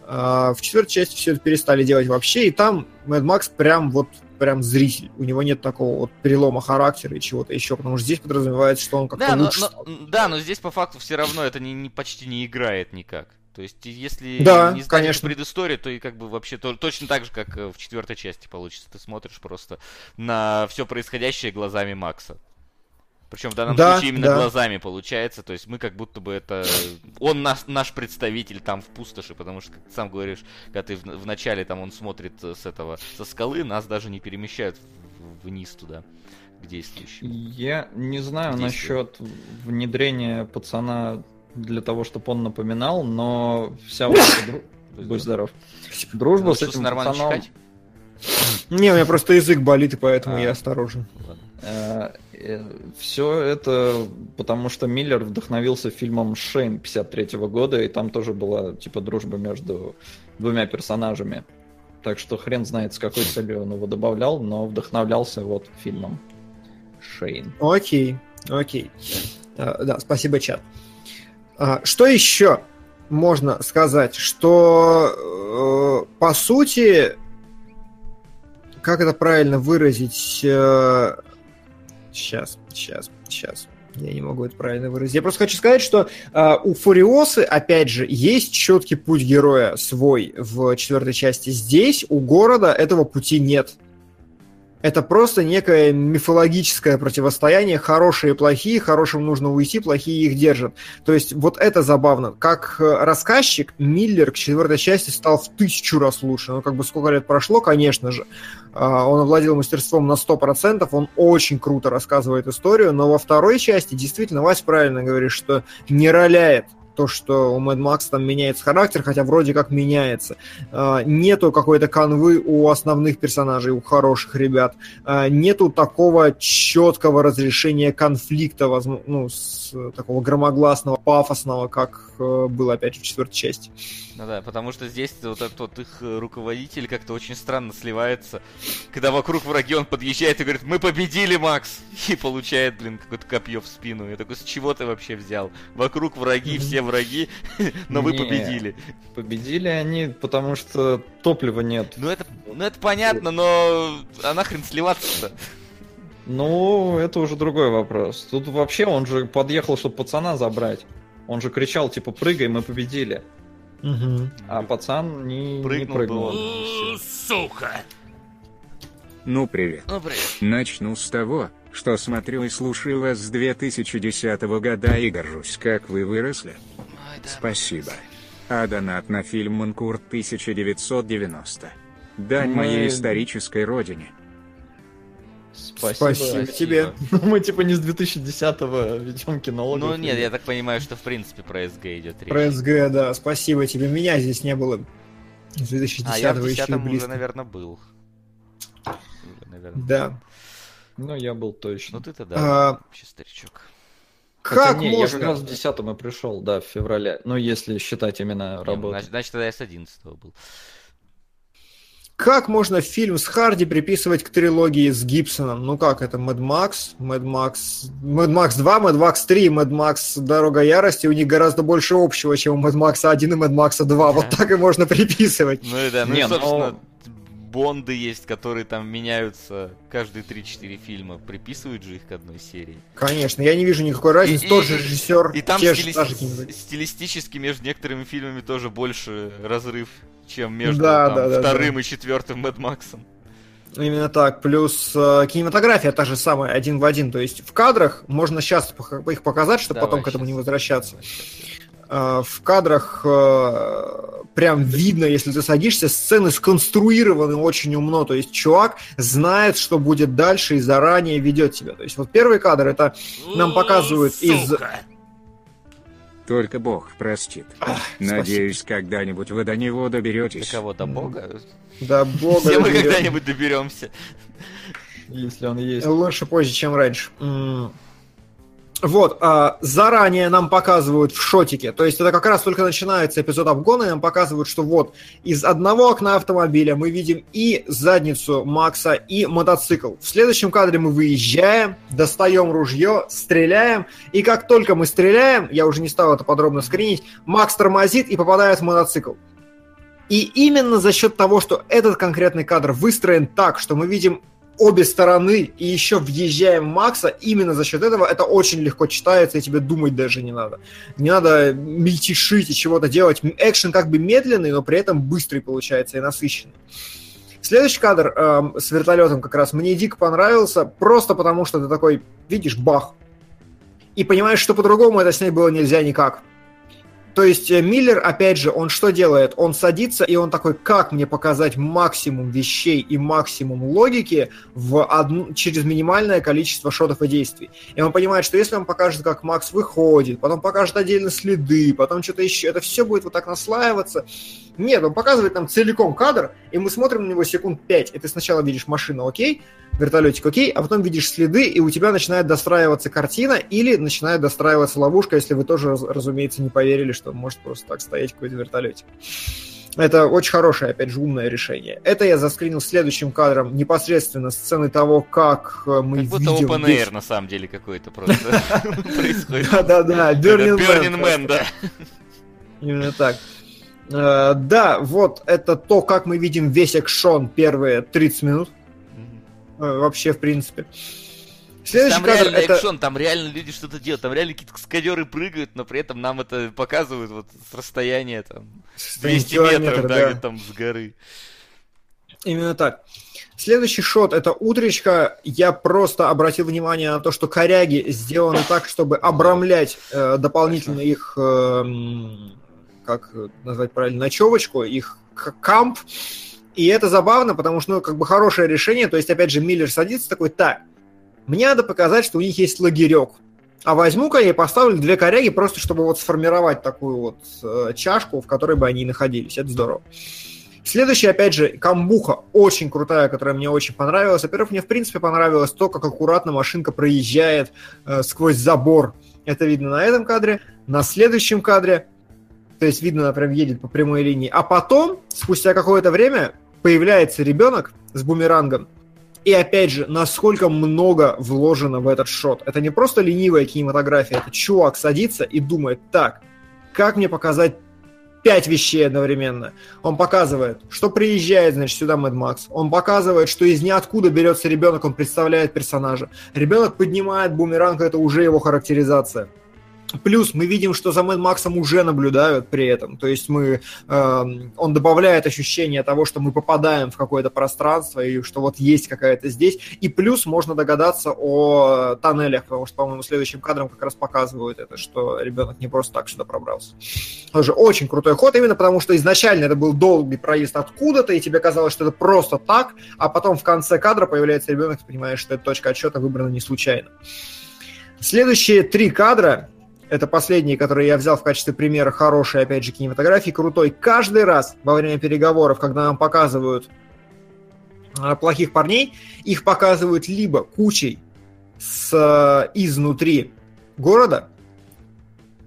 А в четвертой части все это перестали делать вообще, и там Мэд Макс прям вот прям зритель. У него нет такого вот перелома характера и чего-то еще, потому что здесь подразумевается, что он как-то Да но, лучше но- стал. да, но здесь по факту все равно это не, не- почти не играет никак. То есть, если Да, не знать конечно. эту предысторию, то и как бы вообще то- точно так же, как э, в четвертой части получится. Ты смотришь просто на все происходящее глазами Макса. Причем в данном Да, случае именно да. глазами получается. То есть мы как будто бы это... Он наш, наш представитель там в пустоши, потому что, как ты сам говоришь, когда ты в, в начале там он смотрит э, с этого, со скалы, нас даже не перемещают в- вниз туда, к действующему. Я не знаю насчет внедрения пацана для того, чтобы он напоминал, но вся вот Будь здоров. Дружба с этим нормально пацаном... Не, у меня просто язык болит, и поэтому А. я осторожен. Ладно. Все это потому, что Миллер вдохновился фильмом Шейн 53 года, и там тоже была типа дружба между двумя персонажами. Так что хрен знает, с какой целью он его добавлял, но вдохновлялся вот фильмом Шейн. Окей, окей. А, да, спасибо, чат. А, что еще можно сказать? Что, э, по сути, как это правильно выразить? сейчас, сейчас, сейчас. Я не могу это правильно выразить. Я просто хочу сказать, что э, у Фуриосы, опять же, есть четкий путь героя свой в четвертой части. Здесь у города этого пути нет. Это просто некое мифологическое противостояние. Хорошие и плохие, хорошим нужно уйти, плохие их держат. То есть вот это забавно. Как э, рассказчик, Миллер к четвертой части стал в тысячу раз лучше. Ну, как бы сколько лет прошло, конечно же. А, Он овладел мастерством на 100%, он очень круто рассказывает историю, но во второй части действительно Вась правильно говорит, что не роляет то, что у Мэд Макса там меняется характер, хотя вроде как меняется. А, нету какой-то канвы у основных персонажей, у хороших ребят. А, нету такого четкого разрешения конфликта, ну, с такого громогласного, пафосного, как э, было, опять же, в четвертой части. Ну да, потому что здесь вот этот вот их э, руководитель как-то очень странно сливается. Когда вокруг враги, он подъезжает и говорит, мы победили, Макс! И получает, блин, какое-то копье в спину. Я такой, с чего ты вообще взял? Вокруг враги, все враги, но вы победили. Победили они, потому что топлива нет. Ну это, ну это понятно, но а нахрен сливаться-то? Ну, это уже другой вопрос. Тут вообще он же подъехал, чтобы пацана забрать. Он же кричал, типа, прыгай, мы победили. А пацан не, не Прыгнул бы прыгнул. У, Сука! Ну привет. Ну, привет. Начну с того, что смотрю и слушаю вас с 2010 года и горжусь, как вы выросли. Ой, да. Спасибо. А донат на фильм «Манкурт» 1990. Дань Мы- моей исторической родине. Спасибо. Спасибо тебе. Ну, Мы типа не с 2010-го ведем кинологов. Ну нет, я так понимаю, что в принципе про СГ идет речь. Про СГ, да, спасибо тебе. Меня здесь не было. С 2010 А я в еще и 10 уже, близко. наверное, был. Уже, наверное. Да. Ну, я был точно. Ну ты-то да, А, вообще старичок. Хотя Как не, Я как можно? раз в 10-м и пришел, да, в феврале. Ну, если считать именно Не, работу. Значит, значит, тогда я с 11 был. Как можно фильм с Харди приписывать к трилогии с Гибсоном? Ну как, это Mad Max, Mad Max, Mad Max 2, Mad Max 3, Mad Max Дорога Ярости, у них гораздо больше общего, чем у Mad Max 1 и Mad Max 2. Вот так и можно приписывать. Ну и да, ну Не, и, ну- собственно, Бонды есть, которые там меняются каждые 3-4 фильма. Приписывают же их к одной серии. Конечно, я не вижу никакой разницы. И- Тот и- же режиссер, И там те стили- же стилистически между некоторыми фильмами тоже больше разрыв, чем между Да, там, да, да, вторым и четвертым Мэд Максом. Именно так. Плюс э, кинематография та же самая, один в один. То есть в кадрах можно сейчас их показать, чтобы Давай потом к этому не возвращаться. Э, в кадрах э, прям видно, если ты садишься, сцены сконструированы очень умно. То есть чувак знает, что будет дальше и заранее ведет себя. То есть вот первый кадр это Нам показывают из- сука! Только Бог простит. спасибо. Надеюсь, когда-нибудь вы до него До доберетесь. кого? До бога? да бога. Все мы когда-нибудь доберемся. Если он есть. Лучше позже, чем раньше. Вот, а, заранее нам показывают в шотике, то есть это как раз только начинается эпизод обгона, и нам показывают, что вот из одного окна автомобиля мы видим и задницу Макса, и мотоцикл. В следующем кадре мы выезжаем, достаем ружье, стреляем, и как только мы стреляем, я уже не стал это подробно скринить, Макс тормозит и попадает в мотоцикл. И именно за счет того, что этот конкретный кадр выстроен так, что мы видим обе стороны и еще въезжаем Макса, именно за счет этого это очень легко читается, и тебе думать даже не надо. Не надо мельтешить и чего-то делать. Экшен как бы медленный, но при этом быстрый получается и насыщенный. Следующий кадр эм, с вертолетом как раз мне дико понравился, просто потому что ты такой, видишь, бах, и понимаешь, что по-другому это снять было нельзя никак. То есть э, Миллер, опять же, он что делает? Он садится, и он такой, как мне показать максимум вещей и максимум логики в одну, через минимальное количество шотов и действий. И он понимает, что если он покажет, как Макс выходит, потом покажет отдельно следы, потом что-то еще, это все будет вот так наслаиваться. Нет, он показывает нам целиком кадр, и мы смотрим на него секунд 5, и ты сначала видишь машину, окей, вертолетик, окей, а потом видишь следы, и у тебя начинает достраиваться картина, или начинает достраиваться ловушка, если вы тоже, раз- разумеется, не поверили, что может просто так стоять какой-то вертолетик. Это очень хорошее, опять же, умное решение. Это я заскринил следующим кадром непосредственно сцены того, как э, мы Как будто видим... open air на самом деле какой-то просто происходит. Да-да-да, Burning. Man, да. Именно так. Э, Да, вот это то, как мы видим весь экшон первые 30 минут. Э, Вообще, в принципе. Следующий Там кадр реально это... экшон, там реально люди что-то делают, там реально какие-то каскадеры прыгают, но при этом нам это показывают вот с расстояния там 200 километр, метров, да, да. там с горы. Именно так. Следующий шот это утречка. Я просто обратил внимание на то, что коряги сделаны так, чтобы обрамлять э, дополнительно их, э, как назвать правильно, ночевочку, их камп. И это забавно, потому что, ну, как бы хорошее решение. То есть, опять же, Миллер садится такой, так, мне надо показать, что у них есть лагерек. А возьму-ка я и поставлю две коряги, просто чтобы вот сформировать такую вот э, чашку, в которой бы они находились. Это здорово. Следующий, опять же, камбуха, очень крутая, которая мне очень понравилась. Во-первых, мне в принципе понравилось то, как аккуратно машинка проезжает э, сквозь забор. Это видно на этом кадре. На следующем кадре, то есть видно, она прям едет по прямой линии. А потом, спустя какое-то время, появляется ребенок с бумерангом. И опять же, насколько много вложено в этот шот. Это не просто ленивая кинематография, это чувак садится и думает, так, как мне показать пять вещей одновременно. Он показывает, что приезжает, значит, сюда Мэд Макс. Он показывает, что из ниоткуда берется ребенок, он представляет персонажа. Ребенок поднимает бумеранг, это уже его характеризация. Плюс мы видим, что за Мэн Максом уже наблюдают при этом. То есть мы, э, он добавляет ощущение того, что мы попадаем в какое-то пространство и что вот есть какая-то здесь. И плюс можно догадаться о тоннелях, потому что, по-моему, следующим кадром как раз показывают это, что ребенок не просто так сюда пробрался. Тоже очень крутой ход, именно потому что изначально это был долгий проезд откуда-то, и тебе казалось, что это просто так, а потом в конце кадра появляется ребенок, и понимаешь, что эта точка отсчета выбрана не случайно. Следующие три кадра это последний, который я взял в качестве примера хорошей, опять же, кинематографии, крутой. Каждый раз во время переговоров, когда нам показывают а, плохих парней, их показывают либо кучей с э, изнутри города,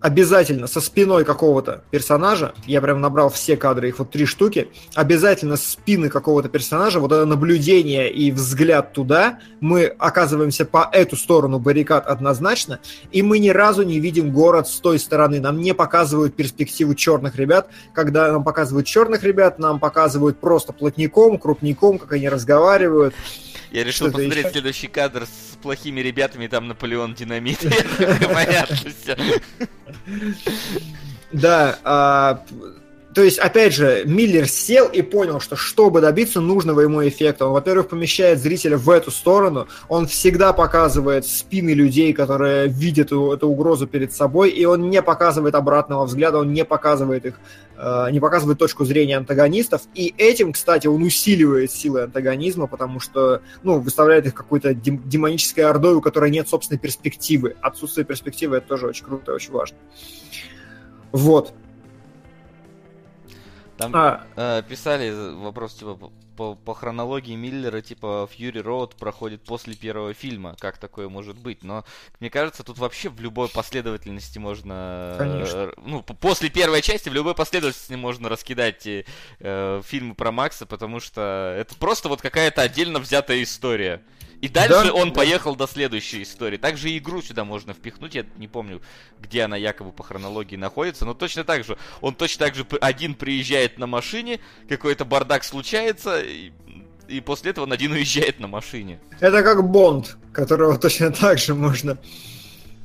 обязательно со спиной какого-то персонажа, я прям набрал все кадры, их вот три штуки, обязательно с спины какого-то персонажа, вот это наблюдение и взгляд туда, мы оказываемся по эту сторону баррикад однозначно, и мы ни разу не видим город с той стороны. Нам не показывают перспективу черных ребят. Когда нам показывают черных ребят, нам показывают просто плотником, крупником, как они разговаривают. Я решил Что-то посмотреть еще? следующий кадр с плохими ребятами, там Наполеон Динамит. Понятно все. Да, а, то есть, опять же, Миллер сел и понял, что чтобы добиться нужного ему эффекта, он, во-первых, помещает зрителя в эту сторону, он всегда показывает спины людей, которые видят эту, угрозу перед собой, и он не показывает обратного взгляда, он не показывает их, э, не показывает точку зрения антагонистов, и этим, кстати, он усиливает силы антагонизма, потому что, ну, выставляет их какой-то дем- демонической ордой, у которой нет собственной перспективы. Отсутствие перспективы — это тоже очень круто и очень важно. Вот. Там А, э, писали вопрос типа по- по, хронологии Миллера, типа Фьюри Роуд проходит после первого фильма. Как такое может быть? Но мне кажется, тут вообще в любой последовательности можно... э, Конечно. ну, п- после первой части в любой последовательности можно раскидать э, э, фильмы про Макса, потому что это просто вот какая-то отдельно взятая история. И дальше Да, он да. поехал до следующей истории. Также игру сюда можно впихнуть. Я не помню, где она якобы по хронологии находится. Но точно так же. Он точно так же один приезжает на машине, какой-то бардак случается, и, и после этого он один уезжает на машине. Это как Бонд, которого точно так же можно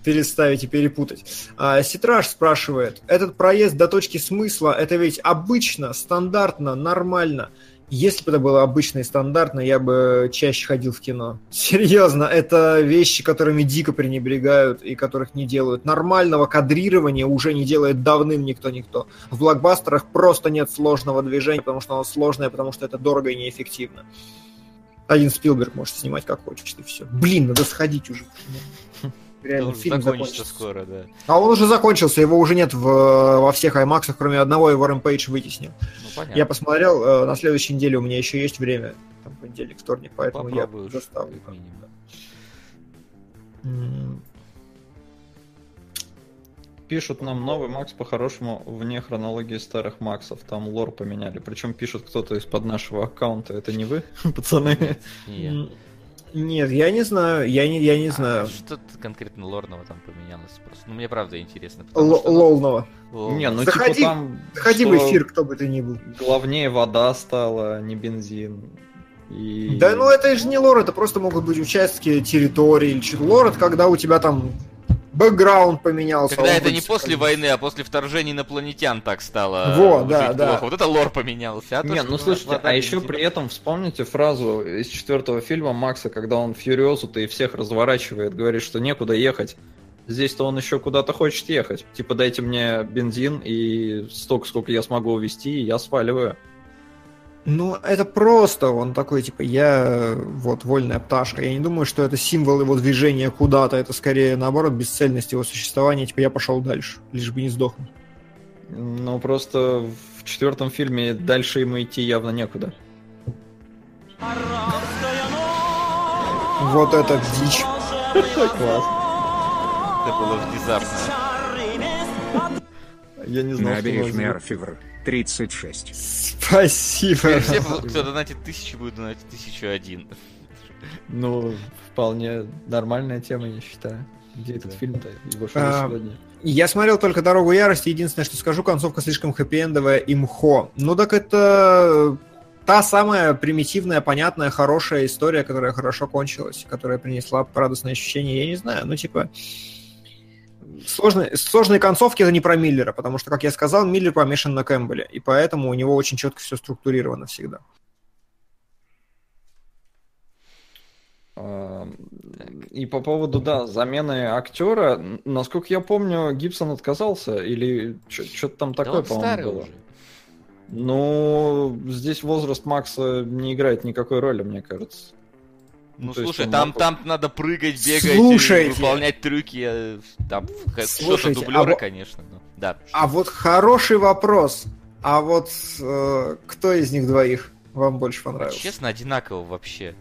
переставить и перепутать. А, Ситраж спрашивает, этот проезд до точки смысла, это ведь обычно, стандартно, нормально. Если бы это было обычно и стандартно, я бы чаще ходил в кино. Серьезно, это вещи, которыми дико пренебрегают и которых не делают. Нормального кадрирования уже не делает давным никто-никто. В блокбастерах просто нет сложного движения, потому что оно сложное, потому что это дорого и неэффективно. Один Спилберг может снимать как хочет, и все. Блин, надо сходить уже. Реально, фильм закончится закончится. скоро, да. А он уже закончился, его уже нет в, во всех аймаксах, кроме одного, его Rampage вытеснил. Ну, понятно. Я посмотрел, э, на следующей неделе у меня еще есть время, там понедельник, вторник, поэтому я Попробуешь, доставлю. Пишут нам новый Макс по-хорошему вне хронологии старых Максов. Там лор поменяли. Причем пишут кто-то из-под нашего аккаунта. Это не вы, пацаны? Не я. м, Нет, я не знаю, я не, я не А, знаю. Что конкретно лорного там поменялось просто? Ну, мне правда интересно. потому Л- что, ну, Лолного. лол- Не, ну Заходи, типа там... Заходи в что эфир, кто бы ты ни был. Главнее вода стала, не бензин. И... Да ну это же не лор, это просто могут быть участки территории или что-то. Лор это когда у тебя там бэкграунд поменялся. Когда это не после войны, а после вторжения инопланетян так стало Во, э, да, да. плохо. Вот это лор поменялся. А то, Не, ну слушайте, а еще при этом вспомните фразу из четвертого фильма Макса, когда он фьюриозу-то и всех разворачивает, говорит, что некуда ехать. Здесь-то он еще куда-то хочет ехать. Типа, дайте мне бензин и столько, сколько я смогу увезти, и я сваливаю. Ну, это просто, он такой, типа, я вот вольная пташка. Я не думаю, что это символ его движения куда-то. Это скорее, наоборот, бесцельность его существования. Типа, я пошел дальше, лишь бы не сдохнуть. Ну, просто в четвертом фильме дальше ему идти явно некуда. Вот это дичь. Класс. Это было внезапно. Я не знал, что Набережный Арфивр, 36. Спасибо. Теперь все, кто донатит тысячу, будет донатить тысячу один. Ну, вполне нормальная тема, я считаю. Где этот фильм-то? Его шоу А, сегодня. Я смотрел только «Дорогу ярости». Единственное, что скажу, концовка слишком хэппи-эндовая и мхо. Ну так это та самая примитивная, понятная, хорошая история, которая хорошо кончилась, которая принесла радостное ощущение. Я не знаю, ну типа... Сложные, сложные концовки это не про Миллера, потому что, как я сказал, Миллер помешан на Кэмпбелле, и поэтому у него очень четко все структурировано всегда. И по поводу, да, замены актера, насколько я помню, Гибсон отказался, или что-то там Да такое, он по-моему, старый было. уже. Ну, здесь возраст Макса не играет никакой роли, мне кажется. Ну есть слушай, там, мог- там надо прыгать, бегать, Слушайте. выполнять трюки. э, Там что-то дублера, а конечно. но- Да. А вот хороший вопрос. А вот э, кто из них двоих вам больше понравился? Честно, одинаково вообще.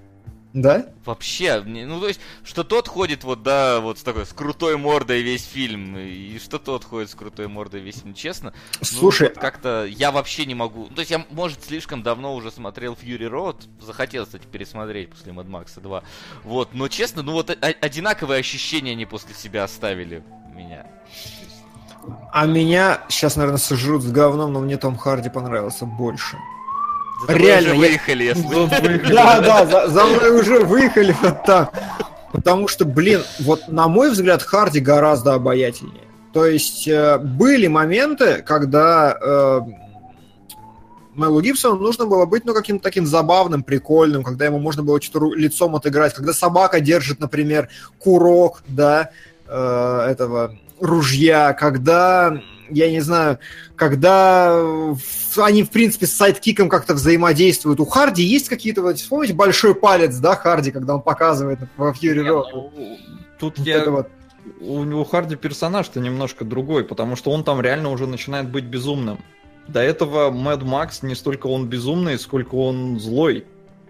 Да? Вообще, ну то есть, что тот ходит вот, да, вот с такой, с крутой мордой весь фильм, и что тот ходит с крутой мордой весь фильм, честно. ну, Слушай, вот как-то я вообще не могу. То есть я, может, слишком давно уже смотрел Fury Road, захотел, кстати, пересмотреть после Mad Max 2. Вот, но честно, ну вот о- одинаковые ощущения они после себя оставили меня. А меня сейчас, наверное, сожрут с говном, но мне Том Харди понравился больше. За Реально, уже я- выехали, если... Да, да, за, за мной уже выехали вот так. Потому что, блин, вот на мой взгляд, Харди гораздо обаятельнее. То есть э, были моменты, когда э, Мэлу Гибсону нужно было быть, ну, каким-то таким забавным, прикольным, когда ему можно было что-то лицом отыграть, когда собака держит, например, курок, да, э, этого ружья, когда, я не знаю, когда э, они, в принципе, с сайдкиком как-то взаимодействуют. У Харди есть какие-то, вот, вспомните, большой палец, да, Харди, когда он показывает во Фьюри ну, Тут Вот я... это вот. У него Харди персонаж-то немножко другой, потому что он там реально уже начинает быть безумным. До этого Мэд Макс не столько он безумный, сколько он злой.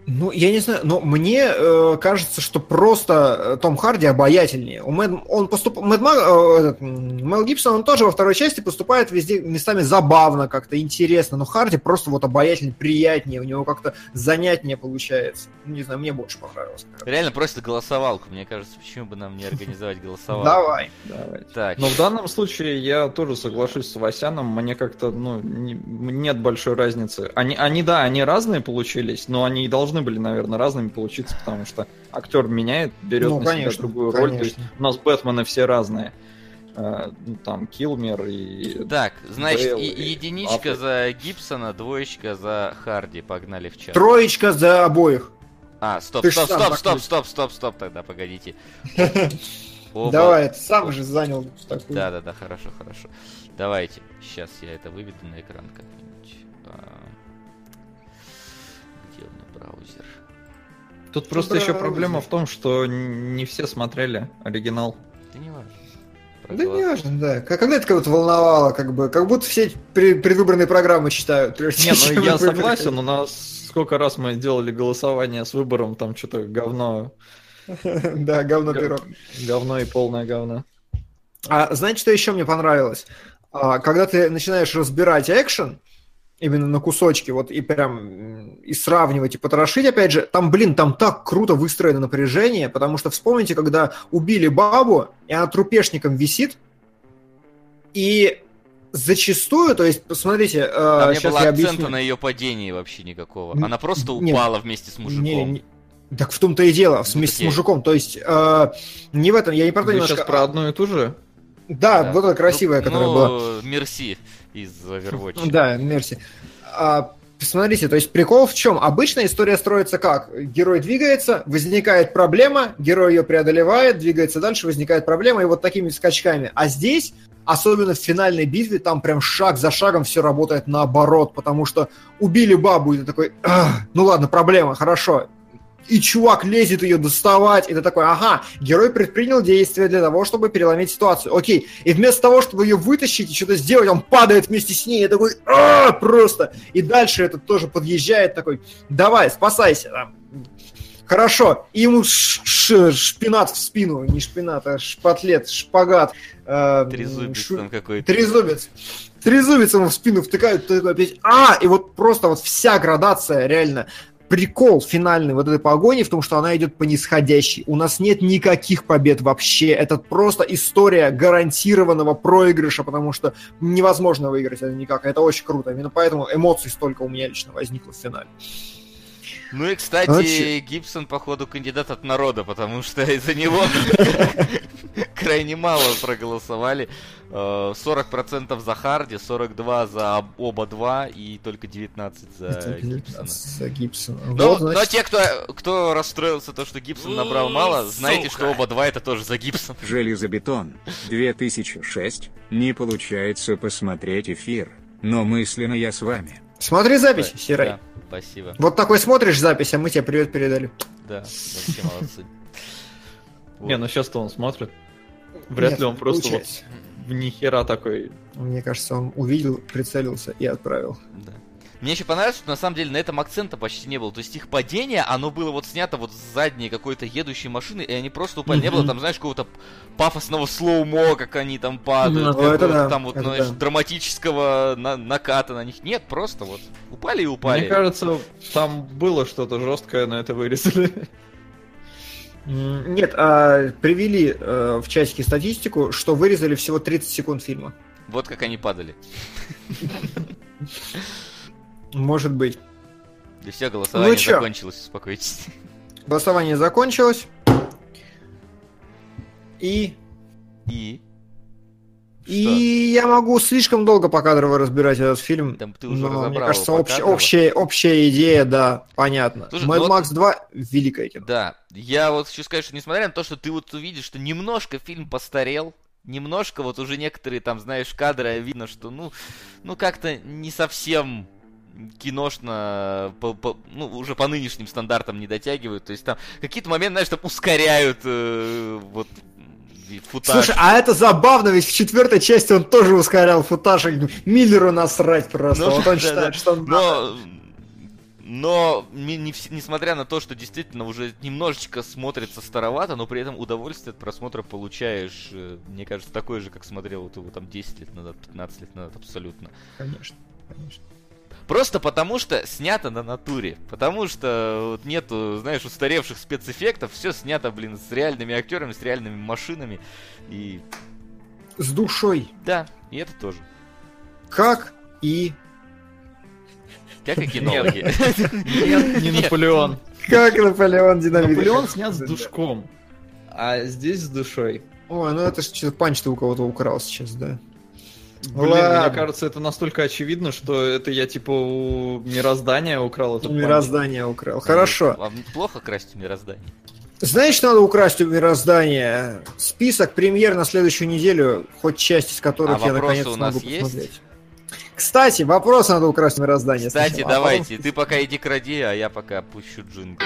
Ну, я не знаю, но мне э, кажется, что просто э, Том Харди обаятельнее. У Мэд, он поступ... Мэд Мак- э, этот, Мел Гибсон, он тоже во второй части поступает везде местами забавно, как-то интересно, но Харди просто вот обаятельнее, приятнее, у него как-то занятнее получается. Ну, Не знаю, мне больше понравилось. Реально просит голосовалку, мне кажется, почему бы нам не организовать голосовалку. Давай. Давай. Так, Но в данном случае я тоже соглашусь с Васяном, мне как-то, ну, не- нет большой разницы. Они, они, да, они разные получились, но они и должны были, наверное, разными получиться, потому что актер меняет, берет Ну, на конечно, себя другую роль. То есть у нас Бэтмены все разные. Э, ну, там Килмер и... Так, значит, Бейл и- и единичка Аффлек. за Гибсона, двоечка за Харди. Погнали в чат. Троечка за обоих. А, стоп, Ты стоп, стоп, стоп, стоп, стоп, стоп, тогда погодите. Оба. Давай, ты сам же занял такую. Да, да, да, хорошо, хорошо. Давайте. Сейчас я это выведу на экран как-нибудь. Браузер? Тут просто да, еще проблема да. в том, что не все смотрели оригинал. Да не важно. Да не важно, да. Как- Когда это кого-то волновало, как бы, как будто все пре- предвыборные программы читают. Не, ну я согласен, у нас сколько раз мы делали голосование с выбором, там что-то говно, Да, говно пирог. говно и полное говно. А знаете, что еще мне понравилось? А, когда ты начинаешь разбирать экшен, именно на кусочки, вот и прям и сравнивать, и потрошить, опять же, там, блин, там так круто выстроено напряжение, потому что вспомните, когда убили бабу, и она трупешником висит, и зачастую, то есть, посмотрите, э, Там не сейчас было я акцента объясню. на ее падении вообще никакого. Она просто нет. упала вместе с мужиком. Не, не- так в том-то и дело, в Ну, смысле с мужиком. То есть, э, не в этом, я не про то Вы немножко. сейчас про одну и ту же? Да, Да. вот эта красивая, Ну, которая была. ну, Мерси из Overwatch. Да, мерси. А, Смотрите, то есть прикол в чем? Обычно история строится как? Герой двигается, возникает проблема, герой ее преодолевает, двигается дальше, возникает проблема, и вот такими скачками. А здесь, особенно в финальной битве, там прям шаг за шагом все работает наоборот, потому что убили бабу, и ты такой, «Ах, ну ладно, проблема, хорошо, и чувак лезет ее доставать, и ты такой, ага, герой предпринял действия для того, чтобы переломить ситуацию. Окей, и вместо того, чтобы ее вытащить и что-то сделать, он падает вместе с ней, и такой, а, просто. И дальше этот тоже подъезжает, такой, давай, спасайся. Там. Хорошо, и ему ш- ш- шпинат в спину, не шпинат, а шпатлет, шпагат. э, Трезубец шу- там какой-то. Трезубец. Трезубец ему в спину втыкают, ты опять, а, и вот просто вот вся градация, реально, прикол финальный вот этой погони в том, что она идет по нисходящей. У нас нет никаких побед вообще. Это просто история гарантированного проигрыша, потому что невозможно выиграть это никак. Это очень круто. Именно поэтому эмоций столько у меня лично возникло в финале. Ну и, кстати, Короче. Гибсон, походу, кандидат от народа, потому что из-за него крайне мало проголосовали. Э, 40% за Харди, 42 за об- оба два и только 19 за Гибсона. За Гибсона. Но, Вот, но значит, те, кто, кто расстроился, то, что Гибсон набрал мало, знаете, что оба два это тоже за Гибсон. Железобетон. 2006. Не получается посмотреть эфир. Но мысленно я с вами. Смотри запись, Сирай. Да, спасибо. Вот такой смотришь запись, а мы тебе привет передали. Да, вообще молодцы. Не, ну сейчас-то он смотрит. Вряд ли он просто вот в нихера такой. Мне кажется, он увидел, прицелился и отправил. Да. Мне еще понравилось, что на самом деле на этом акцента почти не было. То есть их падение, оно было вот снято вот с задней какой-то едущей машины, и они просто упали. Не было там, знаешь, какого-то пафосного слоумо, как они там падают, Ну, это какого-то да, там вот, это знаешь, да. драматического на- наката на них. Нет, просто вот упали и упали. Мне кажется, там было что-то жесткое, но это вырезали. Нет, а, привели э, в чатике статистику, что вырезали всего 30 секунд фильма. Вот как они падали. Может быть. И все, голосование Ну чё? закончилось, успокойтесь. Голосование закончилось. И... И... И я могу слишком долго покадрово разбирать этот фильм. Там ты уже но разобрал мне кажется, общ- общая, общая идея, да, понятно. Слушай, Mad ну вот- Max 2 великое кино. Да, я вот хочу сказать, что несмотря на то, что ты вот увидишь, что немножко фильм постарел, немножко вот уже некоторые там, знаешь, кадры видно, что ну, ну как-то не совсем киношно, по, по- ну, уже по нынешним стандартам не дотягивают. То есть там какие-то моменты, знаешь, там ускоряют э, вот футаж. Слушай, а это забавно, ведь в четвертой части он тоже ускорял футаж, Миллеру насрать просто. Ну, вот он да, считает, да. что он. Но, но не несмотря на то, что действительно уже немножечко смотрится старовато, но при этом удовольствие от просмотра получаешь, э, мне кажется, такое же, как смотрел вот его там 10 лет назад, 15 лет назад, абсолютно. Конечно, конечно. Просто потому что снято на натуре. Потому что вот нету, знаешь, устаревших спецэффектов. Все снято, блин, с реальными актерами, с реальными машинами. И С душой. да, и это тоже. Как и... Как и кинологи. Нет, не Наполеон. Как Наполеон Динамит. Наполеон снят с душком. А здесь с душой. Ой, ну это ж что-то панч ты у кого-то украл сейчас, да. Блин, Ладно. мне кажется, это настолько очевидно, что это я типа у мироздания украл этот. Мироздание украл. Хорошо. Вам плохо красть в мироздании? Знаешь, надо украсть у мироздания? Список премьер на следующую неделю, хоть часть из которых А я наконец у нас смогу есть? посмотреть. Кстати, вопрос надо украсть у мироздания. Кстати, сначала, а давайте, потом- ты пока иди кради, а я пока пущу джингл.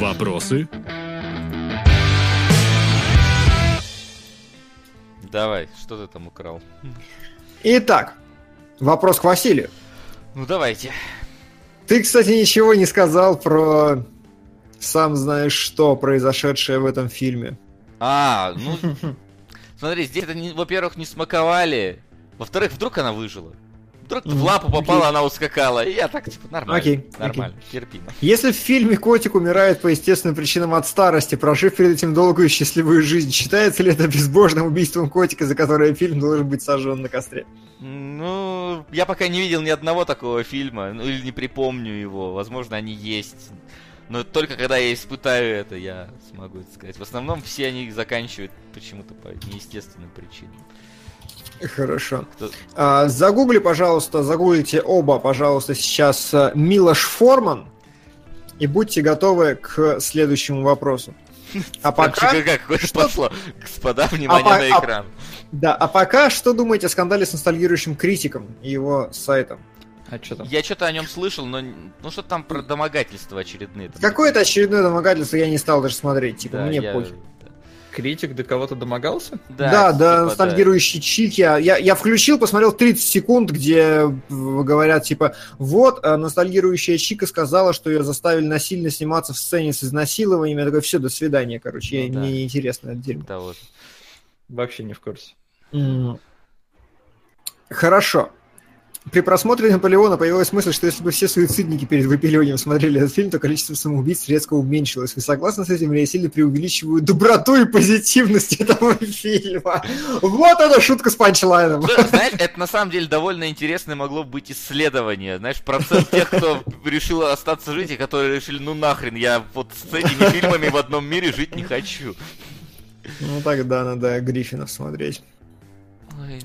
Вопросы? Давай, что ты там украл? Итак, вопрос к Василию. Ну давайте. Ты, кстати, ничего не сказал про сам знаешь что, произошедшее в этом фильме. А, ну... Смотри, здесь это, во-первых, не смаковали. Во-вторых, вдруг она выжила. Вдруг в лапу попала, окей. она ускакала. И я так, типа, нормально. Окей, Нормально, терпимо. Если в фильме котик умирает по естественным причинам от старости, прожив перед этим долгую и счастливую жизнь, считается ли это безбожным убийством котика, за которое фильм должен быть сожжен на костре? Ну, я пока не видел ни одного такого фильма, ну или не припомню его. Возможно, они есть. Но только когда я испытаю это, я смогу это сказать. В основном все они заканчивают почему-то по неестественным причинам. Хорошо. А, загугли, пожалуйста, загуглите оба, пожалуйста, сейчас а, Милош Форман. И будьте готовы к следующему вопросу. А пока... Прям как какое что- пошло. Господа, внимание по- на а- экран. Да, а пока что думаете о скандале с ностальгирующим критиком и его сайтом? А что там? Я что-то о нем слышал, но ну что там про домогательства очередные. там. Какое-то очередное домогательство я не стал даже смотреть, типа, Да, мне я- похер. Критик до кого-то домогался? Да, да, типа, ностальгирующие чики. Я, я включил, посмотрел 30 секунд, где э, говорят, типа, вот, э, ностальгирующая чика сказала, что ее заставили насильно сниматься в сцене с изнасилованием. Я такой, все, до свидания, короче, я- Ну да. мне неинтересно это дерьмо. Того же. Вообще не в курсе. М. Хорошо. При просмотре Наполеона появилась мысль, что если бы все суицидники перед выпиливанием смотрели этот фильм, то количество самоубийств резко уменьшилось. Вы согласны с этим или я сильно преувеличиваю доброту и позитивность этого фильма? Вот эта шутка с панчлайном. Знаешь, это на самом деле довольно интересное могло быть исследование. Знаешь, процент тех, кто решил остаться жить, и которые решили, ну нахрен, я вот с этими фильмами в одном мире жить не хочу. Ну тогда надо Гриффинов смотреть. Ой,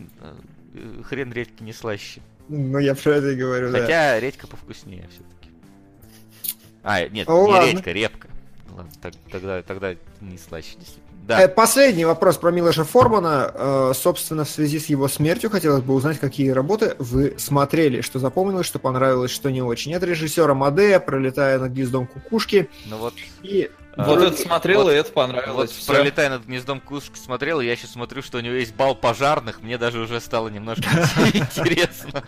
э, хрен редьки не слаще. Ну я про это и говорю, да. Хотя редька повкуснее все-таки. А, нет, Ну, не ладно. редька, репка. Ладно, так- тогда, тогда не слаще, действительно. Э, Да, Последний вопрос про Милоша Формана. Э, Собственно, в связи с его смертью хотелось бы узнать, какие работы вы смотрели, что запомнилось, что понравилось, что не очень. Это режиссер Амадея, пролетая над гнездом кукушки. ну вот И вот ну, это смотрел, вот- и это Вот понравилось. Всё. пролетая над гнездом кушки смотрел, и я сейчас смотрю, что у него есть бал пожарных, мне даже уже стало немножко интересно.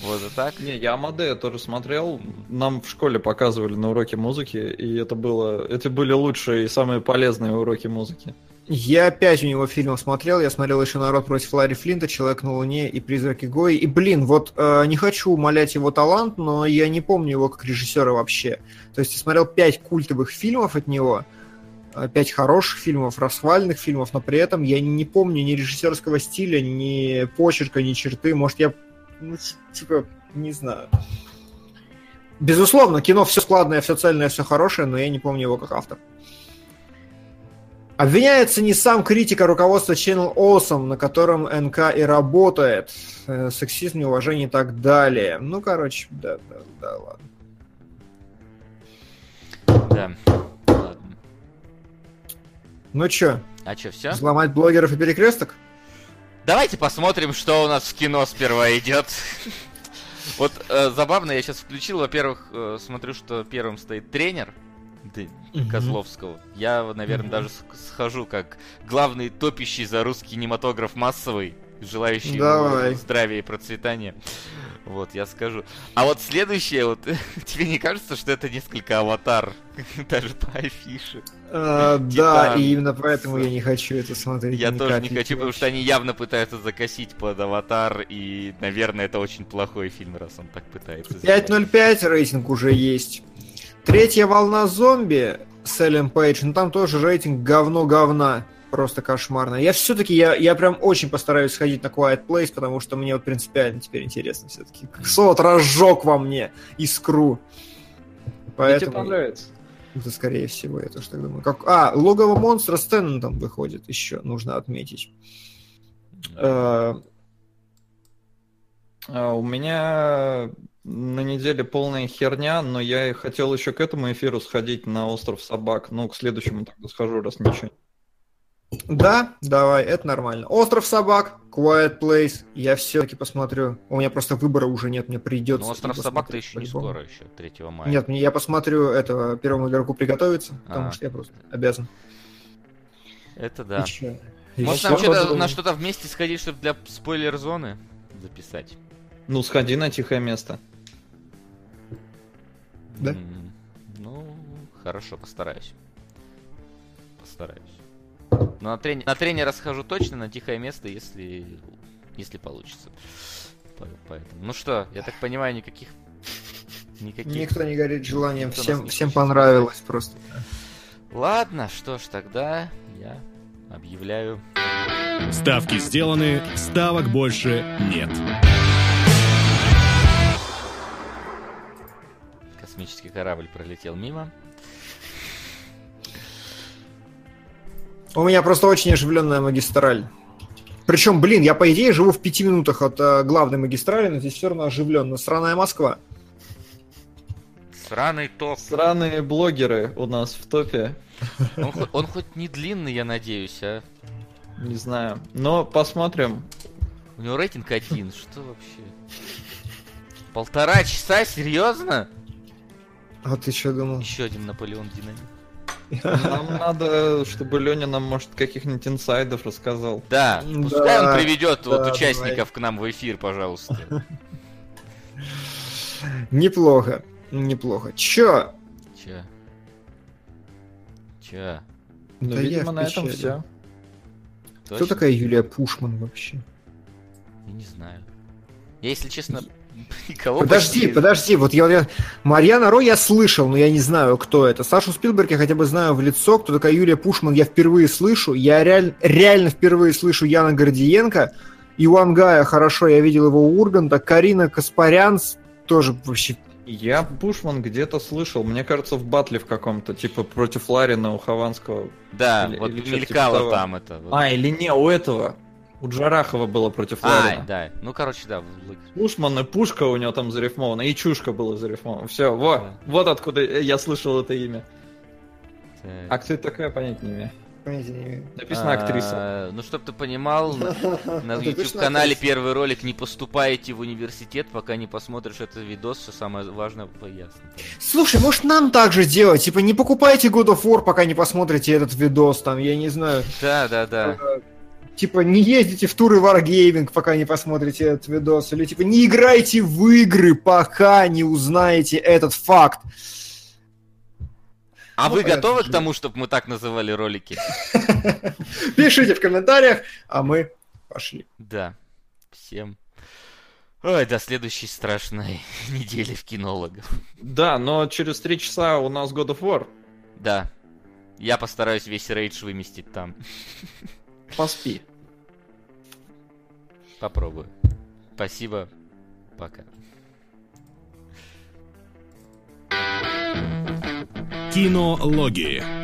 Вот и так. Не, я Амадея тоже смотрел. Нам в школе показывали на уроке музыки, и это было, это были лучшие и самые полезные уроки музыки. Я опять у него фильмов смотрел. Я смотрел еще «Народ против Ларри Флинта», «Человек на Луне» и «Призраки Гои». И, блин, вот э, не хочу умалять его талант, но я не помню его как режиссера вообще. То есть я смотрел пять культовых фильмов от него, э, пять хороших фильмов, расхваленных фильмов, но при этом я не помню ни режиссерского стиля, ни почерка, ни черты. Может, я, ну, типа, не знаю. Безусловно, кино все складное, все цельное, все хорошее, но я не помню его как автор. Обвиняется не сам критик, а руководство Channel Awesome, на котором НК и работает. Э, Сексизм, неуважение и так далее. Ну, короче, да, да, да, ладно. Да. Ладно. Ну чё, А что, все? взломать блогеров и перекресток? Давайте посмотрим, что у нас в кино сперва идет. Вот э, забавно, я сейчас включил, во-первых, э, смотрю, что первым стоит тренер Козловского. Я, наверное, даже схожу как главный топящий за русский кинематограф массовый, желающий Давай. здравия и процветания. Вот, я скажу. А вот следующее, вот, тебе не кажется, что это несколько аватар? Даже по афише. А, да, и именно поэтому я не хочу это смотреть. Я тоже не хочу, потому что они явно пытаются закосить под аватар, и, наверное, это очень плохой фильм, раз он так пытается. сделать. 5.05 рейтинг уже есть. Третья волна зомби с Эллен Пейдж, ну там тоже рейтинг говно-говна. Просто кошмарно. Я все-таки, я, я прям очень постараюсь сходить на Quiet Place, потому что мне вот принципиально теперь интересно все-таки. Солод разжег во мне искру. Мне тебе Поэтому, понравится. это скорее всего, я тоже так думаю. Как... А, Логово монстра с Теннантом выходит еще, нужно отметить. А, У меня на неделе полная херня, но я и хотел еще к этому эфиру сходить на остров собак. Ну, к следующему тогда схожу, раз ничего. Да, давай, это нормально. Остров собак, Quiet Place, я все-таки посмотрю. У меня просто выбора уже нет, мне придется. Ну, остров собак-то смотреть еще не по-любому. скоро, еще 3 мая. Нет, мне- я посмотрю этого первому игроку приготовиться, потому А. что я просто обязан. Это да. Может, нам что-то, на что-то вместе сходить, чтобы для спойлер-зоны записать? Ну, сходи на тихое место. Да? М, Ну, хорошо, постараюсь. Постараюсь. Но на, трени- на тренера схожу точно, на тихое место, если, если получится. По- Поэтому. Ну что, я так понимаю, никаких... Никаких... Никто не горит желанием, Никто всем, всем понравилось просто. Ладно, что ж, тогда я объявляю... Ставки сделаны, ставок больше нет. Космический корабль пролетел мимо. У меня просто очень оживленная магистраль. Причем, блин, я по идее живу в пяти минутах от э, главной магистрали, но здесь все равно оживленно. Сраная Москва. Сраный топ. Сраные блогеры у нас в топе. Он, он хоть не длинный, я надеюсь, а? Не знаю. Но посмотрим. У него рейтинг один, что вообще? Полтора часа, серьезно? А ты что думал? Еще один Наполеон Динамит. Нам надо, чтобы Леня нам, может, каких-нибудь инсайдов рассказал. Да, Да, пускай он приведет вот участников к нам в эфир, пожалуйста. Неплохо. Неплохо. Чё? Че? Че? Ну, Да видимо, на этом все. Кто такая Юлия Пушман вообще? Я не знаю. Я, если честно, никого Подожди, почти- подожди, вот я, я... Марьяна Ро я слышал, но я не знаю, кто это. Сашу Спилберг я хотя бы знаю в лицо, кто такая Юлия Пушман, я впервые слышу. Я реаль... реально впервые слышу Яна Гордиенко. Ивангая, хорошо, я видел его у Урганта. Карина Каспарян тоже вообще... Я Бушман где-то слышал, мне кажется, в батле в каком-то, типа против Ларина у Хованского. Да, Или- вот или что-то мелькало типа там это. вот. А, или не, у этого. У Джарахова было против А, Ларина. да. Ну, короче, да. Бушман и Пушка у него там зарифмовано, и Чушка было зарифмовано. Все, вот, Да. вот откуда я слышал это имя. Так. А кто это такая, понять не имею. Понятия не имею. Написано актриса. А, Ну, чтоб ты понимал, на, на Это YouTube точно канале актриса? первый ролик «Не поступайте в университет, пока не посмотришь этот видос, все самое важное поясню». Слушай, может нам так же делать? Типа не покупайте God of War, пока не посмотрите этот видос, там, я не знаю. Да, да, да. Типа не ездите в туры Wargaming, пока не посмотрите этот видос. Или типа не играйте в игры, пока не узнаете этот факт. А Ну, вы готовы к тому, чтобы мы так называли ролики? Пишите в комментариях, а мы пошли. Да. Всем. Ой, до следующей страшной недели в кинологов. Да, но через три часа у нас God of War. Да. Я постараюсь весь рейдж выместить там. Поспи. Попробую. Спасибо. Пока. Кинологии.